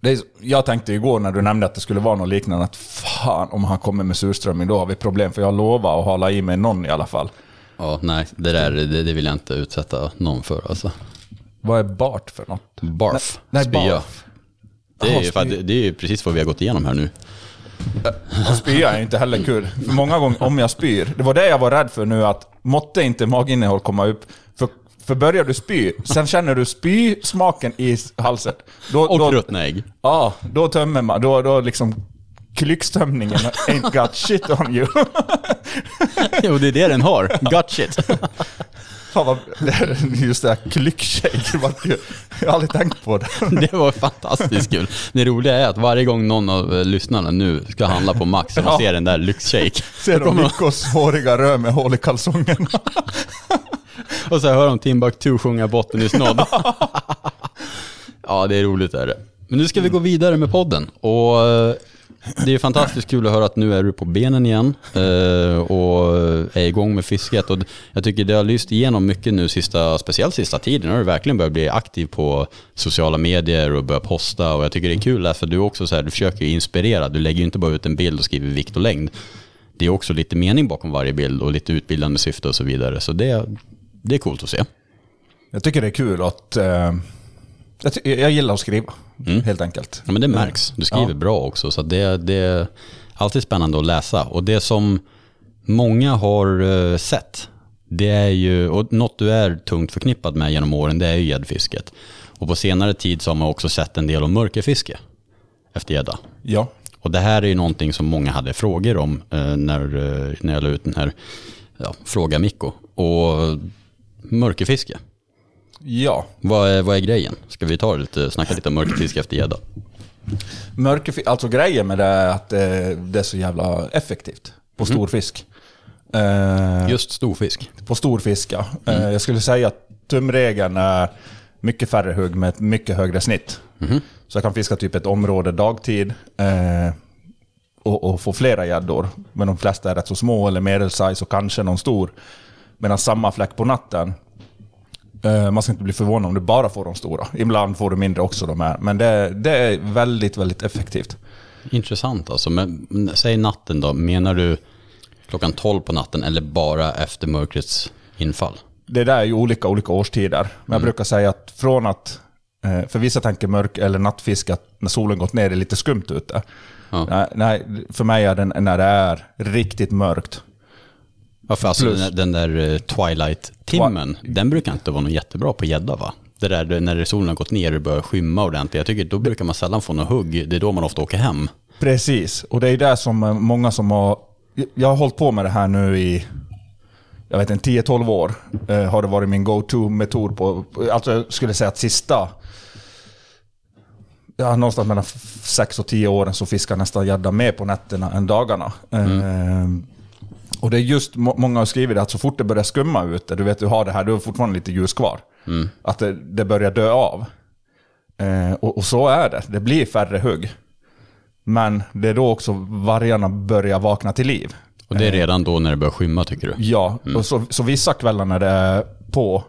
Det är, jag tänkte igår när du nämnde att det skulle vara något liknande att fan om han kommer med surströmming då har vi problem. För jag lovar att hålla i mig någon i alla fall. Ja, nej, det där det, det vill jag inte utsätta någon för alltså. Vad är Bart för något? Barf, Nej, spya. barf. Det är, ju, för att det, det är ju precis vad vi har gått igenom här nu. Och spya är inte heller kul. För många gånger om jag spyr, det var det jag var rädd för nu att måtte inte maginnehåll komma upp. För, för börjar du spy, sen känner du spysmaken i halsen. Då, Och då, ruttna ägg. Ja, då tömmer man. Då, då liksom klyxtömningen ain't got shit on you. Jo, det är det den har. Got shit. Fan vad, just det här klyckshake, jag har aldrig tänkt på det. Det var fantastiskt kul. Det roliga är att varje gång någon av lyssnarna nu ska handla på Max och Ja. ser den där lyxshake. Ser de Mikkos håriga röv med hål i kalsongerna. Och så hör de Timbuktu sjunga botten i snodd. Ja, det är roligt är det. Men nu ska vi gå vidare med podden. Och eh, det är fantastiskt kul att höra att nu är du på benen igen eh, och är igång med fisket. Och jag tycker det har lyst igenom mycket nu, sista, speciellt sista tiden. Nu har du verkligen börjat bli aktiv på sociala medier och börjat posta. Och jag tycker det är kul för du också så här, du försöker ju inspirera. Du lägger ju inte bara ut en bild och skriver vikt och längd. Det är också lite mening bakom varje bild och lite utbildande syfte och så vidare. Så det, det är coolt att se. Jag tycker det är kul att... Eh, jag, jag gillar att skriva, helt enkelt. Ja, men det märks. Du skriver Ja. bra också, så det, det är alltid spännande att läsa. Och det som många har eh, sett, det är ju, och något du är tungt förknippad med genom åren, det är ju gäddfisket. Och på senare tid så har man också sett en del om mörkerfiske efter gädda. Ja. Och det här är ju någonting som många hade frågor om eh, när, eh, när jag la ut den här ja, Fråga Mikko. Och mörkerfiske, Ja. vad är, vad är grejen? Ska vi ta lite, snacka lite om mörkerfiske efter gädda? Mörkerfisk, alltså grejen med det är att eh, det är så jävla effektivt på stor fisk. Eh, Just storfisk. På stor fisk, ja. Eh, jag skulle säga att tumregeln är mycket färre hugg med ett mycket högre snitt. Så jag kan fiska typ ett område dagtid eh, och, och få flera gäddor. Men de flesta är rätt så små eller medelsize och kanske någon stor. Medan samma fläck på natten, man ska inte bli förvånad om du bara får de stora. Ibland får du mindre också de här. Men det, det är väldigt, väldigt effektivt. Intressant alltså. Men säg natten då. Menar du klockan 12 på natten eller bara efter mörkrets infall? det där är ju olika olika årstider. Men jag brukar säga att från att... eh, För vissa tänker mörk eller nattfiske att när solen gått ner är det lite skumt ute. Ja. Nej, för mig är den när det är riktigt mörkt. Varför alltså Plus- den, den där eh, twilight-timmen, den brukar inte vara något jättebra på gädda va? Det där när solen har gått ner och börjar skymma ordentligt. Jag tycker då brukar man sällan få något hugg. Det är då man ofta åker hem. Precis, och det är det som eh, många som har... Jag har hållit på med det här nu i jag vet inte, 10-12 år. Eh, har det varit min go-to-metod på... Alltså jag skulle säga att sista... Ja, någonstans mellan 6 och 10 åren så fiskar nästan gädda mer på nätterna än dagarna. Eh, och det är just, må- många har skrivit att så fort det börjar skumma ute, du vet du har det här, du har fortfarande lite ljus kvar. Att det, det börjar dö av. Eh, och, och så är det, det blir färre hugg. Men det är då också vargarna börjar vakna till liv. Och det är redan då när det börjar skymma tycker du? Ja, och så, så vissa kvällar när det är på,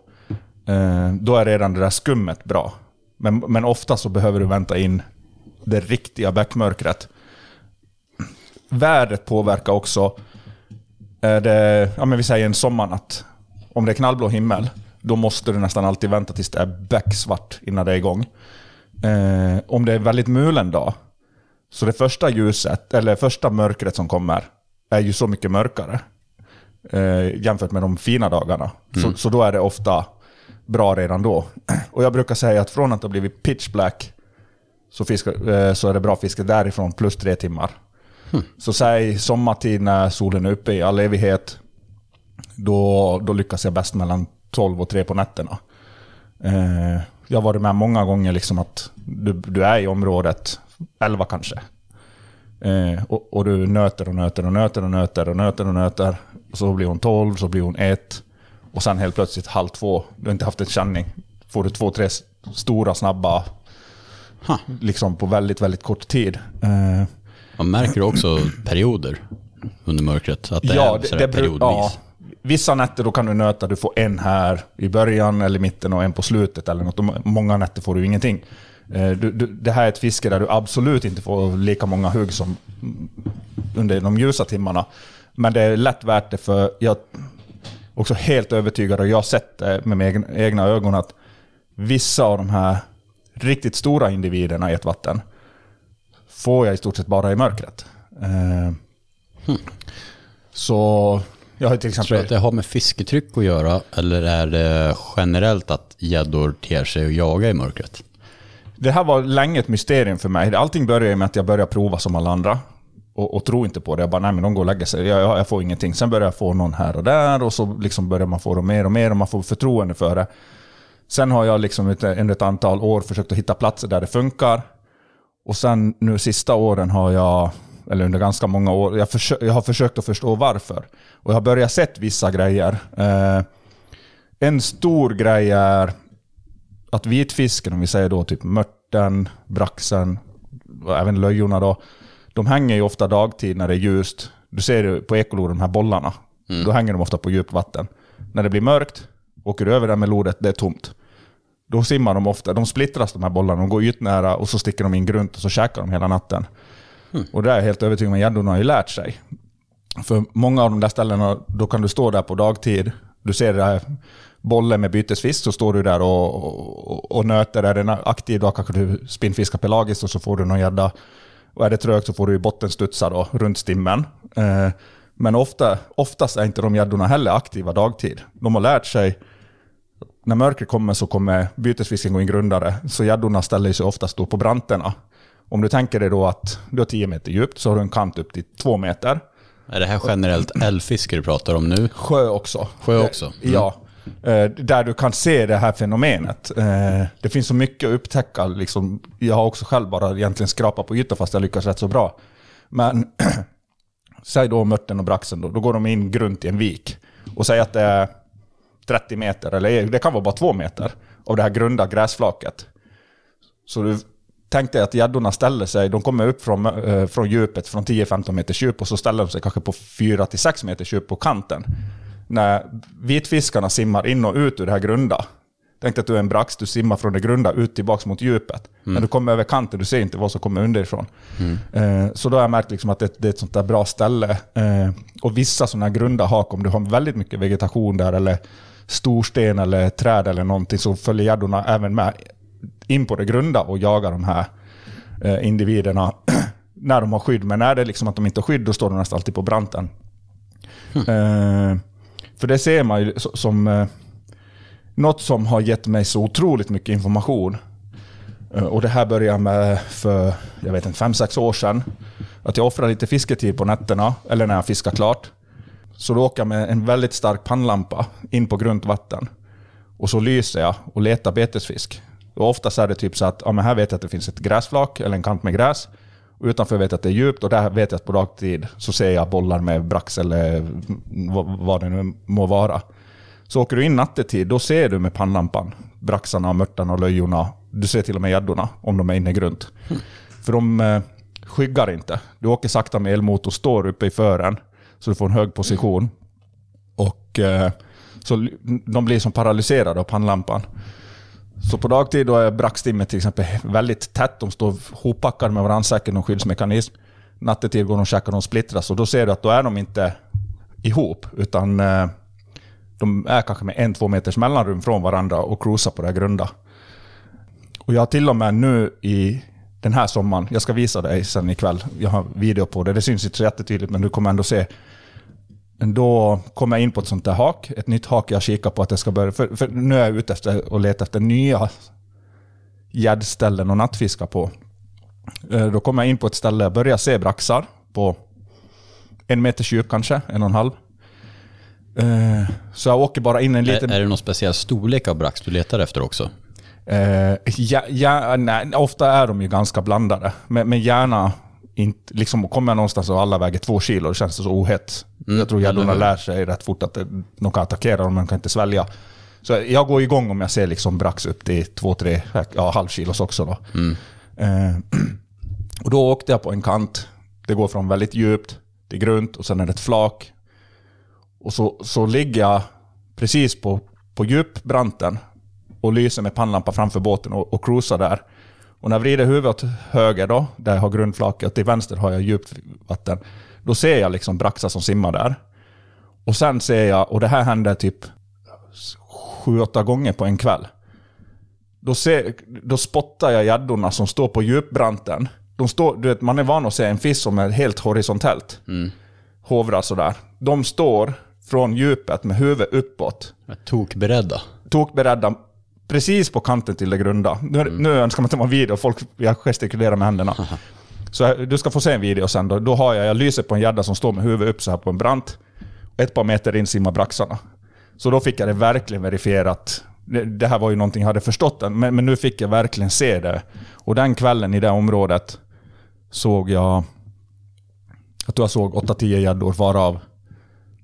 eh, då är redan det där skummet bra. Men, men ofta så behöver du vänta in det riktiga bäckmörkret. vädret påverkar också. Är det, ja men vi säger en sommarnatt. Om det är knallblå himmel, då måste du nästan alltid vänta tills det är becksvart innan det är igång. Eh, om det är väldigt mulen dag, så det första ljuset, eller första mörkret som kommer, är ju så mycket mörkare. Eh, jämfört med de fina dagarna. Så, så då är det ofta bra redan då. Och jag brukar säga att från att det har blivit pitch black så, fiskar, eh, så är det bra fiske därifrån plus tre timmar. Så säg sommartid när solen är uppe i all evighet, då, då lyckas jag bäst mellan 12 och 3 på nätterna. Eh, jag har varit med många gånger liksom att du, du är i området 11 kanske. Eh, och, och du nöter och nöter och nöter och nöter och nöter och nöter. Och så blir hon 12, så blir hon 1. Och sen helt plötsligt halv två, du har inte haft en känning. Får du två, tre s- stora, snabba, huh. liksom på väldigt, väldigt kort tid. Eh, man märker också perioder under mörkret. Att det är sådär bru- periodvis. ja. Vissa nätter då kan du nöta, du får en här i början eller mitten och en på slutet eller något. Många nätter får du ingenting. Eh, Du, du, det här är ett fiske där du absolut inte får lika många hugg som under de ljusa timmarna. Men det är lätt värt det för jag är också helt övertygad och jag har sett det med mina egna ögon att vissa av de här riktigt stora individerna i ett vatten får jag i stort sett bara i mörkret. Eh, Så jag har till Tror du exempel... att det har med fisketryck att göra eller är det generellt att gäddor ter sig att jaga i mörkret? Det här var länge ett mysterium för mig. Allting började med att jag började prova som alla andra. Och, och tro inte på det. Jag bara, nej men de går och lägger sig. Jag, jag, får ingenting. Sen började jag få någon här och där och så liksom börjar man få dem mer och mer och man får förtroende för det. Sen har jag liksom under ett antal år försökt att hitta platser där det funkar. Och sen nu sista åren har jag, eller under ganska många år, jag, försö- jag har försökt att förstå varför. Och jag har börjat sett vissa grejer. Eh, en stor grej är att vitfisken, om vi säger då typ mörten, braxen och även löjorna då, de hänger ju ofta dagtid när det är ljust. Du ser ju på ekolod de här bollarna. Då hänger de ofta på djupt vatten. När det blir mörkt, åker du över där med lodet, det är tomt. Då simmar de ofta, de splittras de här bollarna, de går ytnära och så sticker de in grunt och så käkar de hela natten. Och det är jag helt övertygad om att gäddorna har ju lärt sig. För många av de där ställena, då kan du stå där på dagtid. Du ser det här bollen med bytesfisk, så står du där och, och, och nöter. Är den aktiv, då kanske du spinnfiskar pelagiskt och så får du någon gädda. Och är det trögt så får du bottenstudsa då, runt stimmen. Eh, men ofta, oftast är inte de gäddorna heller aktiva dagtid. De har lärt sig när mörkret kommer så kommer bytesfisken gå in grundare, så gäddorna ställer sig oftast då på branterna. Om du tänker dig då att du har 10 meter djupt, så har du en kant upp till 2 meter. Är det här generellt älvfiske du pratar om nu? Sjö också. Sjö också? Eh, Ja. Eh, Där du kan se det här fenomenet. Eh, Det finns så mycket att upptäcka. Liksom. Jag har också själv bara egentligen skrapat på ytan fast jag lyckas rätt så bra. Men säg då mörten och braxen, då, då går de in grunt i en vik. Och säg att det är 30 meter, eller det kan vara bara 2 meter, av det här grunda gräsflaket. Så du tänk dig att gäddorna ställer sig, de kommer upp från, eh, från djupet, från 10-15 meters djup, och så ställer de sig kanske på 4-6 meters djup på kanten. När vitfiskarna simmar in och ut ur det här grunda, tänk dig att du är en brax, du simmar från det grunda ut tillbaks mot djupet. När du kommer över kanten, du ser inte vad som kommer underifrån. Eh, så då har jag märkt liksom att det, det är ett sånt där bra ställe. Eh, och vissa sådana här grunda hak, om du har väldigt mycket vegetation där, eller storsten eller träd eller någonting, så följer gäddorna även med in på det grunda och jagar de här eh, individerna när de har skydd. Men när det är liksom att de inte har skydd, då står de nästan alltid på branten. Eh, för det ser man ju so- som eh, något som har gett mig så otroligt mycket information. Och det här började med för, jag vet inte, 5-6 år sedan. Att jag offrar lite fisketid på nätterna, eller när jag fiskar klart. Så då åker jag med en väldigt stark pannlampa in på grunt vatten. Och så lyser jag och letar betesfisk. Och oftast är det typ så att ja, men här vet jag att det finns ett gräsflak eller en kant med gräs. Och utanför vet jag att det är djupt och där vet jag att på dagtid så ser jag bollar med brax eller vad, det nu må vara. Så åker du in nattetid, då ser du med pannlampan braxarna, mörtarna och löjorna. Du ser till och med gäddorna om de är inne grunt. För de eh, skyggar inte. Du åker sakta med elmotor, står uppe i fören så du får en hög position. Och eh, så de blir som paralyserade av pannlampan. Så på dagtid då är braxstimmet till exempel väldigt tätt. De står hoppackade med varandra, säkert någon skyddsmekanism. nattetid går de och käkar, de splittras och då ser du att då är de inte ihop, utan eh, de är kanske med en, två meters mellanrum från varandra och cruisar på det här grunda. Och jag har till och med nu i den här sommaren, jag ska visa dig sen ikväll, jag har video på det, det syns inte så jättetydligt men du kommer ändå se. Då kom jag in på ett sånt där hak, ett nytt hak jag kikar på att jag ska börja, för, för nu är jag ute efter och letar efter nya gäddställen och nattfiska på. Eh, Då kom jag in på ett ställe, jag började se braxar på en meters djup kanske, en och en halv. Eh, Så jag åker bara in en liten... Är, är det någon speciell storlek av brax du letar efter också? Eh, ja, ja, nej, ofta är de ju ganska blandade, men, men gärna inte, liksom, kommer jag någonstans och alla väger två kilo, då känns det så ohett. jag tror gäddorna lär sig rätt fort att det, de kan attackera men de kan inte svälja. Så jag går igång om jag ser liksom brax upp till två, tre, ja, halvkilos också. Då. Eh, och då åkte jag på en kant. Det går från väldigt djupt till grunt och sen är det ett flak. Och så, så ligger jag precis på, på djupbranten och lyser med pannlampa framför båten och, och cruisar där. Och när jag vrider huvudet höger då, där jag har grundflaket, och till vänster har jag djupt vatten. Då ser jag liksom braxar som simmar där. Och sen ser jag, och det här hände typ sju, åtta gånger på en kväll. Då, ser, då spottar jag gäddorna som står på djupbranten. De står, du vet, man är van att se en fisk som är helt horisontellt. Hovrar sådär. De står från djupet med huvudet uppåt. Tokberedda. Tokberedda precis på kanten till det grunda. Nu, nu önskar man att det var en video, folk jag gestikulerar med händerna. Så du ska få se en video sen. Då, då har jag, jag lyser på en gädda som står med huvudet upp så här på en brant. Ett par meter in simmar braxarna. Så då fick jag det verkligen verifierat. Det, det här var ju någonting jag hade förstått, än, men, men nu fick jag verkligen se det. Och den kvällen i det området såg jag... Jag tror jag såg 8-10 gäddor varav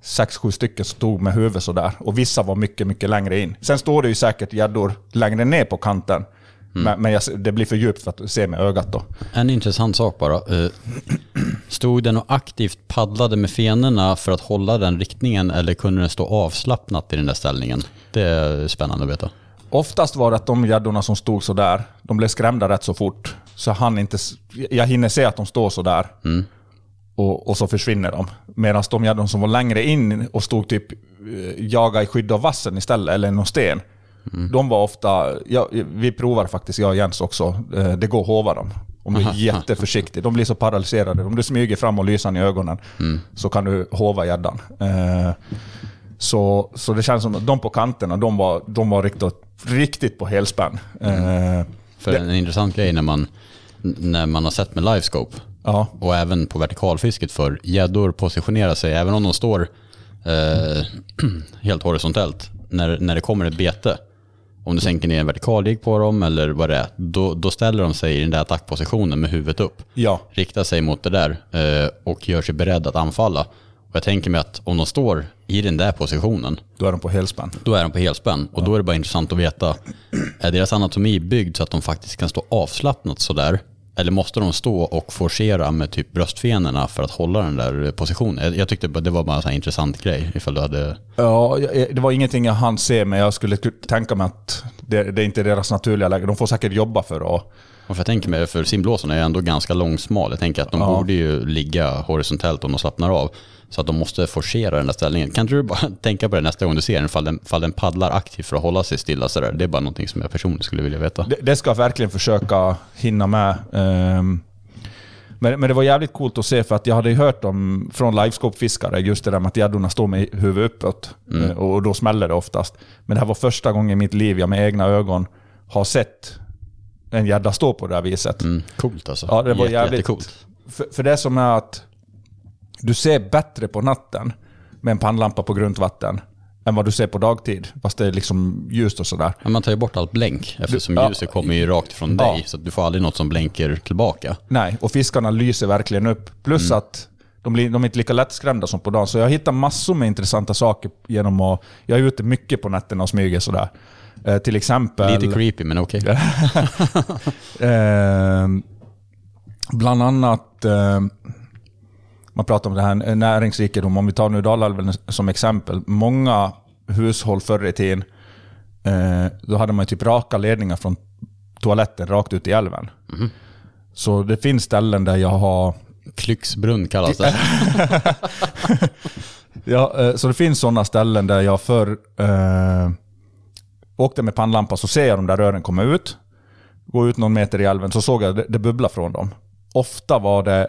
6-7 stycken stod med huvudet sådär. Och vissa var mycket, mycket längre in. Sen står det ju säkert gäddor längre ner på kanten. Men, men jag, det blir för djupt för att se med ögat då. En intressant sak bara. Eh, Stod den och aktivt paddlade med fenorna för att hålla den riktningen eller kunde den stå avslappnat i den där ställningen? Det är spännande att veta. Oftast var det att de gäddorna som stod så där, de blev skrämda rätt så fort. Så hann inte... Jag hinner se att de står så där. Och, och så försvinner de. Medan de gäddor som var längre in och stod typ eh, jaga i skydd av vassen istället, eller någon sten. De var ofta... Ja, vi provar faktiskt, jag och Jens också. Eh, Det går att hova dem. Om du är jätteförsiktig. De blir så paralyserade. Om du smyger fram och lyser i ögonen så kan du hova gäddan. Eh, Så, så det känns som att de på kanterna, de var, de var riktigt, riktigt på helspänn. Eh, För en intressant grej när man, när man har sett med livescope Ja. och även på vertikalfisket för gäddor positionerar sig, även om de står eh, helt horisontellt, när, när det kommer ett bete, om du sänker ner en vertikalligg på dem eller vad det är, då, då ställer de sig i den där attackpositionen med huvudet upp. Ja. Riktar sig mot det där eh, och gör sig beredd att anfalla. Och jag tänker mig att om de står i den där positionen, Då är de på helspänn. då är de på helspänn. Och då är det bara intressant att veta, är deras anatomi byggd så att de faktiskt kan stå avslappnat sådär? Eller måste de stå och forcera med typ bröstfenorna för att hålla den där positionen? Jag, tyckte det var bara en intressant grej ifall du hade... Ja, det var ingenting jag hann se, men jag skulle tänka mig att det, det är inte deras naturliga läge. De får säkert jobba för att... Och för jag tänker mig, för simblåsorna är ändå ganska långsmal. Jag tänker att de borde ju ligga horisontellt om de slappnar av. Så att de måste forcera den där ställningen. Kan inte du bara tänka på det nästa gång du ser den, ifall den, ifall den paddlar aktivt för att hålla sig stilla sådär? Det är bara någonting som jag personligen skulle vilja veta. Det, det ska jag verkligen försöka hinna med. Ehm, men, men det var jävligt coolt att se för att jag hade hört om från livescope-fiskare just det där med att gäddorna står med huvudet uppåt. Eh, Och då smäller det oftast. Men det här var första gången i mitt liv jag med egna ögon har sett en gädda stå på det här viset. Mm, coolt alltså. Ja, det var Jätte, jävligt... Jättecoolt. För, för det som är att du ser bättre på natten med en pannlampa på grunt vatten än vad du ser på dagtid. Fast det är liksom ljust och sådär. Men man tar ju bort allt blänk eftersom Ja. ljuset kommer ju rakt från Ja. dig. Så att du får aldrig något som blänker tillbaka. Nej, och fiskarna lyser verkligen upp. Plus att de, blir, de är inte lika lättskrämda som på dagen. Så jag hittar massor med intressanta saker genom att... Jag är ute mycket på nätterna och smyger sådär. Eh, till exempel... Lite creepy men okej. Eh, bland annat, eh, man pratar om det här näringsrikedom, om vi tar nu Dalälven som exempel. Många hushåll förr i tiden, eh, då hade man typ raka ledningar från toaletten rakt ut i älven. Så det finns ställen där jag har Klyxbrunn kallas det. Ja, eh, så det finns sådana ställen där jag förr eh, åkte med pannlampa så ser jag de där rören komma ut. Gå ut någon meter i älven så såg jag det, det bubbla från dem. Ofta var det eh,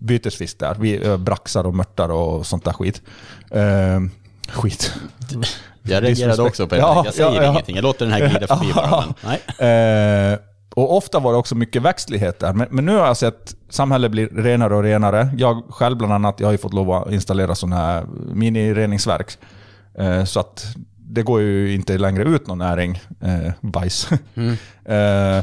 bytesfisk där. Vi, eh, braxar och mörtar och sånt där skit. Eh, skit. Jag reagerade också på det. Ja, jag säger ja, ja. ingenting. Jag låter den här glida förbi bara. Men, nej. Eh, och ofta var det också mycket växtlighet där. Men, men nu har jag sett samhället bli renare och renare. Jag själv bland annat, jag har ju fått lov att installera sådana här minireningsverk. Eh, så att det går ju inte längre ut någon näring, eh, bajs. eh,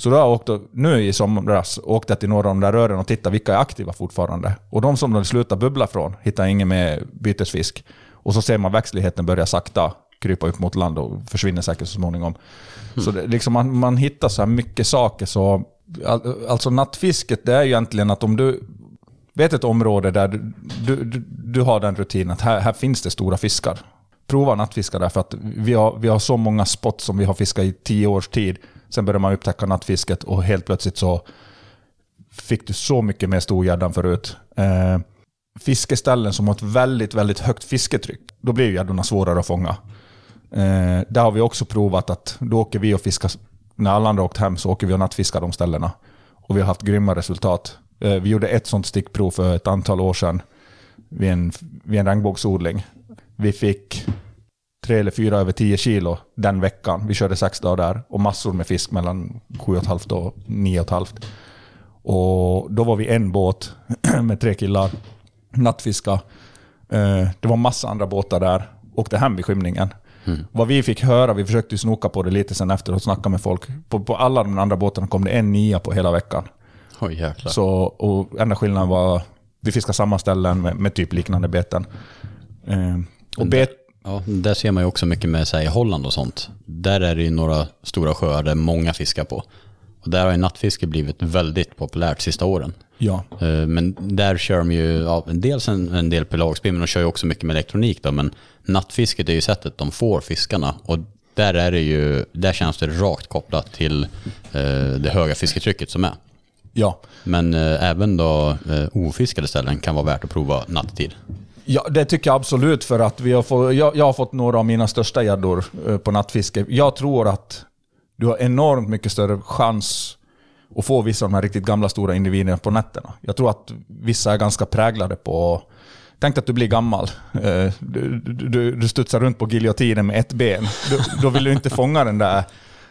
så då har jag åkt, och- nu i somras åkte jag till några av de där rören och tittade vilka är aktiva fortfarande. Och de som de slutar bubbla från hittar ingen med bytesfisk. Och så ser man växtligheten börja sakta krypa upp mot land och försvinner säkert så småningom. Så det, liksom man, man hittar så här mycket saker. Så, all, alltså nattfisket, det är ju egentligen att om du vet ett område där du, du, du, du har den rutinen att här, här finns det stora fiskar. Prova nattfiska där för att vi har, vi har så många spots som vi har fiskat i tio års tid. Sen började man upptäcka nattfisket och helt plötsligt så fick du så mycket mer storgädda än förut. Eh, fiskeställen som har ett väldigt, väldigt högt fisketryck, då blir ju gäddorna svårare att fånga. Eh, där har vi också provat att då åker vi och fiskar, när alla andra har åkt hem så åker vi och nattfiskar de ställena. Och vi har haft grymma resultat. Eh, vi gjorde ett sånt stickprov för ett antal år sedan vid en, vid en regnbågsodling. Vi fick tre eller fyra över 10 kilo den veckan. Vi körde sex dagar där och massor med fisk mellan 7,5 och 9,5. Och då var vi en båt med tre killar, nattfiska. Eh, Det var massa andra båtar där. Åkte hem vid skymningen. Vad vi fick höra, vi försökte snoka på det lite sen efter och snacka med folk. På, på alla de andra båtarna kom det en nia på hela veckan. Jäklar. Så, och enda skillnaden var vi fiskade samma ställen med, med typ liknande beten. Eh, och bet, Ja, där ser man ju också mycket med i Holland och sånt. Där är det ju några stora sjöar där många fiskar på. Och där har ju nattfiske blivit väldigt populärt sista åren. ja, Eh, Men där kör de ju, ja, dels en, en del pelagspinn, men de kör ju också mycket med elektronik då. Men nattfisket är ju sättet de får fiskarna. Och där är det ju, där känns det rakt kopplat till eh, det höga fisketrycket som är. ja. Men eh, även då eh, ofiskade ställen kan vara värt att prova nattetid. Ja, det tycker jag absolut. För att vi har fått, jag, jag har fått några av mina största gäddor eh, på nattfiske. Jag tror att du har enormt mycket större chans att få vissa av de här riktigt gamla stora individerna på nätterna. Jag tror att vissa är ganska präglade på... Tänk dig att du blir gammal. Eh, du, du, du studsar runt på giljotinen med ett ben. Du, då vill du inte fånga den där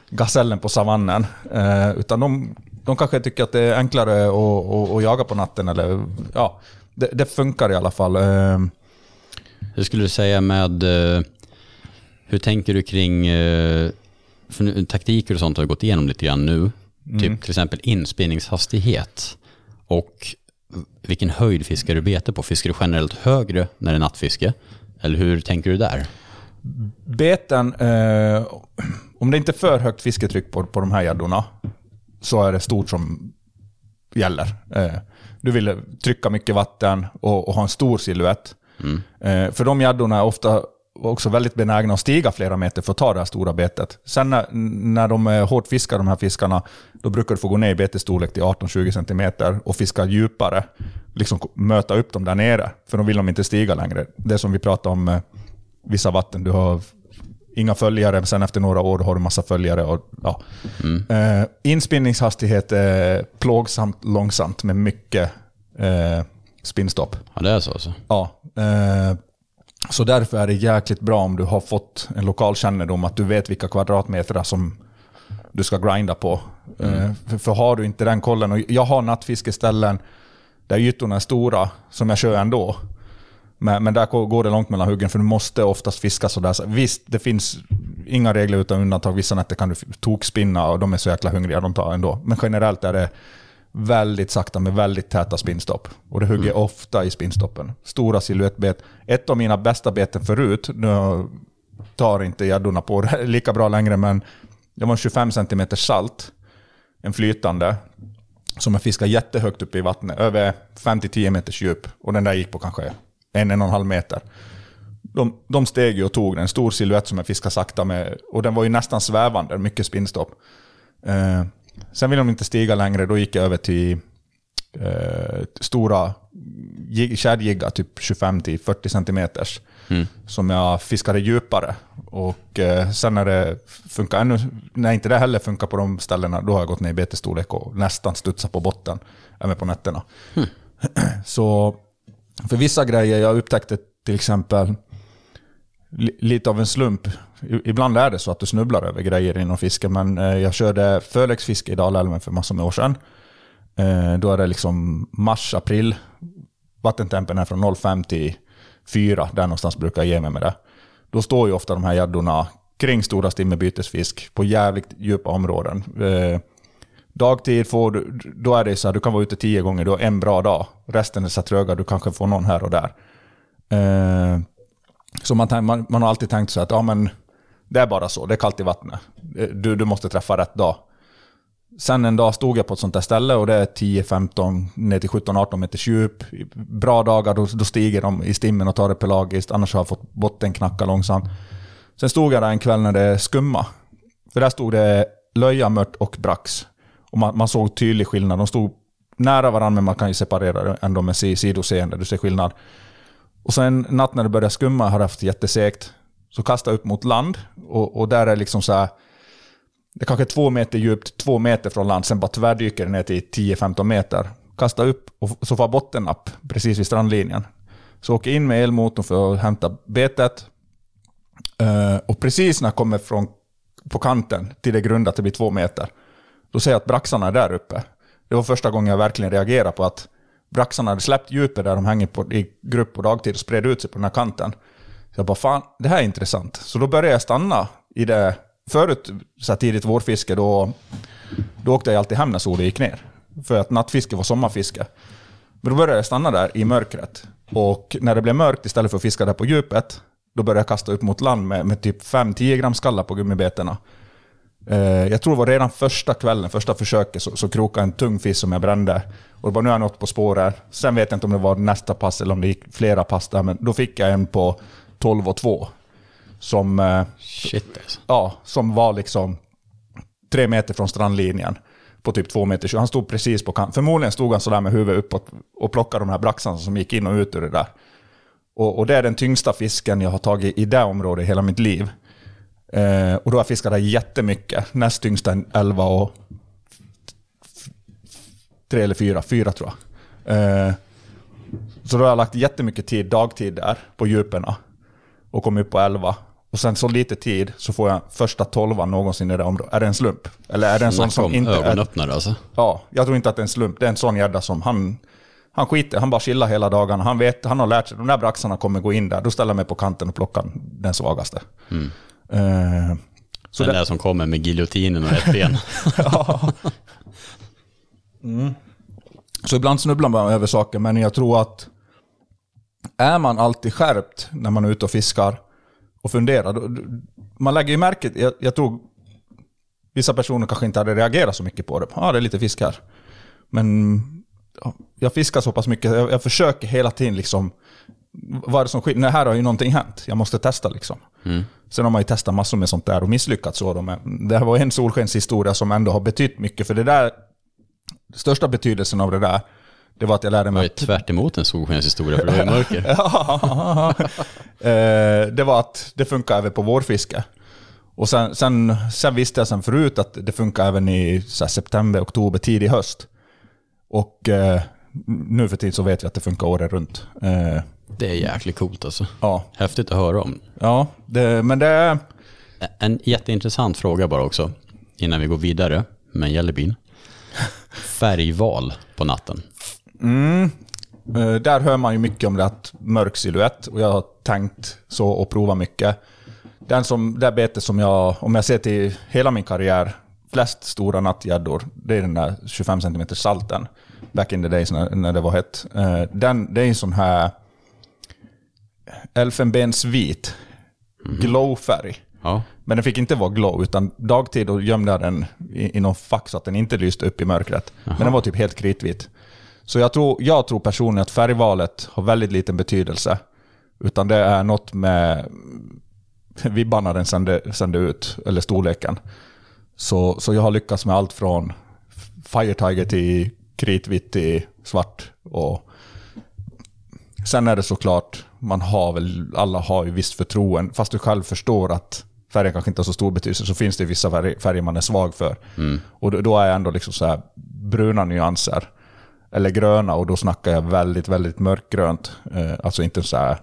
gasellen på savannen. Eh, utan de, de kanske tycker att det är enklare att, att, att jaga på natten. Eller, ja, det, det funkar i alla fall. Eh, Hur skulle du säga med, eh, hur tänker du kring, eh, för nu, taktiker och sånt har gått igenom lite grann nu. Typ till exempel inspinningshastighet och vilken höjd fiskar du bete på? Fiskar du generellt högre när det är nattfiske? Eller hur tänker du där? Beten, eh, om det inte är för högt fisketryck på, på de här gäddorna så är det stort som gäller. Eh, du vill trycka mycket vatten och, och ha en stor silhuett. Eh, för de gäddorna är ofta också väldigt benägna att stiga flera meter för att ta det här stora betet. Sen när, när de är hårt fiskade, de här fiskarna, då brukar du få gå ner i betesstorlek till 18-20 cm och fiska djupare. Liksom möta upp dem där nere, för då vill de inte stiga längre. Det som vi pratade om vissa vatten, du har inga följare, sen efter några år har du massa följare. Och, ja. eh, inspinningshastighet är plågsamt långsamt med mycket eh, spinnstopp. Ja, det är så alltså. Ja, eh, så därför är det jäkligt bra om du har fått en lokal kännedom, att du vet vilka kvadratmeter som du ska grinda på. Eh, för, för har du inte den kollen, och jag har nattfiskeställen där ytorna är stora, som jag kör ändå. Men, men där går det långt mellan huggen, för du måste oftast fiska sådär. Så visst, det finns inga regler utan undantag. Vissa nätter kan du tokspinna och de är så jäkla hungriga, de tar ändå. Men generellt är det väldigt sakta med väldigt täta spinnstopp. Och det hugger ofta i spinnstoppen. Stora siluettbet. Ett av mina bästa beten förut, nu tar inte gäddorna på det lika bra längre, men det var en 25 cm salt, en flytande, som jag fiskade jättehögt uppe i vattnet, över 5-10 meters djup. Och den där gick på kanske en, en och en halv meter. De, de steg ju och tog den, en stor siluett som jag fiskade sakta med. Och den var ju nästan svävande, mycket spinnstopp. Eh, sen ville de inte stiga längre, då gick jag över till eh, stora jig- tjäderjiggar, typ 25-40 centimeters, som jag fiskade djupare. Och eh, sen när det funkar ännu, när inte det heller funkar på de ställena, då har jag gått ner i betesstorlek och nästan studsat på botten, även på nätterna. Så för vissa grejer, jag upptäckte till exempel lite av en slump. Ibland är det så att du snubblar över grejer inom fiske, men eh, jag körde förläggsfiske i Dalälven för massor med år sedan. Eh, då är det liksom mars, april. Vattentempen är från 05 till 4, där någonstans brukar jag ge mig med det. Då står ju ofta de här gäddorna kring stora stimmerbytesfisk på jävligt djupa områden. Eh, Dagtid får du, då är det så här, du kan vara ute tio gånger, du har en bra dag. Resten är så tröga, du kanske får någon här och där. Eh, så man, man, man har alltid tänkt så att ja, men det är bara så, det är kallt i vattnet. Eh, du, du måste träffa rätt dag. Sen en dag stod jag på ett sånt där ställe och det är 10-15, ner till 17-18 meters djup. Bra dagar då, då stiger de i stimmen och tar det pelagiskt, annars har jag fått botten knacka långsamt. Sen stod jag där en kväll när det skumma. För där stod det löja, mört och brax. Och man, man såg tydlig skillnad. De stod nära varandra men man kan ju separera det ändå med sidoseende. Du ser skillnad. Och sen en natt när det började skumma, jag haft jättesegt, så kastade jag upp mot land. Och, och där är liksom så här, det är kanske två meter djupt, två meter från land, sen bara tvärdyker det ner till 10-15 meter. Kasta upp och så får bottennapp precis vid strandlinjen. Så åker in med elmotorn för att hämta betet. Uh, och precis när jag kommer från, på kanten till det grunda, att det blir två meter, då ser jag att braxarna är där uppe. Det var första gången jag verkligen reagerade på att braxarna hade släppt djupet där de hänger på, i grupp på dagtid och spred ut sig på den här kanten. Så jag bara, fan, det här är intressant. Så då började jag stanna i det. Förut, så här tidigt vårfiske, då, då åkte jag alltid hem när solen gick ner. För att nattfiske var sommarfiske. Men då började jag stanna där i mörkret. Och när det blev mörkt, istället för att fiska där på djupet, då började jag kasta upp mot land med, med typ 5-10 gram skallar på gummibetena. Eh, jag tror det var redan första kvällen, första försöket, så, så krokade en tung fisk som jag brände. Och bara, nu har jag något på spåret. Sen vet jag inte om det var nästa pass eller om det gick flera pass där, men då fick jag en på 12 och 2. Som, eh, Shit alltså. ja, som var liksom tre meter från strandlinjen på typ två meter. Han stod precis på kanten. Förmodligen stod han sådär med huvudet uppåt och plockade de här braxarna som gick in och ut ur det där. Och, och det är den tyngsta fisken jag har tagit i det området i hela mitt liv. Eh, och då har jag fiskat där jättemycket. Näst tyngsta är 11 och... Tre eller fyra, fyra tror jag. Eh, så då har jag lagt jättemycket tid, dagtid där, på djuperna. Och kommit upp på 11. Och sen så lite tid så får jag första tolvan någonsin i det området. Är det en slump? Eller är det en sån Snacka som om inte är... ögonöppnare alltså. Ja, jag tror inte att det är en slump. Det är en sån gädda som han... Han skiter, han bara chillar hela dagarna. Han vet, han har lärt sig, de där braxarna kommer gå in där. Då ställer jag mig på kanten och plockar den svagaste. Eh, så Den där som kommer med giljotinen och ett ben. Så ibland snubblar man över saker, men jag tror att är man alltid skärpt när man är ute och fiskar och funderar, då, man lägger ju märke jag, jag tror vissa personer kanske inte hade reagerat så mycket på det. Ja, det är lite fisk här. Men ja, jag fiskar så pass mycket, jag, jag försöker hela tiden liksom, vad är det som skiljer? Nej, här har ju någonting hänt. Jag måste testa liksom. Sen har man ju testat massor med sånt där och misslyckats så. Men det här var en solskenshistoria som ändå har betytt mycket. För det där, största betydelsen av det där, det var att jag lärde Det var mig ju tvärt emot en solskenshistoria för det var ju mörker. Eh, det var att det funkar även på vårfiske. Och sen, sen, sen visste jag sen förut att det funkar även i här, september, oktober, tidig höst. Och eh, nu för tid så vet vi att det funkar året runt. Eh, Det är jäkligt coolt alltså. ja, Häftigt att höra om. ja det, men det är... En jätteintressant fråga bara också, innan vi går vidare med Jellybyn. Färgval på natten. Eh, där hör man ju mycket om det att mörk silhuett och jag har tänkt så och provat mycket. Den som, det bete som jag, om jag ser till hela min karriär, flest stora nattgäddor, det är den där 25 cm salten. Back in the days när, när det var hett. Eh, Den, det är en sån här elfenbensvit glowfärg. Ja, Men den fick inte vara glow, utan dagtid då gömde jag den i, i någon fack så att den inte lyste upp i mörkret. Men den var typ helt kritvit. Så jag tror, jag tror personligen att färgvalet har väldigt liten betydelse. Utan det är något med vibbarna den sände, sände ut, eller storleken. Så, så jag har lyckats med allt från Fire Tiger till kritvitt till svart. Och sen är det såklart, man har väl, alla har ju visst förtroende, fast du själv förstår att färgen kanske inte har så stor betydelse, så finns det vissa färger, man är svag för. Och då, då är jag ändå liksom så här bruna nyanser. Eller gröna, och då snackar jag väldigt, väldigt mörkgrönt. Eh, alltså inte så här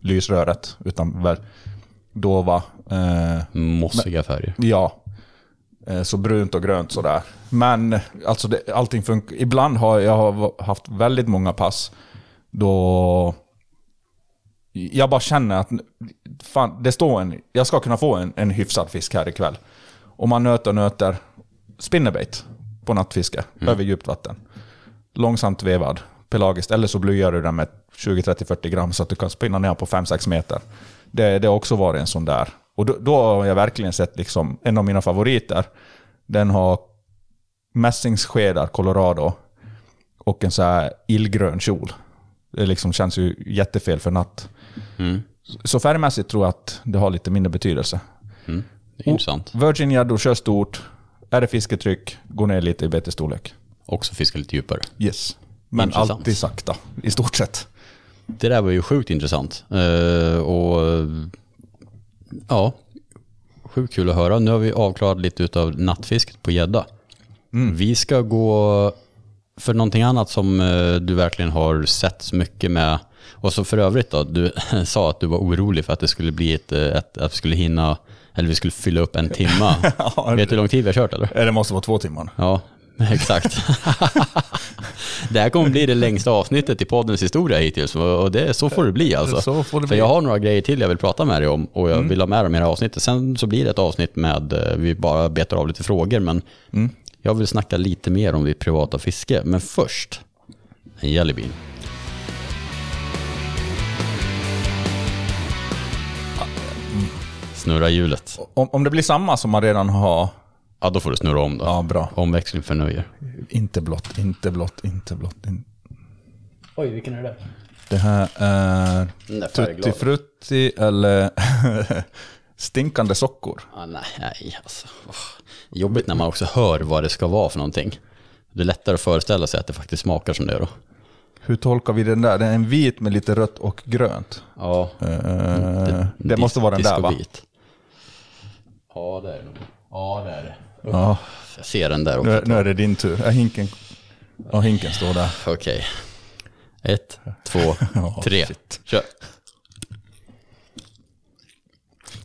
lysröret, utan väl dova. Eh, Mossiga färger. Ja. Eh, Så brunt och grönt sådär. Men alltså det, allting funkar. Ibland har jag haft väldigt många pass då jag bara känner att fan, det står en, jag ska kunna få en, en hyfsad fisk här ikväll. Och man nöter och nöter spinnerbait på nattfiske över djupt vatten. Långsamt vevad, pelagiskt. Eller så blyar du den med 20, 30, 40 gram så att du kan spinna ner på 5-6 meter. Det, det har också varit en sån där. Och då, då har jag verkligen sett liksom en av mina favoriter. Den har mässingsskedar, Colorado, och en så här illgrön kjol. Det liksom känns ju jättefel för natt. Så färgmässigt tror jag att det har lite mindre betydelse. Är intressant. Virgin gäddor kör stort. Är det fisketryck, gå ner lite i betesstorlek. Också fiska lite djupare. Yes. Men Intressant. alltid sakta, i stort sett. Det där var ju sjukt intressant. Eh, och ja, sjukt kul att höra. Nu har vi avklarat lite utav nattfisket på gädda. Vi ska gå för någonting annat som eh, du verkligen har sett mycket med. Och så för övrigt då, du sa att du var orolig för att det skulle bli ett, eh, ett att vi skulle hinna, eller vi skulle fylla upp en timma. Vet du hur lång tid vi har kört eller? Eh, Det måste vara två timmar. Ja, exakt. det här kommer bli det längsta avsnittet i poddens historia hittills och det, så får det bli alltså. Så får det För bli. jag har några grejer till jag vill prata med dig om och jag vill ha med dem i det här avsnittet. Sen så blir det ett avsnitt med, eh, vi bara betar av lite frågor men jag vill snacka lite mer om ditt privata fiske. Men först, en jellybean. Snurra hjulet. Om, om det blir samma som man redan har... Ja, då får du snurra om då. Ja, bra. Omväxling förnöjer. Inte blått, inte blått, inte blått. In... Oj, vilken är det? Det här är där Tutti. Frutti eller stinkande sockor. Ah, nej, alltså. Åh. Jobbigt när man också hör vad det ska vara för någonting. Det är lättare att föreställa sig att det faktiskt smakar som det gör då. Hur tolkar vi den där? Den är en vit med lite rött och grönt. Ja, Eh, det måste vara den där va? Ja, det är det nog. Ja, det är det. Ja, Jag ser den där nu, också. är- nu är det din tur. Ja, hinken, ja, hinken står där. Okej. Ett, två, tre. shit. Kör.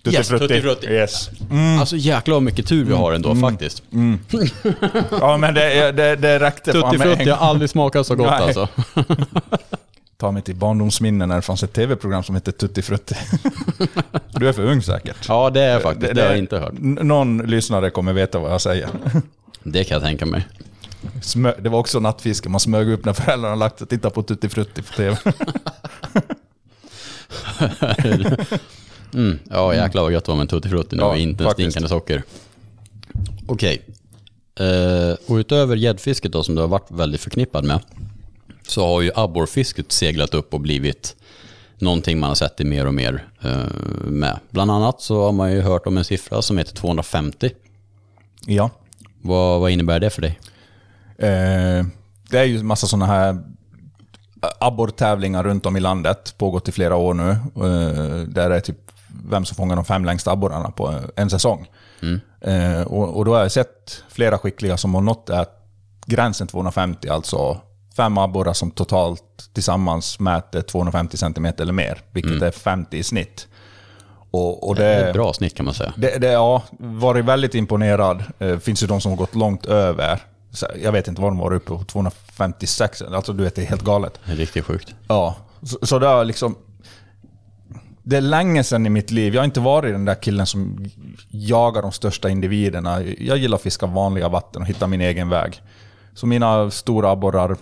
Tutti Yes, tutti frutti. Yes. Alltså jäklar vad mycket tur vi har ändå faktiskt. Ja, men det, det, det räckte Tutti frutti har aldrig smakat så gott Nej. alltså. Ta mig till barndomsminnen när det fanns ett tv-program som hette Tutti Frutti. Du är för ung säkert. Ja, det är faktiskt. Det, har jag inte hört. Någon lyssnare kommer veta vad jag säger. Det kan jag tänka mig. Smö, det var också nattfiske, man smög upp när föräldrarna lagt sig och tittade på Tutti Frutti på tv. Mm, ja, jäklar vad gött det var med tutti frutti nu Ja, och inte en stinkande socker. Okej. Eh, och utöver gäddfisket då som du har varit väldigt förknippad med så har ju abborrfisket seglat upp och blivit någonting man har sett det mer och mer eh, med. Bland annat så har man ju hört om en siffra som heter 250. Ja. Vad, vad innebär det för dig? Eh, det är ju massa sådana här abborrtävlingar runt om i landet, pågått i flera år nu. Eh, där det är typ vem som fångar de fem längsta abborrarna på en säsong. Eh, och, och då har jag sett flera skickliga som har nått gränsen 250, alltså fem abborrar som totalt tillsammans mäter 250 cm eller mer, vilket är 50 i snitt. Och, och Det är ett bra snitt kan man säga. det, det, ja, varit väldigt imponerad. Det finns ju de som har gått långt över. Jag vet inte vad de var uppe på, 256. Alltså du vet, det är helt galet. Det är riktigt sjukt. Ja, så, så det har liksom... Det är länge sedan i mitt liv. Jag har inte varit den där killen som jagar de största individerna. Jag gillar att fiska vanliga vatten och hitta min egen väg. Så mina stora abborrar, eh,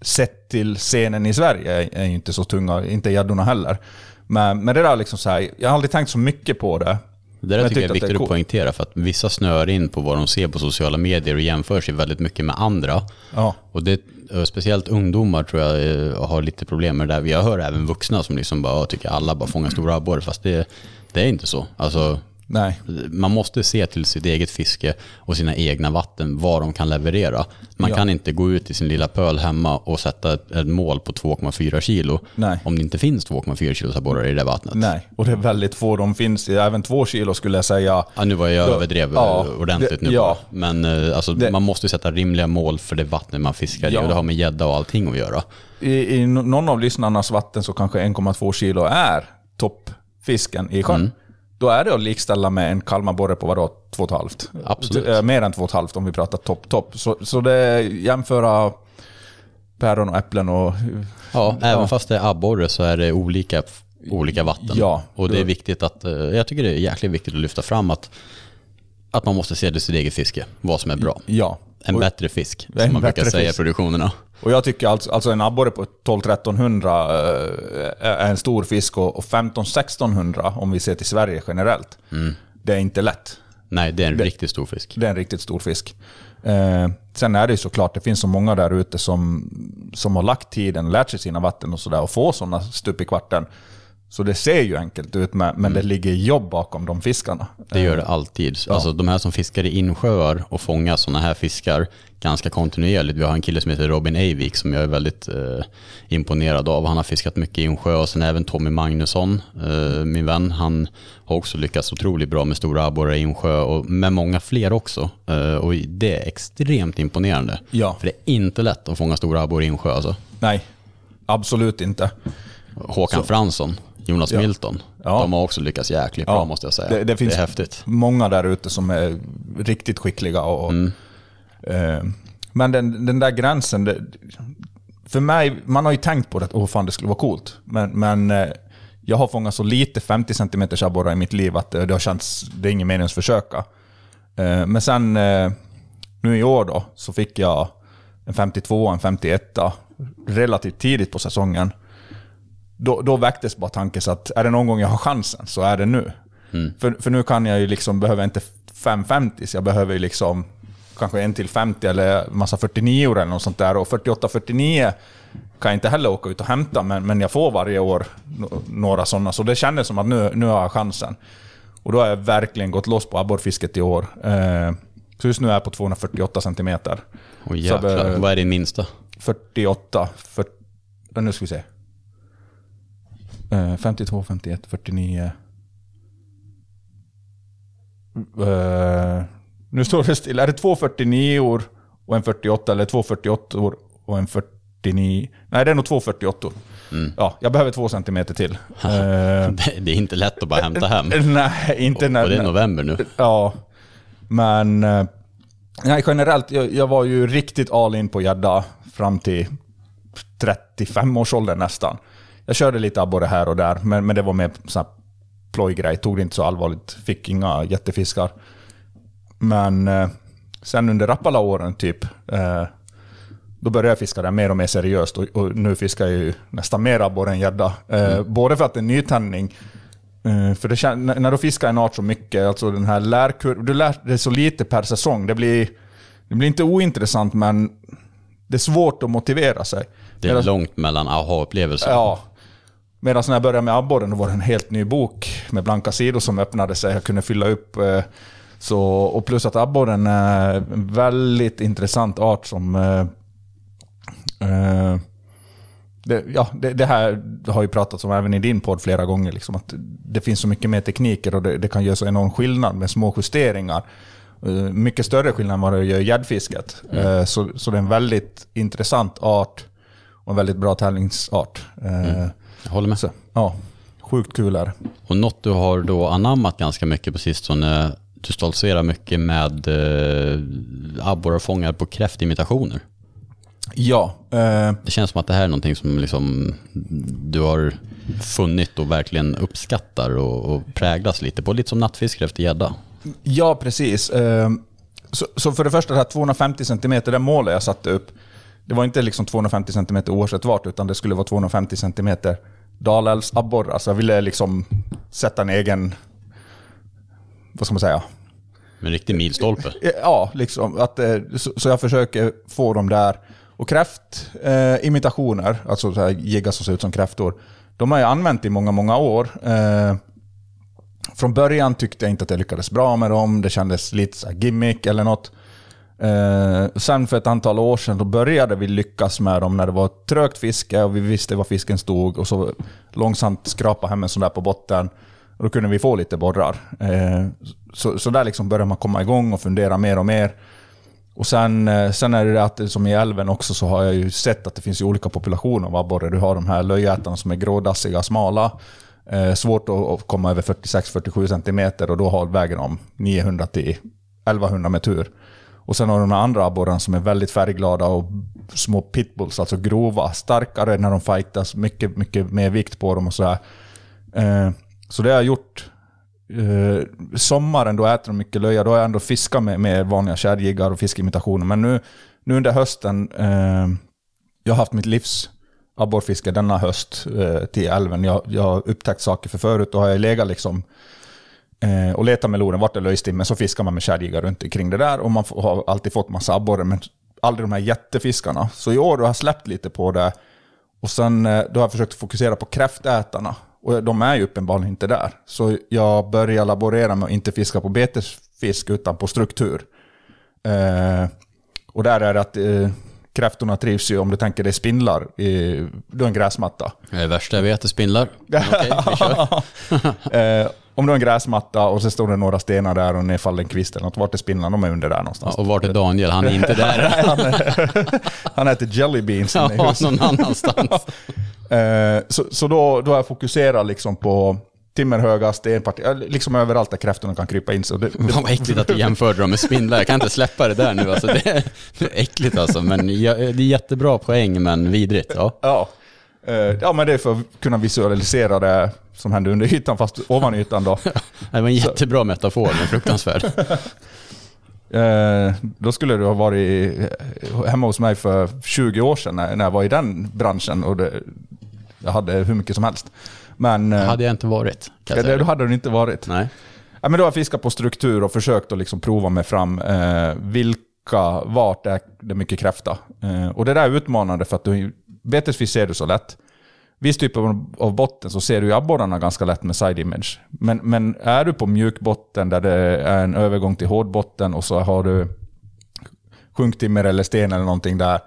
sett till scenen i Sverige, är, är ju inte så tunga. Inte gäddorna heller. Men, men det där liksom så här, jag har aldrig tänkt så mycket på det. Det där tycker jag är tyckte att det viktigt att poängtera för att vissa snör in på vad de ser på sociala medier och jämför sig väldigt mycket med andra. Ja. Och det, speciellt ungdomar tror jag eh, har lite problem med det där. Jag hör även vuxna som liksom bara "Ja, tycker alla bara fångar stora abborre fast det, det är inte så. Alltså, Nej. Man måste se till sitt eget fiske och sina egna vatten, vad de kan leverera. Man Ja. kan inte gå ut i sin lilla pöl hemma och sätta ett, ett mål på 2,4 kilo Nej. om det inte finns 2,4 kilos abborrar i det vattnet. Nej, och det är väldigt få. De finns i även två kilo skulle jag säga. Ja, nu var jag Då- överdrev ja, eh, ordentligt det- nu ja. Men eh, alltså, Det- man måste sätta rimliga mål för det vattnet man fiskar i Ja. och det har med gädda och allting att göra. I, I någon av lyssnarnas vatten så kanske 1,2 kilo är toppfisken i sjön. Mm. Då är det att likställa med en kalmarborre på vadå? 2,5? Absolut. Eh, Mer än 2,5 om vi pratar topp, topp. Så, så det jämföra päron och äpplen och... Ja, även fast det är abborre så är det olika, olika vatten. Ja. och det är viktigt att, eh, jag tycker det är jäkligt viktigt att lyfta fram att, att man måste se till sitt eget fiske, vad som är bra. Ja. En och, bättre fisk, En som man brukar säga i produktionerna. och jag tycker alltså, alltså en abborre på 12-1300 eh, är en stor fisk och och 15-1600 om vi ser till Sverige generellt. Mm. Det är inte lätt. Nej, det är en riktigt stor fisk. Det är en riktigt stor fisk. Eh, sen är det ju såklart, det finns så många där ute som, som har lagt tiden, lärt sig sina vatten och sådär och får sådana stup i kvarten. Så det ser ju enkelt ut, men, men det ligger jobb bakom de fiskarna. Det gör det alltid. Alltså de här som fiskar i insjöar och fångar sådana här fiskar ganska kontinuerligt. Vi har en kille som heter Robin Eivik som jag är väldigt eh, imponerad av. Han har fiskat mycket i insjö och sen även Tommy Magnusson, eh, min vän. Han har också lyckats otroligt bra med stora abborrar i insjö och med många fler också. Eh, och det är extremt imponerande. Ja. För det är inte lätt att fånga stora abborrar i insjö alltså. Nej, absolut inte. Håkan Fransson, Jonas Ja. Milton, Ja. de har också lyckats jäkligt bra måste jag säga. Det, det finns är häftigt. många där ute som är riktigt skickliga. Och, Mm. eh, men den, den där gränsen, det, för mig, man har ju tänkt på det, åh fan det skulle vara coolt. Men, men eh, jag har fångat så lite 50 cm abborrar i mitt liv att det, det har känts, det är ingen mening att försöka. Eh, men sen, eh, nu i år då, så fick jag en 52 och en 51 relativt tidigt på säsongen då, då väcktes bara tanken så att är det någon gång jag har chansen så är det nu. För, för nu kan jag ju liksom, behöver jag inte 550 så jag behöver ju liksom kanske en till 50 eller massa 49 eller något sånt där. Och 48-49 kan jag inte heller åka ut och hämta, men, men jag får varje år några sådana. Så det kändes som att nu, nu har jag chansen. Och då har jag verkligen gått loss på abborrfisket i år. Eh, så just nu är jag på 248 centimeter. Så, jäklar, eh, vad är din minsta? 48, 40, nu ska vi se. Eh, 52, 51, 49. Eh, nu står det still. Är det två 49 år och en 48 eller två 48 år och en 49? Nej, det är nog två 48 år. Ja, jag behöver två centimeter till. Eh, Det, det är inte lätt att bara hämta hem. nej, inte när... Och det är november nu. Ja, men... eh, Nej, generellt, jag, jag var ju riktigt all in på gädda fram till 35-årsåldern nästan. Jag körde lite abborre här och där, men, men det var mer sån här plojgrej. Tog det inte så allvarligt. Fick inga jättefiskar. Men eh, sen under Rappala-åren typ, eh, då började jag fiska det mer och mer seriöst. Och, och nu fiskar jag ju nästan mer abborre än gädda. Eh, Både för att det är nytändning, Eh, För det när du fiskar en art så mycket, alltså den här lärkurvan, du lär dig så lite per säsong. Det blir, det blir inte ointressant, men det är svårt att motivera sig. Det är Medan- långt mellan aha-upplevelser. Ja. Medan när jag började med abborren, då var det en helt ny bok med blanka sidor som öppnade sig. Jag kunde fylla upp. eh, Så, och plus att abborren är en väldigt intressant art som... eh, eh, det, ja, det, det här har ju pratats om även i din podd flera gånger. Liksom, att det finns så mycket mer tekniker och det, det kan göra så enorm skillnad med små justeringar. Eh, Mycket större skillnad än vad det gör i gäddfisket. Eh, Så, så det är en väldigt intressant art och en väldigt bra tävlingsart. Eh, Jag håller med. Så, ja, sjukt kul är. Och något du har då anammat ganska mycket på sistone, du stoltserar mycket med eh, abborrar fångade på kräftimitationer. Ja, eh, Det känns som att det här är någonting som liksom du har funnit och verkligen uppskattar och, och präglas lite på, lite som nattfiskare efter gädda. ja precis. Eh, så, så för det första, det här 250 cm, det målet jag satte upp, det var inte liksom 250 cm oavsett vart, utan det skulle vara 250 cm Dalälvsabborrar. Så jag ville liksom sätta en egen, vad ska man säga, En riktig milstolpe. Ja, liksom. Att, eh, så, så jag försöker få dem där. Och kräftimitationer, eh, alltså så här jiggar som ser ut som kräftor, de har jag använt i många, många år. Eh, från början tyckte jag inte att jag lyckades bra med dem. Det kändes lite så gimmick eller något. Eh, sen för ett antal år sedan då började vi lyckas med dem när det var trögt fiske och vi visste var fisken stod och så långsamt skrapa hem en sån där på botten. Och då kunde vi få lite borrar. Eh, så, så där liksom började man komma igång och fundera mer och mer. Och sen, eh, sen är det det att, som i älven också, så har jag ju sett att det finns ju olika populationer av abborre. Du har de här löjätarna som är grådassiga, smala. Eh, svårt att, komma över 46-47 cm och då har, väger de 900 till 1100 med tur. Och sen har du de andra abborrarna som är väldigt färgglada och små pitbulls, alltså grova. Starkare när de fightas, mycket, mycket mer vikt på dem och sådär. Eh, så det har jag gjort. Eh, sommaren då äter de mycket löja, då har jag ändå fiskat med, med vanliga kärrjiggar och fiskimitationer. Men nu, nu under hösten, eh, jag har haft mitt livs abborrfiske denna höst eh, till älven. Jag, jag har upptäckt saker för förut, då har jag legat liksom eh, och letar med loren, vart är löjstimmen, så fiskar man med kärjiggar runt omkring det där och man får, har alltid fått massa abborre, men aldrig de här jättefiskarna. Så i år har jag släppt lite på det och sen eh, då har jag försökt fokusera på kräftätarna. Och de är ju uppenbarligen inte där. Så jag börjar laborera med att inte fiska på betesfisk utan på struktur. Eh, och där är det att eh, kräftorna trivs ju, om du tänker dig spindlar, i, du har en gräsmatta. Det är det värsta jag vet är spindlar. Men Okej, vi kör. eh, om du har en gräsmatta och så står det några stenar där och nedfallen kvist eller något, vart är spindlarna? De är under där någonstans. Ja, och vart är Daniel? Han är inte där. Han, äter jelly beans Ja, någon annanstans. Eh, så så då, då har jag fokuserat liksom på timmerhöga stenpartier, liksom överallt där kräftorna kan krypa in. Så det, det, vad äckligt att du jämförde dem med spindlar. Jag kan inte släppa det där nu. Alltså, det, är, äckligt alltså. Men det är jättebra poäng, men vidrigt. Ja. ja. Eh, ja, men det är för att kunna visualisera det som händer under ytan, fast ovan ytan då. Det var en jättebra metafor, men fruktansvärd. Eh, då skulle du ha varit eh, hemma hos mig för 20 år sedan när, när jag var i den branschen och det, jag hade hur mycket som helst. Men eh, hade jag inte varit. Ja, det, då hade du inte varit. Nej. Ja, men då har jag fiskat på struktur och försökt att liksom prova mig fram. Eh, vilka, vart är det mycket kräfta? Eh, och det där är utmanande för att du, betesfisk ser du så lätt. Viss typ av, botten så ser du abborrarna ganska lätt med side image. Men, men är du på mjuk botten där det är en övergång till hård botten och så har du sjunktimmer eller sten eller någonting där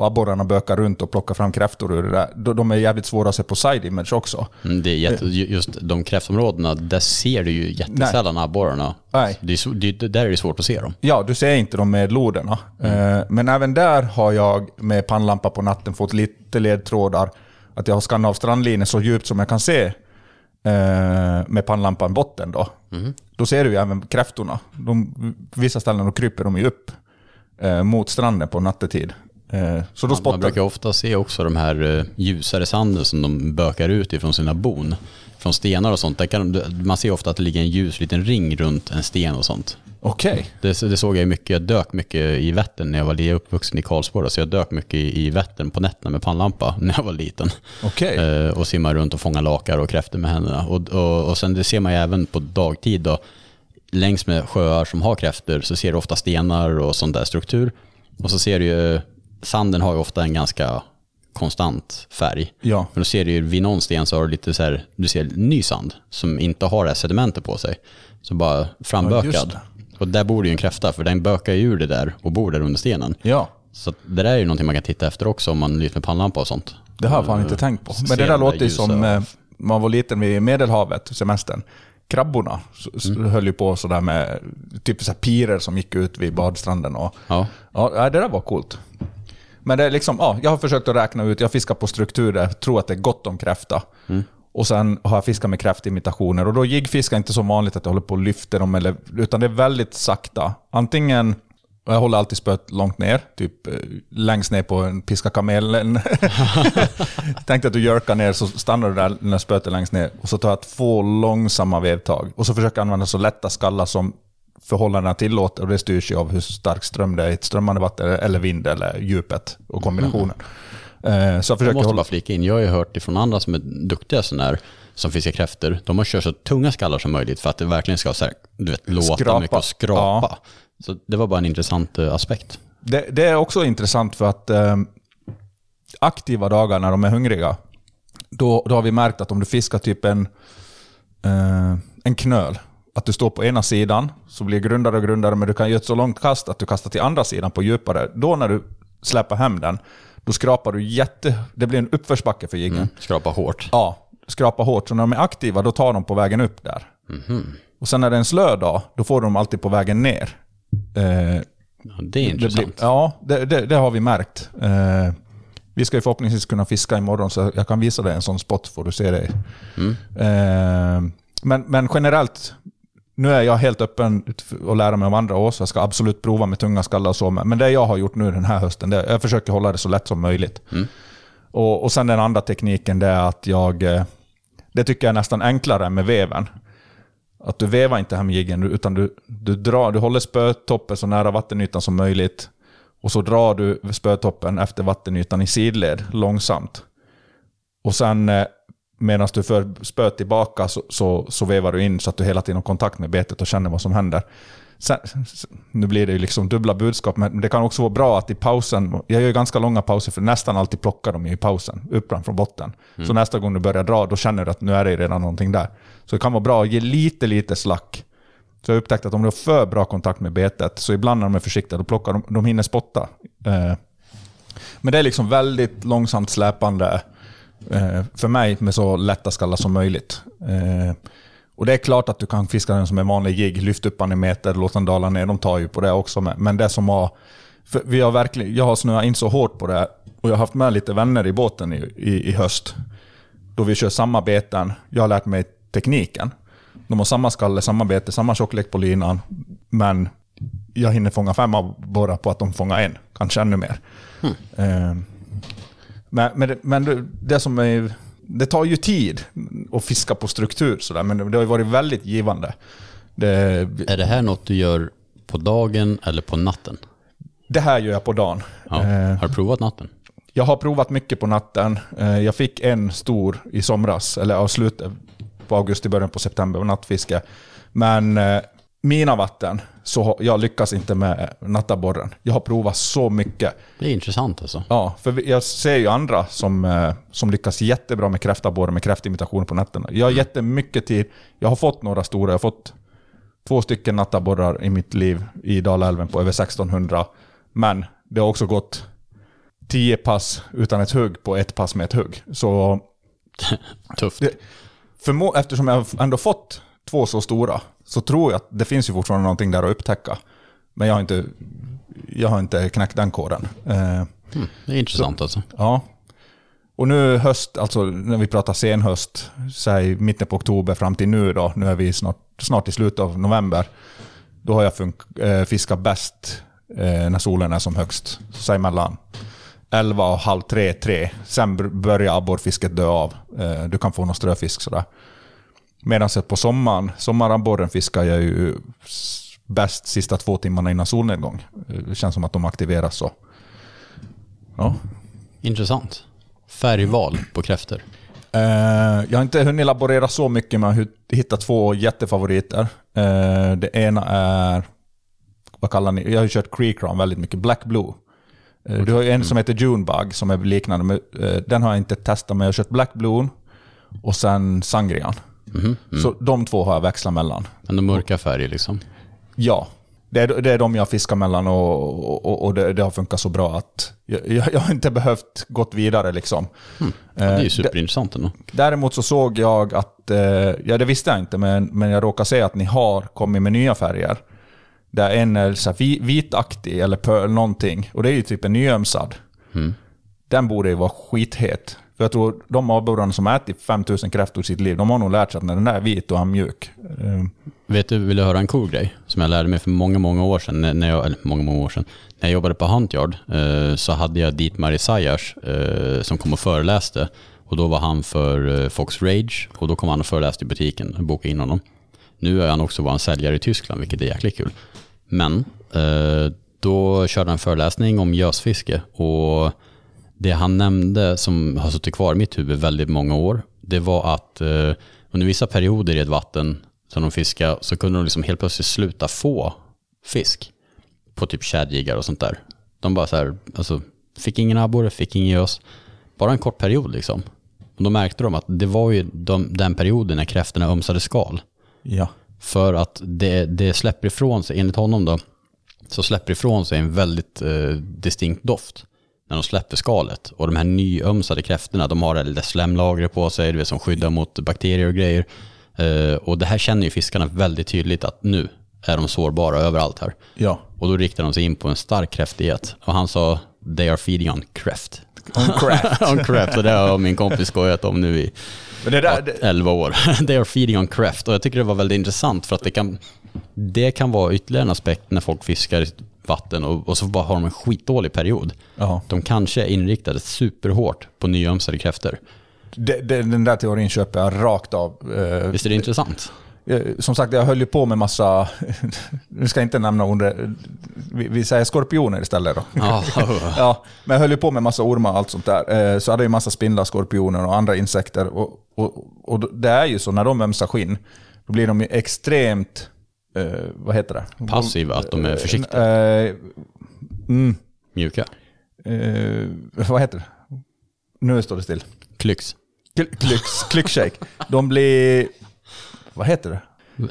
och abborrarna bökar runt och plockar fram kräftor ur det där. De är jävligt svåra att se på side image också. Mm, Det är jätte, just de kräftområdena, där ser du ju jättesällan abborrarna. Nej. Det är, det, där är det svårt att se dem. Ja, du ser inte dem med loderna. Eh, Men även där har jag med pannlampa på natten fått lite ledtrådar. Att jag har skannat av strandlinjen så djupt som jag kan se eh, med pannlampan botten då. Då ser du ju även kräftorna. De, vissa ställen då kryper de ju upp eh, mot stranden på nattetid. Eh, så då Man spottar brukar ofta se också de här eh, ljusare sanden som de bökar ut ifrån sina bon. Från stenar och sånt. Där kan, man ser ofta att det ligger en ljus liten ring runt en sten och sånt. Okej. Det, det såg jag ju mycket, jag dök mycket i Vättern när jag var uppvuxen i Karlsborg. Så jag dök mycket i, i Vättern på nätterna med pannlampa när jag var liten. Okej. Eh, och simmade runt och fångade lakar och kräftor med händerna. Och, och, och sen det ser man ju även på dagtid då. Längs med sjöar som har kräftor så ser du ofta stenar och sån där struktur. Och så ser du ju, sanden har ju ofta en ganska konstant färg. Ja. Men då ser du ju vid någon sten så har du lite så här, du ser ny sand som inte har det här sedimentet på sig. Så bara Ja, frambökad. det. och där bor det ju en kräfta för den bökar ju ur det där och bor där under stenen. Ja. Så det där är ju någonting man kan titta efter också om man lyser med pannlampa och sånt. Det har jag fan inte tänkt på. Men det där låter ju som eh, man var liten vid Medelhavet, semestern. Krabborna så höll ju på sådär med typ så pirer som gick ut vid badstranden. Och, Ja. ja, ja, det där var coolt. Men det är liksom, ja, jag har försökt att räkna ut, jag fiskar på strukturer, tror att det är gott om kräfta. Och sen har jag fiskat med kräftimitationer och då jiggfiskar inte så vanligt att jag håller på och lyfter dem, eller, utan det är väldigt sakta. Antingen, och jag håller alltid spöet långt ner, typ eh, längst ner på en piska kamelen. Tänk dig att du jerkar ner så stannar du där när spöet är längst ner och så tar jag två långsamma vevtag. Och så försöker jag använda så lätta skallar som förhållandena tillåter och det styrs ju av hur stark ström det är i ett strömmande vatten eller vind eller djupet och kombinationen. Eh, Så jag Jag måste hålla... bara flika in, jag har ju hört ifrån andra som är duktiga sådana här, som fiskar kräftor, de har kört så tunga skallar som möjligt för att det verkligen ska så här, du vet, låta Skrapa. mycket och skrapa. Ja. Så det var bara en intressant eh, aspekt. Det, det är också intressant för att eh, aktiva dagar när de är hungriga, då, då har vi märkt att om du fiskar typ en, eh, en knöl. Att du står på ena sidan, så blir det grundare och grundare, men du kan göra ett så långt kast att du kastar till andra sidan på djupare. Då när du släpper hem den, då skrapar du jätte... Det blir en uppförsbacke för jiggen. Skrapa hårt. Ja, skrapa hårt. Så när de är aktiva, då tar de på vägen upp där. Och sen när det är en slö dag, då får de alltid på vägen ner. Eh, Ja, det är det intressant. blir, ja, det, det, det har vi märkt. Eh, vi ska ju förhoppningsvis kunna fiska imorgon, så jag kan visa dig en sån spot, får du se det. Eh, men, men generellt, nu är jag helt öppen att lära mig av andra år, så jag ska absolut prova med tunga skallar och så. Men det jag har gjort nu den här hösten, det, jag försöker hålla det så lätt som möjligt. Och, och sen den andra tekniken, det är att jag... eh, Det tycker jag är nästan enklare med veven. Att du vevar inte hem jiggen, utan du, du, drar, du håller spötoppen så nära vattenytan som möjligt. Och så drar du spötoppen efter vattenytan i sidled, långsamt. Och sen eh, medan du för spöet tillbaka så, så, så vevar du in så att du hela tiden har kontakt med betet och känner vad som händer. Sen, nu blir det ju liksom dubbla budskap, men det kan också vara bra att i pausen, jag gör ganska långa pauser för nästan alltid plockar de i pausen, uppran från botten. Så nästa gång du börjar dra, då känner du att nu är det redan någonting där. Så det kan vara bra att ge lite, lite slack. Så jag har upptäckt att om du har för bra kontakt med betet, så ibland när de är försiktiga, då plockar de, de hinner spotta. Eh, men det är liksom väldigt långsamt släpande för mig med så lätta skallar som möjligt. Eh, och det är klart att du kan fiska den som en vanlig jigg, lyft upp den en meter, låt den dala ner. De tar ju på det också. Men det som har... Vi har verkligen, jag har snöat in så hårt på det och jag har haft med lite vänner i båten i, i, i höst. Då vi kör samma beten. Jag har lärt mig tekniken. De har samma skalle, samma bete, samma tjocklek på linan. Men jag hinner fånga fem abborrar på att de fångar en. Kanske ännu mer. Eh, men, men, det, men det, som är... Det tar ju tid att fiska på struktur sådär, men det, har ju varit väldigt givande. Det, Är det här något du gör på dagen eller på natten? det här gör jag på dagen. Ja. Eh, Har du provat natten? Jag har provat mycket på natten. Eh, Jag fick en stor i somras, eller av slutet på augusti, början på september, nattfiske. Men eh, mina vatten, så jag lyckas inte med nattabborren. Jag har provat så mycket. Det är intressant alltså. Ja, för jag ser ju andra som, eh, som lyckas jättebra med kräftabborre, med kräftimitationer på nätterna. Jag har jättemycket tid. Jag har fått några stora. Jag har fått två stycken nattabborrar i mitt liv i Dalälven på över 1600. Men det har också gått tio pass utan ett hugg på ett pass med ett hugg. Så Tufft. det, förmo- eftersom jag ändå fått två så stora så tror jag att det finns ju fortfarande någonting där att upptäcka. Men jag har inte, jag har inte knäckt den koden. Eh, Det är intressant alltså. Ja. Och nu höst, alltså när vi pratar senhöst, säg mitten på oktober fram till nu då, nu är vi snart, snart i slutet av november, då har jag funk, eh, fiskat bäst eh, när solen är som högst. Så säg mellan 11 och halv tre, tre. Sen br- börjar abborrfisket dö av. Du kan få någon ströfisk sådär. Medan på sommaren, sommarabborren fiskar jag ju bäst sista två timmarna innan solnedgång. Det känns som att de aktiveras så. Ja. Intressant. Färgval på kräftor. Eh, jag har inte hunnit laborera så mycket med att hitta två jättefavoriter. Eh, det ena är, vad kallar ni, jag har ju kört Creek Run väldigt mycket, Black Blue. Eh, du har ju en som heter Junebug som är liknande, men, den har jag inte testat men jag har kört Black Blue och sen Sangrian. Så de två har jag växlat mellan. Men de mörka färger liksom. Ja, det är, det är de jag fiskar mellan och, och, och det, det har funkat så bra att jag, jag, har inte behövt gått vidare liksom. Ja, det är Eh, ju superintressant ändå. Däremot så såg jag att, eh, ja det visste jag inte, men, men jag råkade se att ni har kommit med nya färger. Där en är så här vi- vitaktig eller pearl någonting. Och det är ju typ en nyömsad. Den borde ju vara skithet. För jag tror de abborrarna som ätit 5000 kräftor i sitt liv, de har nog lärt sig att när den där är vit och han mjuk. Eh, Vet du, vill du höra en cool grej? Som jag lärde mig för många, många år sedan. När- jag, eller många, många år sedan. När jag jobbade på Huntyard eh, så hade jag Dietmar Mari eh, som kom och föreläste. Och då var han för Fox Rage och då kom han och föreläste i butiken. Jag bokade in honom. Nu är han också vår säljare i Tyskland, vilket är jäkligt kul. Men då körde han en föreläsning om gösfiske och det han nämnde som har suttit kvar i mitt huvud väldigt många år, det var att eh, under vissa perioder i ett vatten som de fiskade så kunde de liksom helt plötsligt sluta få fisk på typ tjäderjiggar och sånt där. De bara så här, alltså fick ingen abborre, fick ingen gös. Bara en kort period liksom. Och då märkte de att det var ju de, den perioden när kräftorna ömsade skal. Ja. För att det, det släpper ifrån sig, enligt honom då, så släpper ifrån sig en väldigt eh, distinkt doft när de släpper skalet. Och de här nyömsade kräftorna, de har det lite slemlagret på sig, du vet, som skyddar mot bakterier och grejer. Eh, och det här känner ju fiskarna väldigt tydligt att nu är de sårbara överallt här. Ja. Och då riktar de sig in på en stark kräftdiet. Och han sa, they are feeding on kräft. On craft. on kräft, och det har min kompis skojat om nu i där, ja, det, 11 år. They are feeding on craft. Och jag tycker det var väldigt intressant för att det kan, det kan vara ytterligare en aspekt när folk fiskar vatten och, och så bara har de en skitdålig period. ja. De kanske är inriktade superhårt på nyömsade kräftor. Det, det, den där teorin köper jag rakt av. Eh, Visst är det intressant? Eh, Som sagt, jag höll ju på med massa... Nu ska jag inte nämna ordet. Vi, säger skorpioner istället då. Ja, Ja, men jag höll ju på med massa ormar och allt sånt där. Eh, Så hade jag ju massa spindlar, skorpioner och andra insekter. Och, och, och det är ju så, när de ömsar skinn, då blir de ju extremt... Eh, vad heter det? passiva, att de är försiktiga, Eh, mm, mjuka. eh, vad heter det? Nu står det still. Klyx. Kl- Klyx, klyckshake. De blir... Vad heter det?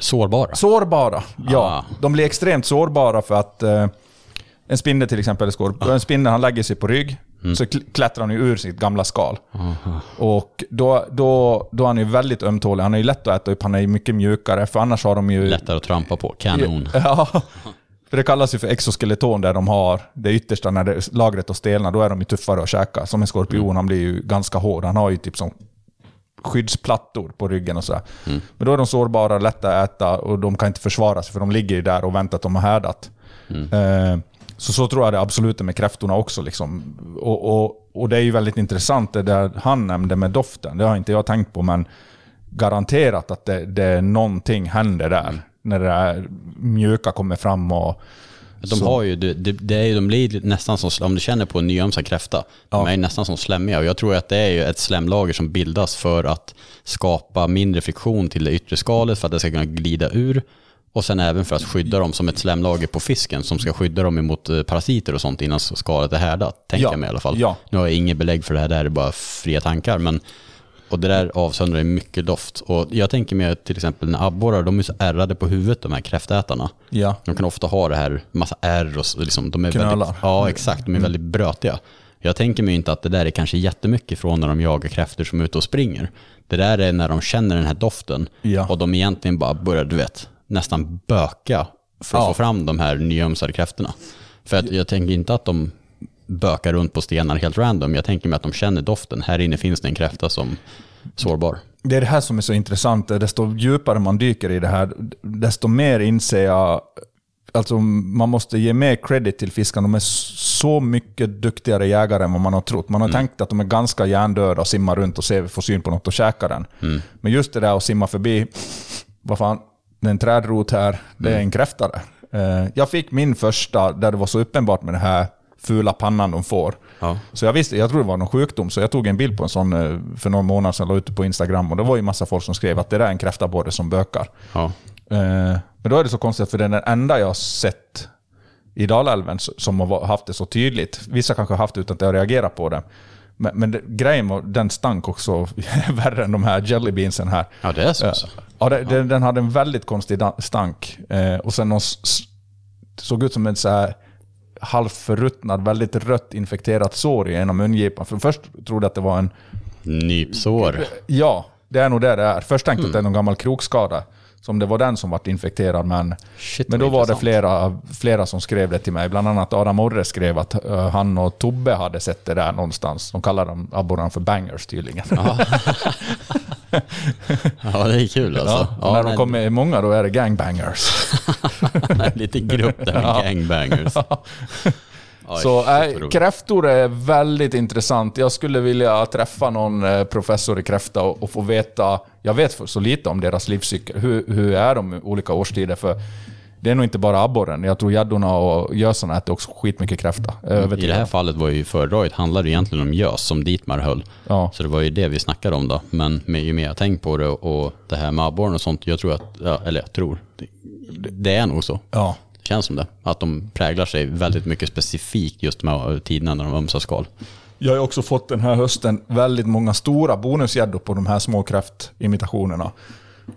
Sårbara. Sårbara, ja. Ah. De blir extremt sårbara för att eh, en spindel till exempel, är skorp- en spindel han lägger sig på rygg, så kl- klättrar han ju ur sitt gamla skal. Och då, då, då är han ju väldigt ömtålig. Han är ju lätt att äta upp, han är ju mycket mjukare, för annars har de ju... Lättare att trampa på. Kanon. Ja. För det kallas ju för exoskeleton där de har det yttersta, när det, lagret och stelnar, då är de ju tuffare att käka. Som en skorpion, han blir ju ganska hård. Han har ju typ som skyddsplattor på ryggen och sådär. Men då är de sårbara, lätta att äta och de kan inte försvara sig för de ligger ju där och väntar att de har härdat. Eh, så så tror jag det absolut är med kräftorna också. Liksom. Och, och, och det är ju väldigt intressant det där han nämnde med doften. Det har inte jag tänkt på, men garanterat att det, det någonting händer där. När det där mjuka kommer fram och... De har ju, det, det, är ju, de blir nästan som, om du känner på en nyömsad kräfta, de är nästan som slemmiga. Och jag tror att det är ju ett slemlager som bildas för att skapa mindre friktion till det yttre skalet för att det ska kunna glida ur. Och sen även för att skydda dem som ett slemlager på fisken som ska skydda dem emot eh, parasiter och sånt innan skalet är härdat. Tänker Ja, jag mig i alla fall. ja. Nu har jag inget belägg för det här, det här är bara fria tankar. Men, och det där avsöndrar mycket doft. Och jag tänker mig till exempel när abborrar, de är så ärrade på huvudet de här kräftätarna. Ja. De kan ofta ha det här, massa ärr och liksom, de är Knölar. väldigt, Ja, exakt. De är väldigt brötiga. Jag tänker mig inte att det där är kanske jättemycket från när de jagar kräftor som är ute och springer. Det där är när de känner den här doften Ja. och de egentligen bara börjar, du vet, nästan böka för att Ja. få fram de här nyömsade kräftorna. För att jag tänker inte att de bökar runt på stenar helt random. Jag tänker mig att de känner doften. Här inne finns det en kräfta som sårbar. Det är det här som är så intressant. Desto djupare man dyker i det här, desto mer inser jag... Alltså man måste ge mer credit till fiskarna. De är så mycket duktigare jägare än vad man har trott. Man har tänkt att de är ganska hjärndöda och simmar runt och ser, får syn på något och käkar den. Men just det där att simma förbi, vad fan, det är en trädrot här, det är en kräfta där. Eh, Jag fick min första, där det var så uppenbart med den här fula pannan de får. Ja. Så jag visste, jag tror det var någon sjukdom, så jag tog en bild på en sån eh, för någon månad sedan och la ut på Instagram. Och det var ju massa folk som skrev att det där är en kräftabborre som bökar. Ja. Eh, Men då är det så konstigt, för det är den enda jag har sett i Dalälven som har haft det så tydligt. Vissa kanske har haft det utan att jag reagerar på det. Men, men det, grejen var, den stank också värre än de här jellybeansen här. ja, det är så. Ja, ja, det, den, den hade en väldigt konstig stank. Eh, och sen någon, såg ut som en så här halvförruttnad, väldigt rött infekterat sår i en av mungipan. För först trodde jag att det var en... Nypsår. Ja, det är nog det det är. Först tänkte jag att det är någon gammal krokskada. Som det var den som var infekterad. Men, Shit, men då var det flera, flera som skrev det till mig. Bland annat Adam Orre skrev att eh, han och Tobbe hade sett det där någonstans. De kallar dem abborrarna för bangers tydligen. Ja, det är kul alltså. Ja, och när de nej, kommer många då är det gangbangers. Lite grupp där med gangbangers. Så äh, kräftor är väldigt intressant. Jag skulle vilja träffa någon eh, professor i kräfta och, och få veta, jag vet så lite om deras livscykel. Hur, hur är de i olika årstider? För det är nog inte bara abborren. Jag tror gäddorna och gösarna äter också skitmycket kräfta. I det här fallet var ju föredraget handlade egentligen om gös som Dietmar höll. Ja. Så det var ju det vi snackade om då. Men med, ju mer jag tänkt på det och det här med abborren och sånt, jag tror att, eller jag tror, det, det är nog så. Ja. Känns som det. Att de präglar sig väldigt mycket specifikt just med tiderna när de ömsar skal. Jag har ju också fått den här hösten väldigt många stora bonusgäddor på de här små kräftimitationerna.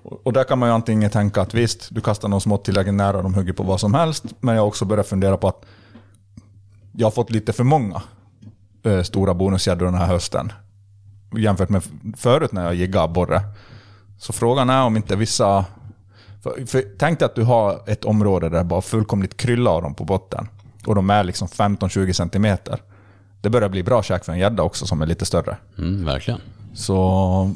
Och där kan man ju antingen tänka att visst, du kastar någon smått tillräckligt nära, de hugger på vad som helst. Men jag har också börjat fundera på att jag har fått lite för många eh, stora bonusgäddor den här hösten. Jämfört med förut när jag jiggade abborre. Så frågan är om inte vissa... För, för, tänk dig att du har ett område där det bara fullkomligt kryllar av dem på botten. Och de är liksom 15-20 centimeter. Det börjar bli bra käk för en gädda också som är lite större. Mm, verkligen. Så...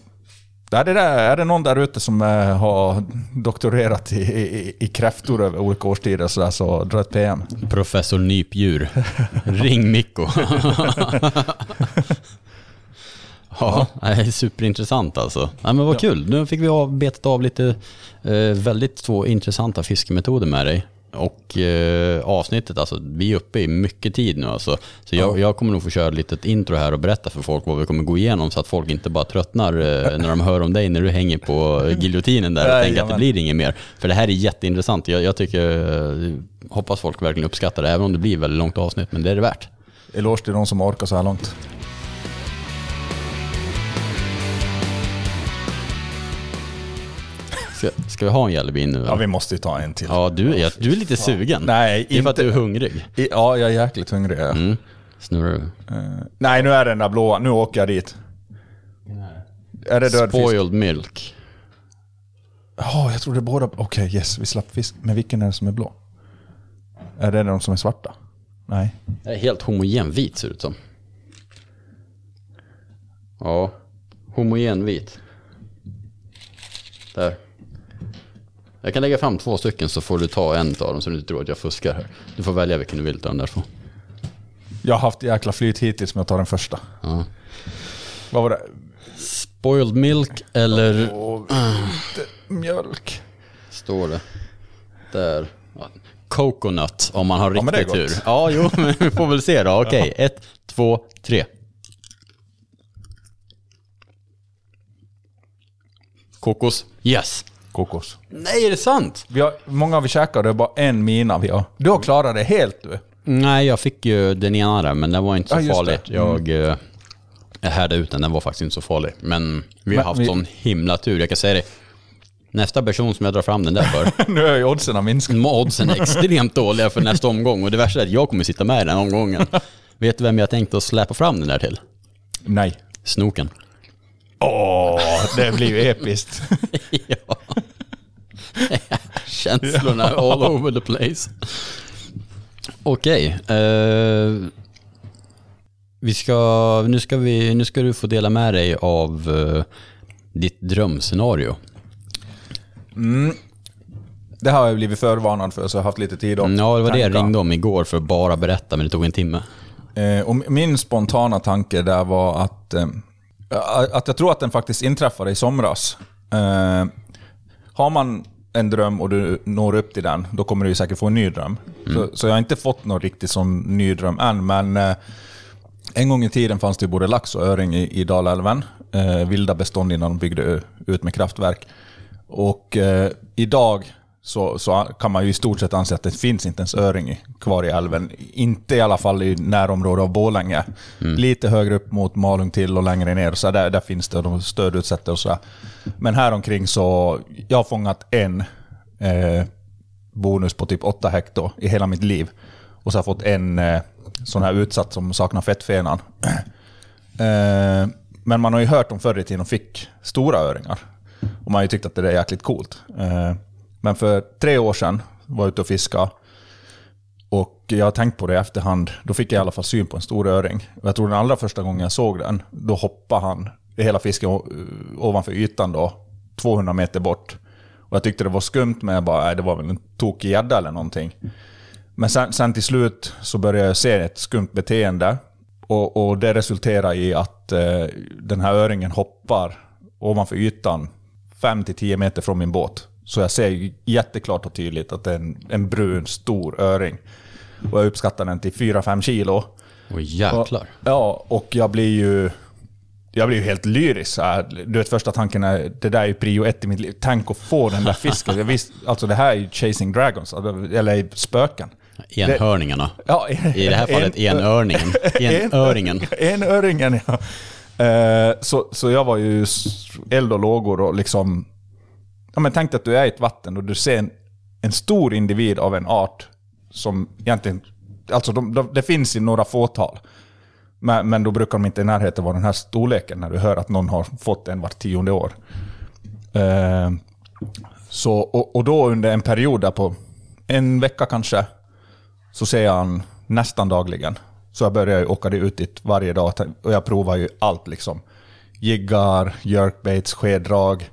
Är det, där, är det någon där ute som eh, har doktorerat i, i, i kräftor över olika årstider så, där, så dra ett PM. Professor Nypdjur. Ring Mikko. ja, är superintressant alltså. Ja, men vad kul. Nu fick vi av, betat av lite eh, väldigt två intressanta fiskemetoder med dig. Och eh, avsnittet, alltså vi är uppe i mycket tid nu alltså. Så jag, jag kommer nog få köra lite ett intro här och berätta för folk vad vi kommer gå igenom så att folk inte bara tröttnar eh, när de hör om dig när du hänger på giljotinen där och tänker att det blir inget mer. För det här är jätteintressant. Jag, jag tycker, eh, hoppas folk verkligen uppskattar det, även om det blir väldigt långt avsnitt, men det är det värt. Eloge till de som orkar så här långt. Ska, ska vi ha en Jellybean nu? Ja, vi måste ju ta en till. Ja, du, är- du är lite sugen. Nej, det är för att inte- du är hungrig. Ja, jag är jäkligt hungrig. Mm. Snurrar du? Eh, nej, nu är det den där blåa. Nu åker jag dit. Är det död fisk? Spoiled milk. Ja, jag tror det är båda. Okej, yes, vi slapp fisk. Men vilken är det som är blå? Är det de som är svarta? Nej. Det är helt homogen vit ser det ut som. Ja, homogen vit. Där. Jag kan lägga fram två stycken så får du ta en av dem så du inte tror att jag fuskar här. Du får välja vilken du vill ta den där två. Jag har haft jäkla flyt hittills men jag tar den första. Ja. Vad var det? Spoiled milk eller det- mjölk. står det där? Coconut om man har Ja, men det är riktig gott. tur. Ja, jo, men vi får väl se då. Okej, ett, två, tre. Kokos. Yes. Kokos. Nej, är det sant? Vi har, många vi käkat och det är bara en mina vi har. Du har klarat det helt du. Nej, jag fick ju den ena där, men den var inte så Ja, farlig. Mm. Jag, eh, jag härde ut den, den var faktiskt inte så farlig. Men vi har Men haft vi- sån himla tur. Jag kan säga det, nästa person som jag drar fram den där för, nu är ju oddsen minskat. de oddsen är extremt dåliga för nästa omgång. Och det värsta är att jag kommer sitta med i den omgången. Vet du vem jag tänkte att släpa fram den där till? Nej. Snoken. Åh, det blir ju episkt. ja. Känslorna all over the place. Okej. eh, vi ska, nu, ska vi, nu ska du få dela med dig av eh, ditt drömscenario. Det har jag blivit förvarnad för så jag har haft lite tid att Mm, Ja, det var det jag ringde om igår för att bara berätta, men det tog en timme. Eh, och min spontana tanke där var att, eh, att jag tror att den faktiskt inträffade i somras. Eh, har man en dröm och du når upp till den, då kommer du säkert få en ny dröm. Så, så jag har inte fått någon riktigt som ny dröm än, men eh, en gång i tiden fanns det både lax och öring i, i Dalälven. Eh, vilda bestånd innan de byggde ut med kraftverk. Och eh, idag så, så kan man ju i stort sett anse att det finns inte ens öring kvar i älven. Inte i alla fall i närområdet av Borlänge. Lite högre upp mot Malung till och längre ner. Så där, där finns det, de stödutsätter och så. Men här omkring så, jag har fångat en eh, bonus på typ 8 hekto i hela mitt liv. Och så har jag fått en eh, sån här utsatt som saknar fettfenan. Eh, men man har ju hört om förr i tiden de fick stora öringar. Och man har ju tyckt att det är jäkligt coolt. Eh, men för tre år sedan var jag ute och fiskade. Och jag har tänkt på det i efterhand. Då fick jag i alla fall syn på en stor öring. Och jag tror den allra första gången jag såg den, då hoppade han, hela fisken ovanför ytan då, 200 meter bort. Och jag tyckte det var skumt, men jag bara, nej, det var väl en tokig gädda eller någonting. Men sen, sen till slut så började jag se ett skumt beteende. Och, och det resulterar i att eh, den här öringen hoppar ovanför ytan 5-10 meter från min båt. Så jag ser jätteklart och tydligt att det är en, en brun, stor öring. Och jag uppskattar den till 4-5 kilo. Åh jäklar. Ja, och jag blir ju... Jag blir ju helt lyrisk. så här. Du vet, första tanken är det där är ju prio ett i mitt liv. Tänk att få den där fisken. Jag visst, alltså det här är ju Chasing Dragons, alltså, eller spöken. Enhörningarna. Ja, I det här fallet enörningen. Enöringen. Enöringen, ja. Eh, så, så jag var ju eld och lågor och liksom ja, men tänk dig att du är i ett vatten och du ser en, en stor individ av en art som egentligen, alltså de, de, det finns i några fåtal. Men, men då brukar de inte i närheten vara den här storleken när du hör att någon har fått en vart tionde år. Eh, så, och, och då under en period där på en vecka kanske, så ser jag han nästan dagligen. Så jag börjar ju åka ut dit varje dag och jag provar ju allt liksom. Jiggar, jerkbaits, skeddrag.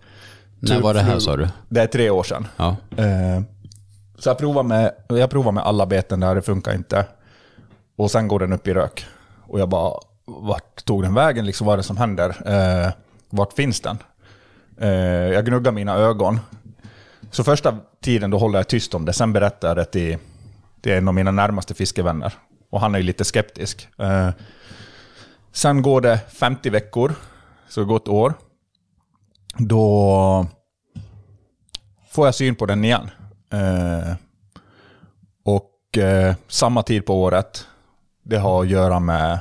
När var det här sa du? Det är tre år sedan. Ja. Eh, så jag provar, med, jag provar med alla beten där, det funkar inte. Och sen går den upp i rök. Och jag bara, vart tog den vägen liksom? Vad är det som händer? Eh, vart finns den? Eh, jag gnuggar mina ögon. Så första tiden då håller jag tyst om det, sen berättar jag det till, till en av mina närmaste fiskevänner. Och han är ju lite skeptisk. Eh, sen går det 50 veckor, så det går ett år. Då får jag syn på den igen. Eh, och eh, samma tid på året, det har att göra med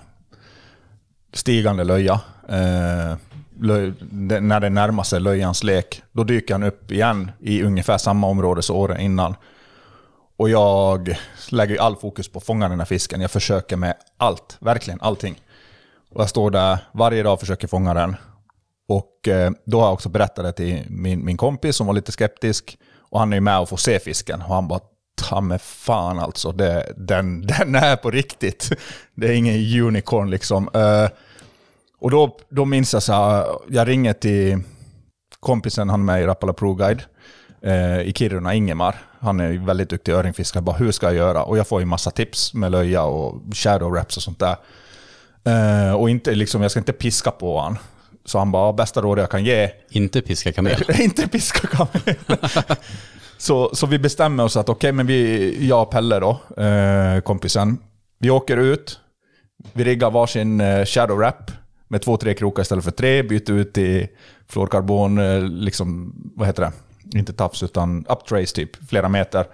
stigande löja. Eh, löj, det, när det närmar sig löjans lek, då dyker han upp igen i ungefär samma område som åren innan. Och jag lägger all fokus på att fånga den här fisken. Jag försöker med allt, verkligen allting. Och jag står där varje dag och försöker fånga den. Och eh, då har jag också berättat det till min, min kompis som var lite skeptisk. Och han är ju med och får se fisken. Och han bara, ta med fan alltså, det, den, den är på riktigt. Det är ingen unicorn liksom. Uh, och då, då minns jag så här, jag ringer till kompisen, han är med i Rapala Pro Guide uh, i Kiruna, Ingemar. Han är väldigt duktig öringfiskare. Bara, hur ska jag göra? Och jag får ju massa tips med löja och shadow wraps och sånt där. Uh, och inte, liksom, jag ska inte piska på honom. Så han bara, bästa råd jag kan ge. Inte piska kamel. inte piska kamel. så, så vi bestämmer oss att okej, okay, men vi, jag och Pelle då, eh, kompisen, vi åker ut, vi riggar varsin eh, shadow wrap med två, tre krokar istället för tre, byter ut till fluorkarbon, eh, liksom, vad heter det? Inte tafs utan uptrace typ, flera meter.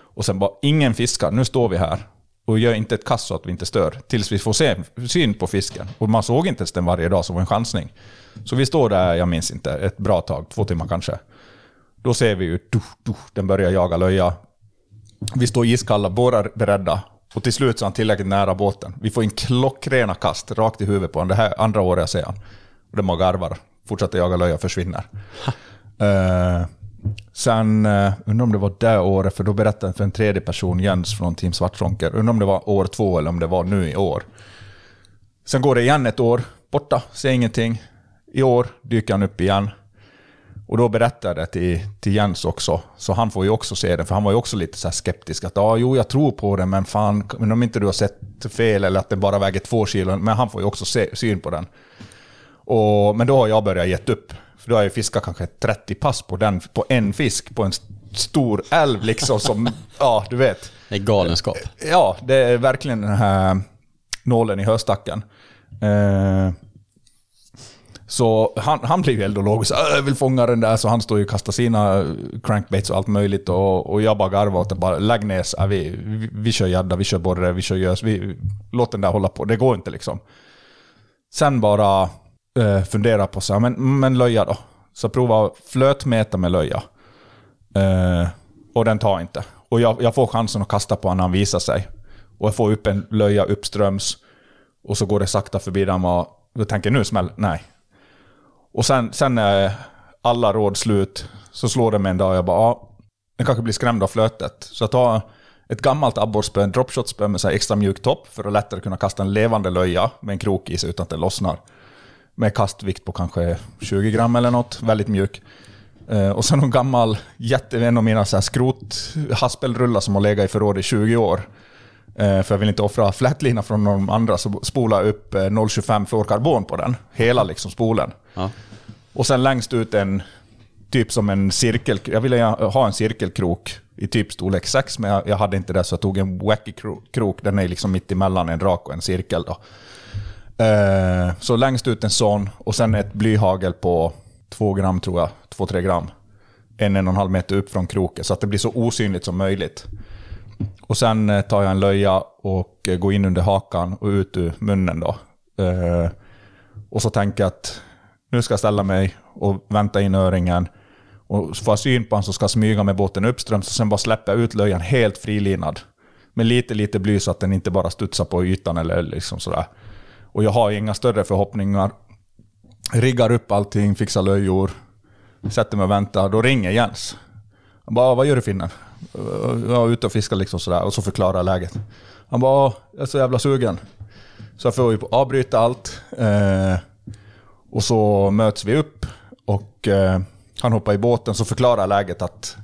Och sen bara, ingen fiskar, nu står vi här och gör inte ett kast så att vi inte stör, tills vi får se syn på fisken. Och man såg inte ens den varje dag, så det var en chansning. Så vi står där, jag minns inte, ett bra tag, två timmar kanske. Då ser vi ju, du, du, den börjar jaga löja. Vi står iskalla, båda beredda. Och till slut så är han tillräckligt nära båten. Vi får in klockrena kast rakt i huvudet på honom. Det här andra året jag ser han. Och den bara garvar. Fortsätter jaga löja, försvinner. uh, sen, uh, undrar om det var det året, för då berättade jag för en tredje person, Jens från Team Svartronker. Undrar om det var år två eller om det var nu i år. Sen går det igen ett år, borta, ser ingenting. I år dyker han upp igen. Och då berättade jag det till, till Jens också, så han får ju också se det, för han var ju också lite så skeptisk. Att ja, jo, jag tror på det, men fan, men om inte du har sett fel eller att den bara väger två kilo, men han får ju också se, syn på den. Och, men då har jag börjat gett upp, för då har jag fiskat kanske 30 pass på den, på en fisk, på en stor älv liksom som, ja, du vet. Det är galenskap. Ja, det är verkligen den här nålen i höstacken. Eh, så han, han blir ju eld och låg och så jag vill fånga den där, så han står ju och kastar sina crankbaits och allt möjligt. Och, och jag bara garvar åt det, bara lägg ner, vi, vi, vi kör gädda, vi kör borre, vi kör gös, vi, låt den där hålla på. Det går inte liksom. Sen bara eh, fundera på så men, men löja då. Så prova flötmäta med löja. Eh, och den tar inte. Och jag, jag får chansen att kasta på honom när han visar sig. Och jag får upp en löja uppströms. Och så går det sakta förbi den och då tänker nu smäll, nej, och sen, sen när alla råd slut så slår det mig en dag och jag bara, ja, den kanske blir skrämd av flötet. Så jag tar ett gammalt abborrspö, en dropshot-spö med så extra mjuk topp för att lättare kunna kasta en levande löja med en krok i sig utan att den lossnar. Med kastvikt på kanske 20 gram eller något, väldigt mjuk. Eh, och sen en gammal, jätte, en av mina så här skrot haspelrullar som har legat i förråd i 20 år. Eh, för jag vill inte offra flätlina från de andra, så spola upp 0,25 fluorkarbon på den. Hela liksom spolen. Ja. Och sen längst ut en, typ som en cirkel, jag ville ha en cirkelkrok i typ storlek 6, men jag, jag hade inte det så jag tog en wacky krok, den är liksom mitt emellan en rak och en cirkel. Då. Eh, så längst ut en sån och sen ett blyhagel på 2 gram tror jag, 2-3 gram. En, en och en halv meter upp från kroken så att det blir så osynligt som möjligt. Och sen eh, tar jag en löja och eh, går in under hakan och ut ur munnen då. Eh, och så tänker jag att nu ska jag ställa mig och vänta in öringen. Och får jag syn på honom så ska jag smyga med båten uppströms och sen bara släppa ut löjan helt frilinad. Med lite, lite bly så att den inte bara studsar på ytan eller liksom sådär. Och jag har inga större förhoppningar. Riggar upp allting, fixar löjor, sätter mig och väntar. Då ringer Jens. Han bara, vad gör du finnen? Jag var ute och fiskade liksom sådär och så förklarade jag läget. Han bara, jag är så jävla sugen. Så jag får ju avbryta allt. Eh, och så möts vi upp och eh, han hoppar i båten så förklarar läget att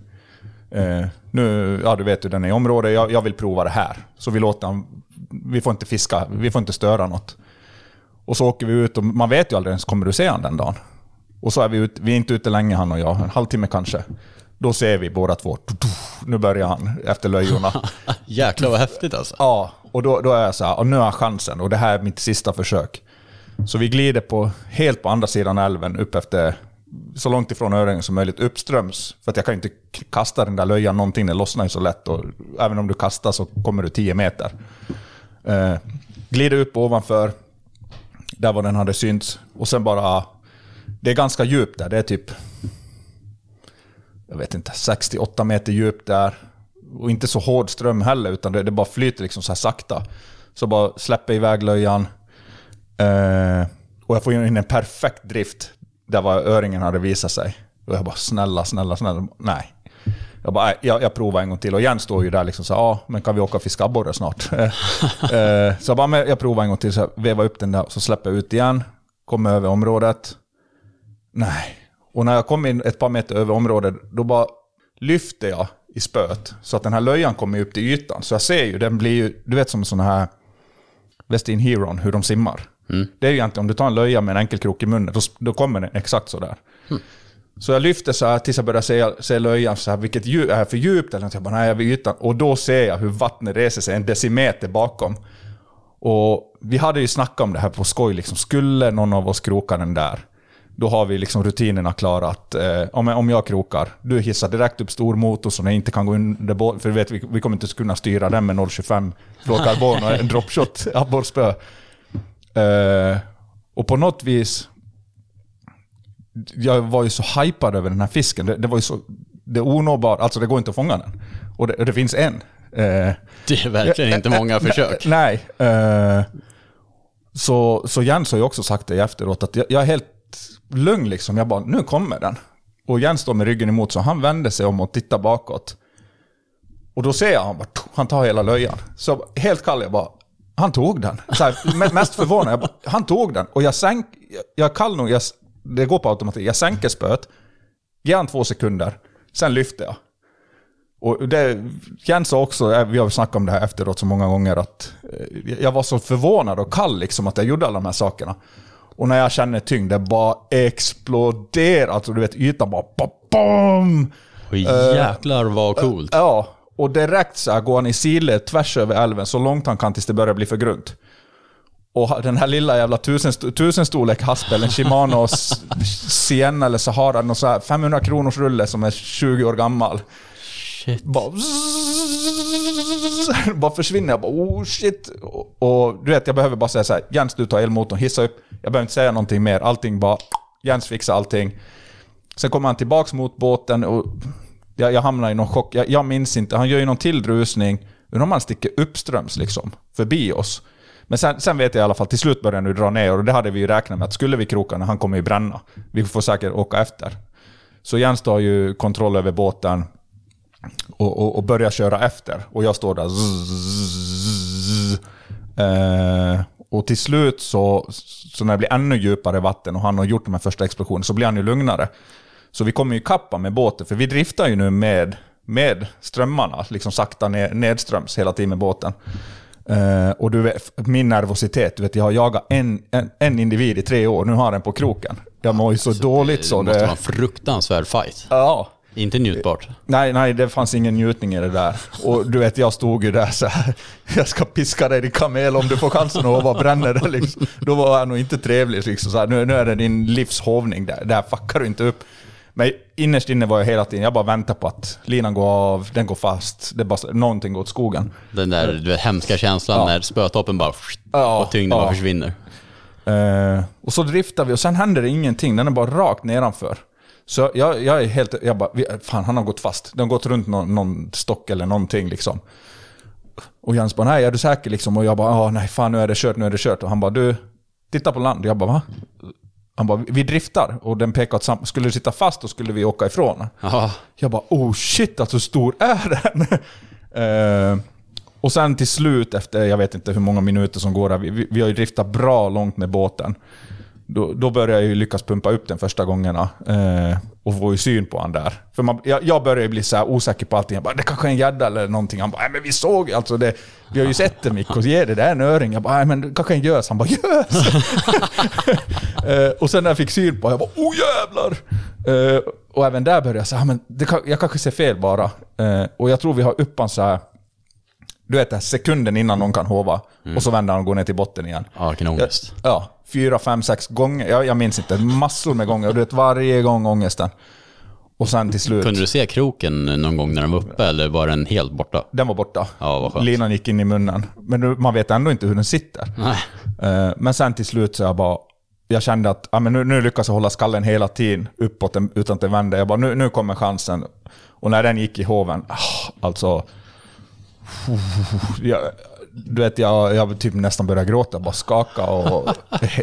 eh, nu, ja du vet ju, den är i området, jag, jag, vill prova det här. Så vi låter han, vi får inte fiska, vi får inte störa något. Och så åker vi ut och man vet ju aldrig ens kommer du se han den dagen. Och så är vi ute, vi är inte ute länge han och jag, en halvtimme kanske. Då ser vi båda två, nu börjar han efter löjorna. Jäklar vad häftigt alltså. Ja, och då, då är jag så här, och nu har jag chansen och det här är mitt sista försök. Så vi glider på, helt på andra sidan älven upp efter, så långt ifrån öringen som möjligt, uppströms. För att jag kan inte kasta den där löjan någonting, den lossnar ju så lätt. Och även om du kastar så kommer du 10 meter. Eh, glider upp ovanför, där var den hade synts. Och sen bara, det är ganska djupt där, det är typ jag vet inte, 68 meter djupt där. Och inte så hård ström heller, utan det, det bara flyter liksom så här sakta. Så bara släpper iväg löjan. Eh, och jag får in en perfekt drift där var öringen hade visat sig. Och jag bara snälla, snälla, snälla. Nej. Jag bara, jag, jag provar en gång till. Och Jens står ju där liksom så ja, men kan vi åka och fiska abborre snart? eh, så jag bara, men jag provar en gång till. Så jag vevar upp den där, så släpper jag ut igen. Kommer över området. Nej. Och när jag kom in ett par meter över området, då bara lyfter jag i spöet. Så att den här löjan kommer upp till ytan. Så jag ser ju, den blir ju, du vet som sån här Westin Heron, hur de simmar. Mm. Det är ju egentligen, om du tar en löja med en enkel krok i munnen, då, då kommer den exakt så där. Mm. Så jag lyfter så här tills jag börjar se, se löjan, så här, vilket djup, är för djupt? Eller något. Jag bara, nej, jag är vid ytan. Och då ser jag hur vattnet reser sig en decimeter bakom. Och vi hade ju snackat om det här på skoj, liksom. skulle någon av oss kroka den där, då har vi liksom rutinerna klara att eh, om, om jag krokar, du hissar direkt upp stor motor så den inte kan gå under båten, för vet, vi, vi kommer inte kunna styra den med 0,25 fluorkarbon och en dropshot abborrspö. Eh, och på något vis, jag var ju så hypad över den här fisken. Det, det var ju så, det är onåbart, alltså det går inte att fånga den. Och det, det finns en. Eh, det är verkligen inte många försök. Nej. Eh, så, så Jens har ju också sagt det efteråt, att jag, jag är helt lugn liksom. Jag bara, nu kommer den. Och Jens står med ryggen emot så han vänder sig om och tittar bakåt. Och då ser jag han bara, han tar hela löjan. Så helt kall, jag bara, han tog den. Så här, mest förvånad, jag bara, han tog den. Och jag sänk, jag är kall nog, jag, det går på automatik. Jag sänker spöet, ger han två sekunder, sen lyfter jag. Och det, Jens sa också, eh, vi har snackat om det här efteråt så många gånger, att eh, jag var så förvånad och kall liksom att jag gjorde alla de här sakerna. Och när jag känner tyngd, det bara exploderar. Alltså du vet, ytan bara bam! Och jäklar vad coolt. Uh, ja, och direkt så går han i sidled tvärs över älven så långt han kan tills det börjar bli för grunt. Och den här lilla jävla tusen, tusenstorlek haspel, en Shimano Sienna eller Sahara, någon så här 500 kronors rulle som är 20 år gammal. Shit. Bara, bara försvinner. Jag bara oh shit. Och, och, du vet, jag behöver bara säga så här, Jens du tar elmotorn, hissa upp. Jag behöver inte säga någonting mer. Allting bara, Jens fixar allting. Sen kommer han tillbaks mot båten och jag, jag hamnar i någon chock. Jag, jag minns inte, han gör ju någon till rusning. Undrar om han sticker uppströms liksom, förbi oss. Men sen, sen, vet jag i alla fall, till slut börjar han nu dra ner och det hade vi ju räknat med att skulle vi kroka när han kommer ju bränna. Vi får säkert åka efter. Så Jens tar ju kontroll över båten och, och, och börjar köra efter. Och jag står där. Eh, och till slut så, så när det blir ännu djupare vatten och han har gjort de här första explosionerna så blir han ju lugnare. Så vi kommer ju kappa med båten, för vi driftar ju nu med, med strömmarna, liksom sakta ned, nedströms hela tiden med båten. Uh, och du vet, min nervositet, du vet, jag har jagat en, en, en individ i tre år, nu har den på kroken. Jag mår ju så, så dåligt så. Det måste vara en fruktansvärd fight. Ja, inte njutbart? Nej, nej, det fanns ingen njutning i det där. Och du vet, jag stod ju där så här. Jag ska piska dig i kamel om du får chansen att vara brännare. Liksom. Då var jag nog inte trevlig. Liksom, så här, nu, nu är det din livshovning, där, där fuckar du inte upp. Men innerst inne var jag hela tiden, jag bara väntade på att linan går av, den går fast, det bara, någonting går åt skogen. Den där du vet, hemska känslan ja. när spötoppen bara ja, och tyngden ja. bara försvinner. Uh, och så driftar vi och sen händer det ingenting, den är bara rakt nedanför. Så jag, jag är helt, jag bara, fan han har gått fast. Den har gått runt någon, någon stock eller någonting liksom. Och Jens bara, nej är du säker liksom? Och jag bara, ja nej fan nu är det kört, nu är det kört. Och han bara, du, titta på land. Jag bara, va? Han bara, vi driftar. Och den pekade åt samma, skulle du sitta fast då skulle vi åka ifrån. Ja, Jag bara, oh shit, alltså hur stor är den? Eh, och sen till slut, efter jag vet inte hur många minuter som går, där, vi, vi, vi har ju driftat bra långt med båten. Då, då började jag ju lyckas pumpa upp den första gångerna eh, och få ju syn på han där. För man, jag, jag började bli så här osäker på allting. Jag bara, det kanske är en gädda eller någonting. Han bara, nej men vi såg ju alltså det. Vi har ju sett det Mikko, ge det, det är en öring. Jag bara, nej men det kanske är en gös. Han bara, gös! Eh, och sen när jag fick syn på jag bara oh jävlar! Eh, och även där började jag säga, men det, jag kanske ser fel bara. Eh, och jag tror vi har upp han så här, du vet det här sekunden innan någon kan hova, och så vänder han och går ner till botten igen. ja vilken ångest. Ja, fyra, fem, sex gånger. Jag, jag minns inte, massor med gånger. Och du vet varje gång ångesten. Och sen till slut, Kunde du se kroken någon gång när den var uppe eller var den helt borta? den var borta. Ja, vad skönt. Linan gick in i munnen. Men man vet ändå inte hur den sitter. Nej. Eh, Men sen till slut så jag bara, jag kände att ja, men nu, nu lyckas jag hålla skallen hela tiden uppåt den- utan att det vände. Jag bara, nu, nu kommer chansen. Och när den gick i hoven, ah, alltså... Jag, du vet, jag, jag typ nästan började gråta, bara skaka och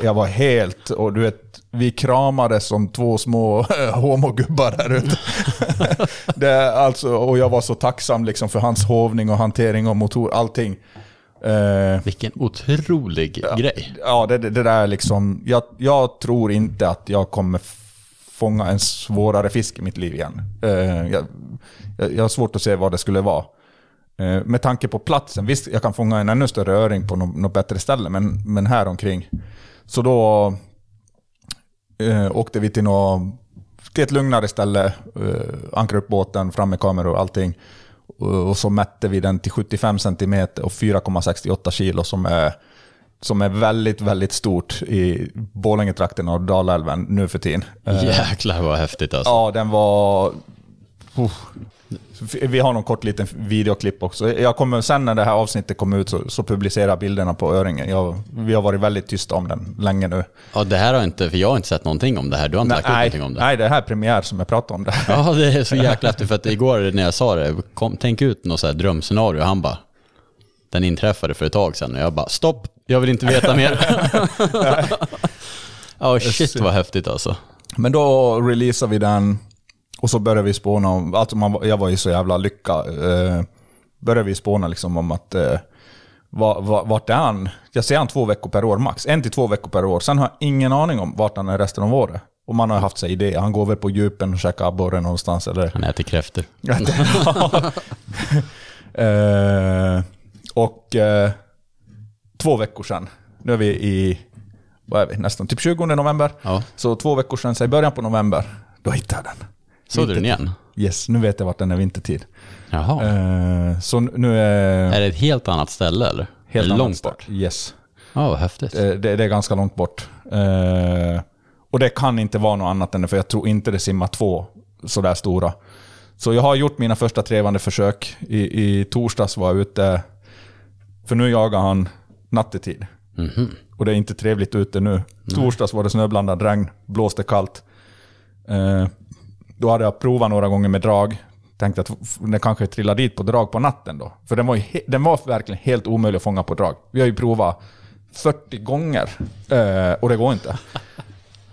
jag var helt... Och du vet, vi kramades som två små homogubbar där ute. det, alltså, och jag var så tacksam liksom för hans hovning och hantering av motor, allting. Eh, Vilken otrolig grej. Ja, det, det, där är liksom... Jag, jag tror inte att jag kommer fånga en svårare fisk i mitt liv igen. Jag, jag, jag har svårt att se vad det skulle vara. Eh, med tanke på platsen, visst jag kan fånga en ännu större öring på något, något bättre ställe, men, men här omkring. Så då eh, åkte vi till, nå, till ett lugnare ställe, eh, ankrade upp båten, fram med kameror och allting. Och, och så mätte vi den till 75 cm och 4,68 kilo som är, som är väldigt, väldigt stort i Borlängetrakten och Dalälven nu för tiden. Eh, Jäklar vad häftigt alltså. Ja, den var... Uff. Vi har någon kort liten videoklipp också. Jag kommer, sen när det här avsnittet kommer ut så, så publicerar jag bilderna på öringen. Jag, vi har varit väldigt tysta om den länge nu. Ja, det här har inte, för jag har inte sett någonting om det här. Du har inte lagt upp nej, någonting om det. nej, det här är premiär som jag pratar om det. Ja, det är så jäkla häftigt. För att igår när jag sa det, kom, tänk ut något så här drömscenario. Han bara, den inträffade för ett tag sedan. Och jag bara, stopp, jag vill inte veta mer. Ja, shit vad häftigt alltså. Men då releasade vi den och så började vi spåna om, alltså man, jag var ju så jävla lycka. Eh, började vi spåna liksom om att eh, va- va- vart är han? Jag ser han två veckor per år max. En till två veckor per år. Sen har jag ingen aning om vart han är resten av året. Och man har haft sig idé. Han går väl på djupen och käkar abborre någonstans eller... Han äter kräftor. Eh, och eh, två veckor sedan, nu är vi i vad är vi, nästan typ 20 november. Ja. Så två veckor sedan, så i början på november, då hittade jag den. Såg du den igen? Yes, nu vet jag vart den är vintertid. Jaha. Eh, så nu är... Är det ett helt annat ställe eller? helt det annat långt bort? Yes. Ja, vad häftigt. Eh, det, det är ganska långt bort. Eh, och det kan inte vara något annat än det, för jag tror inte det simmar två sådär stora. Så jag har gjort mina första trevande försök. I, i torsdags var jag ute, för nu jagar han nattetid. Mhm. Och det är inte trevligt ute nu. Torsdags var det snöblandad regn, blåste kallt. Eh, då hade jag provat några gånger med drag. Tänkte att den kanske trillar dit på drag på natten då. För den var, ju he- den var verkligen helt omöjlig att fånga på drag. Vi har ju provat 40 gånger eh, och det går inte.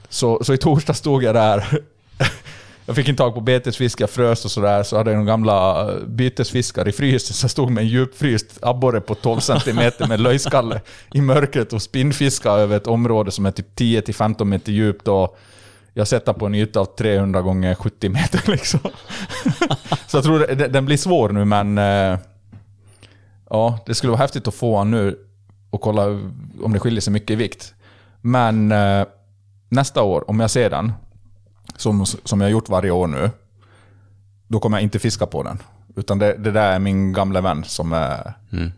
Så, så i torsdag stod jag där. Jag fick inte tag på betesfisk, jag frös och sådär. Så hade jag några gamla eh, bytesfiskar i frysen. Så jag stod med en djupfryst abborre på 12 cm med löjskalle i mörkret och spinnfiskade över ett område som är typ 10-15 meter djupt. Och jag sätter på en yta av 300 gånger 70 meter liksom. Så jag tror det- den blir svår nu men... eh, Ja, det skulle vara häftigt att få han nu och kolla om det skiljer sig mycket i vikt. Men eh, nästa år, om jag ser den, som, som jag har gjort varje år nu, då kommer jag inte fiska på den. Utan det, det där är min gamla vän som är...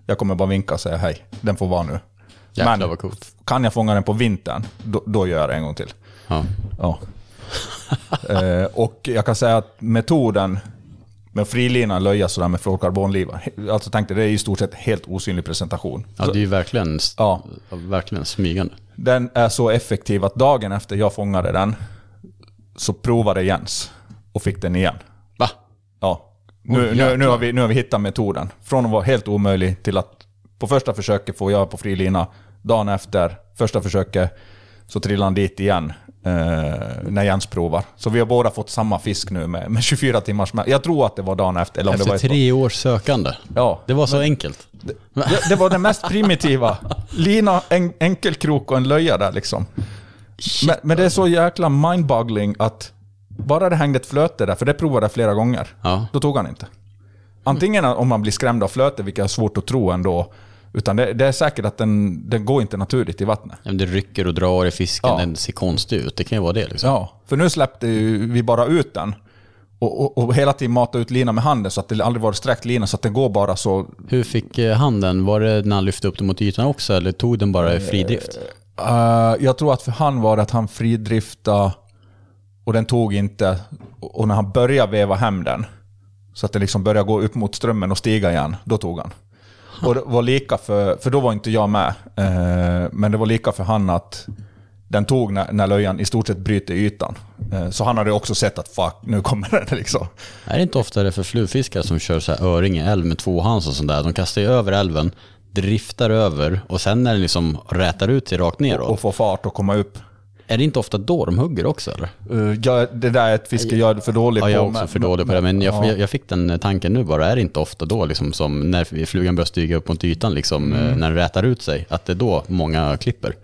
Jag kommer bara vinka och säga hej, den får vara nu. Jäklar coolt. kan jag fånga den på vintern, då, då gör jag det en gång till. Ja. Ja. eh, och jag kan säga att metoden med frilina löja sådär med fluorkarbonliva, alltså tänkte det är i stort sett helt osynlig presentation. ja, det är ju verkligen, Ja. verkligen smygande. Den är så effektiv att dagen efter jag fångade den, så provade Jens och fick den igen. Va? Ja. Nu, nu, nu, har vi, nu har vi hittat metoden. Från att vara helt omöjlig till att på första försöket får jag på fri lina. Dagen efter, första försöket, så trillar han dit igen när Jens provar. Så vi har båda fått samma fisk nu med, med 24 timmars med. Jag tror att det var dagen efter. Eller om det Efter var ett tre års sökande. Ja. Det var så enkelt. Det, det var det mest primitiva. Lina, en, enkelkrok och en löja där liksom. Men, men det är så jäkla mindboggling att bara det hängde ett flöte där, för det provade jag flera gånger, Ja. då tog han inte. Antingen om man blir skrämd av flöte, vilket är svårt att tro ändå, utan det, det är säkert att den, den går inte naturligt i vattnet. Ja, Det rycker och drar i fisken, Ja. den ser konstig ut. Det kan ju vara det liksom. Ja, för nu släppte vi bara ut den. Och, och, och hela tiden mata ut linan med handen så att det aldrig var sträckt lina, så att den går bara så Hur fick eh, han den? Var det när han lyfte upp den mot ytan också eller tog den bara i fridrift? Uh, jag tror att för han var det att han fridrifta och den tog inte. Och när han började veva hem den, så att den liksom började gå upp mot strömmen och stiga igen, då tog han. Och det var lika för, för då var inte jag med, eh, men det var lika för han att den tog när, när löjan i stort sett bryter ytan. Eh, så han hade också sett att fuck, nu kommer den liksom. Är det inte ofta det för flugfiskare som kör så här öring i älv med tvåhands och sånt där? De kastar ju över älven, driftar över och sen när den liksom rätar ut sig rakt neråt. Och få fart och komma upp. Är det inte ofta då de hugger också eller? Uh, jag, det där är ett fiske jag är för dålig Ja, på. jag är också för dålig på det, men jag, ja. jag, fick den tanken nu bara. Är det inte ofta då, liksom, som när flugan börjar stiga upp mot ytan, liksom, Mm. eh, när den rätar ut sig, att det är då många klipper?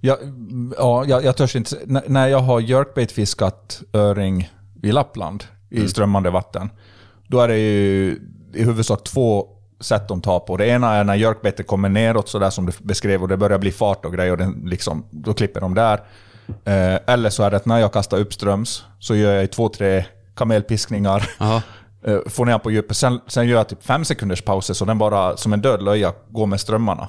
Ja, ja jag, jag törs inte. N- när jag har jerkbait-fiskat öring i Lappland i strömmande vatten, då är det ju i huvudsak två sätt de tar på. Det ena är när jerkbaitet kommer neråt, sådär som du beskrev, och det börjar bli fart och grejer, och den liksom, då klipper de där. Eh, eller så är det att när jag kastar uppströms, så gör jag två, tre kamelpiskningar. Eh, får ner på djupet. Sen, sen gör jag typ fem sekunders pauser så den bara som en död löja går med strömmarna.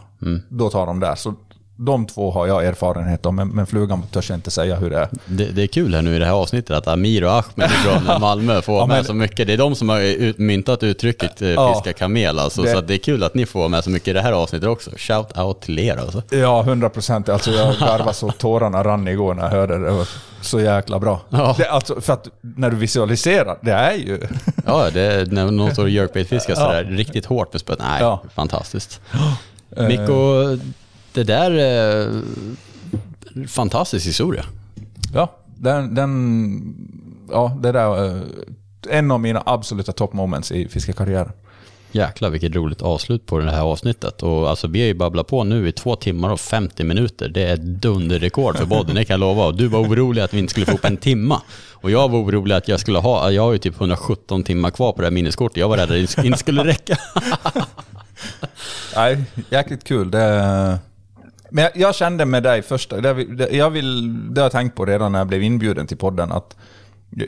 Då tar de där. Så de två har jag erfarenhet av, men, men flugan törs jag inte säga hur det är. Det, det är kul här nu i det här avsnittet att Amir och Ahmed från Malmö får Ja, med men- så mycket. Det är de som har ut, myntat uttrycket eh, Ja. fiska kamel alltså. Det- Så det är kul att ni får med så mycket i det här avsnittet också. Shout out till er alltså. Ja, hundra procent. Alltså jag garvade så tårarna rann igår när jag hörde det. Det så jäkla bra. Ja. Det, alltså, för att när du visualiserar, det är ju... Ja, det är när någon står och jerkbait-fiskar Ja. sådär riktigt hårt med spöet. Nej, Ja. fantastiskt. Mikko, det där är fantastisk historia. Ja, den... den ja, det där är en av mina absoluta top moments i fiskekarriären. Jäklar vilket roligt avslut på det här avsnittet. Och alltså vi har ju babblat på nu i två timmar och 50 minuter. Det är ett dunderrekord för podden, det kan jag lova. Och du var orolig att vi inte skulle få upp en timma. Och jag var orolig att jag skulle ha, jag har ju typ 117 timmar kvar på det här minneskortet. Jag var rädd att det inte skulle räcka. Nej, jäkligt kul. Det, men jag, jag kände med dig första, det, det, jag vill, det har jag tänkt på redan när jag blev inbjuden till podden, att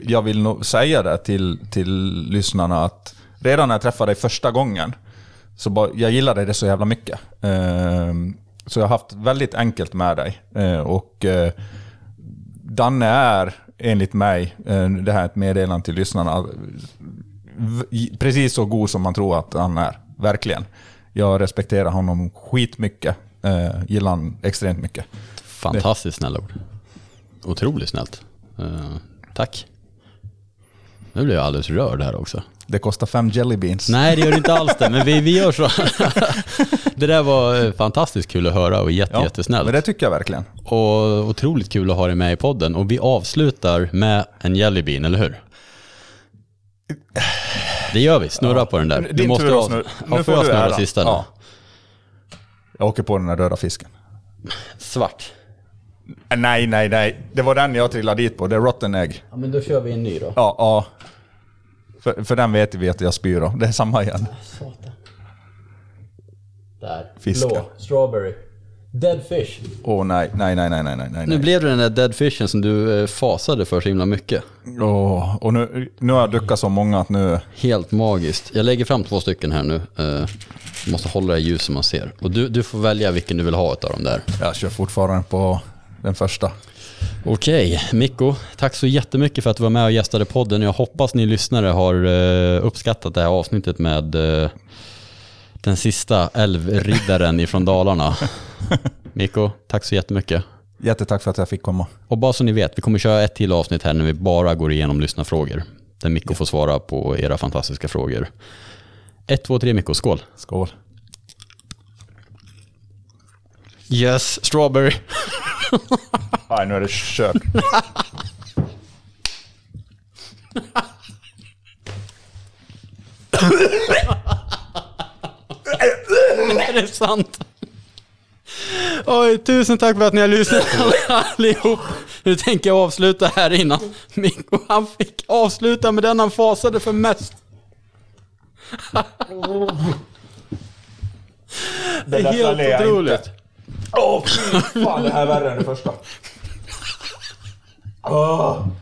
jag vill nog säga det till, till lyssnarna att redan när jag träffade dig första gången, så bara, jag gillade det så jävla mycket. Ehm, så jag har haft väldigt enkelt med dig. Eh, och eh, Danne är, enligt mig, eh, det här är ett meddelande till lyssnarna, precis så god som man tror att han är. Verkligen. Jag respekterar honom skitmycket. Eh, gillar han extremt mycket. Fantastiskt snälla ord. Otroligt snällt. Eh, tack. Nu blir jag alldeles rörd här också. Det kostar fem jelly beans. Nej, det gör det inte alls det, men vi, vi gör så. det där var eh, fantastiskt kul att höra och jätte, Ja, jättesnällt. Men det tycker jag verkligen. Och otroligt kul att ha dig med i podden. Och vi avslutar med en jellybean, eller hur? Det gör vi, snurra på den där. Din att snurra. Ja, Nu får jag du snurra sista Ja. Jag åker på den där döda fisken. Svart. Eh, Nej, nej, nej. Det var den jag trillade dit på. Det är rotten egg. Ja, men då kör vi en ny då. Ja, ja. För, för den vet vi att jag spyr av. Det är samma igen. Där. Fiska. Blå. Strawberry. Dead fish. Åh nej, nej, nej, nej, nej, nej, nej. Nu blev det den där dead fishen som du eh, fasade för så himla mycket. Åh, och nu, nu har jag duckat så många att nu... Helt magiskt. Jag lägger fram två stycken här nu. Uh, måste hålla det ljus som man ser. Och du, du får välja vilken du vill ha av dem där. Jag kör fortfarande på den första. Okej, Mikko, tack så jättemycket för att du var med och gästade podden. Jag hoppas ni lyssnare har eh, uppskattat det här avsnittet med eh, den sista älvriddaren ifrån Dalarna. Mikko, tack så jättemycket. Jättetack för att jag fick komma. Och bara så ni vet, vi kommer köra ett till avsnitt här när vi bara går igenom lyssnarfrågor. Där Mikko får svara på era fantastiska frågor. Ett, två, tre Mikko, skål. Skål. Yes, strawberry. Nej, nu är det kört. Är det sant? Oj, tusen tack för att ni har lyssnat allihop. Nu tänker jag avsluta här innan Mikko han fick avsluta med den han fasade för mest. Det är helt otroligt. Åh, fan det här är värre än det första.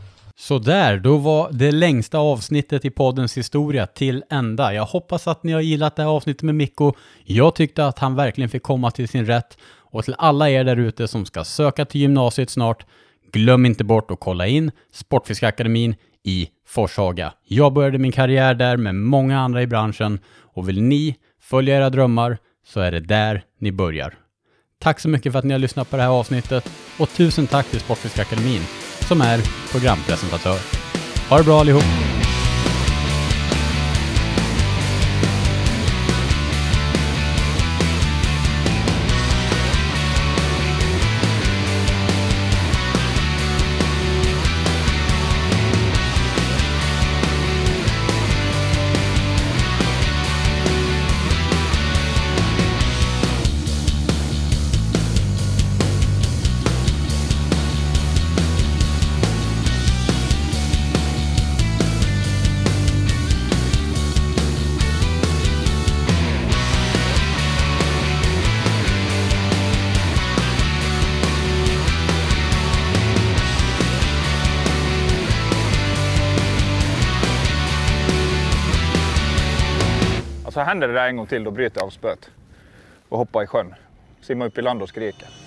Så där, då var det längsta avsnittet i poddens historia till ända. Jag hoppas att ni har gillat det här avsnittet med Mikko. Jag tyckte att han verkligen fick komma till sin rätt. Och till alla er där ute som ska söka till gymnasiet snart, glöm inte bort att kolla in Sportfiskakademin i Forshaga. Jag började min karriär där med många andra i branschen och vill ni följa era drömmar så är det där ni börjar. Tack så mycket för att ni har lyssnat på det här avsnittet och tusen tack till Sportfiskakademin som är programpresentatör. Ha det bra allihop! Händer det där en gång till, då bryter jag av spöet. Och hoppar i sjön. Simmar upp i land och skriker.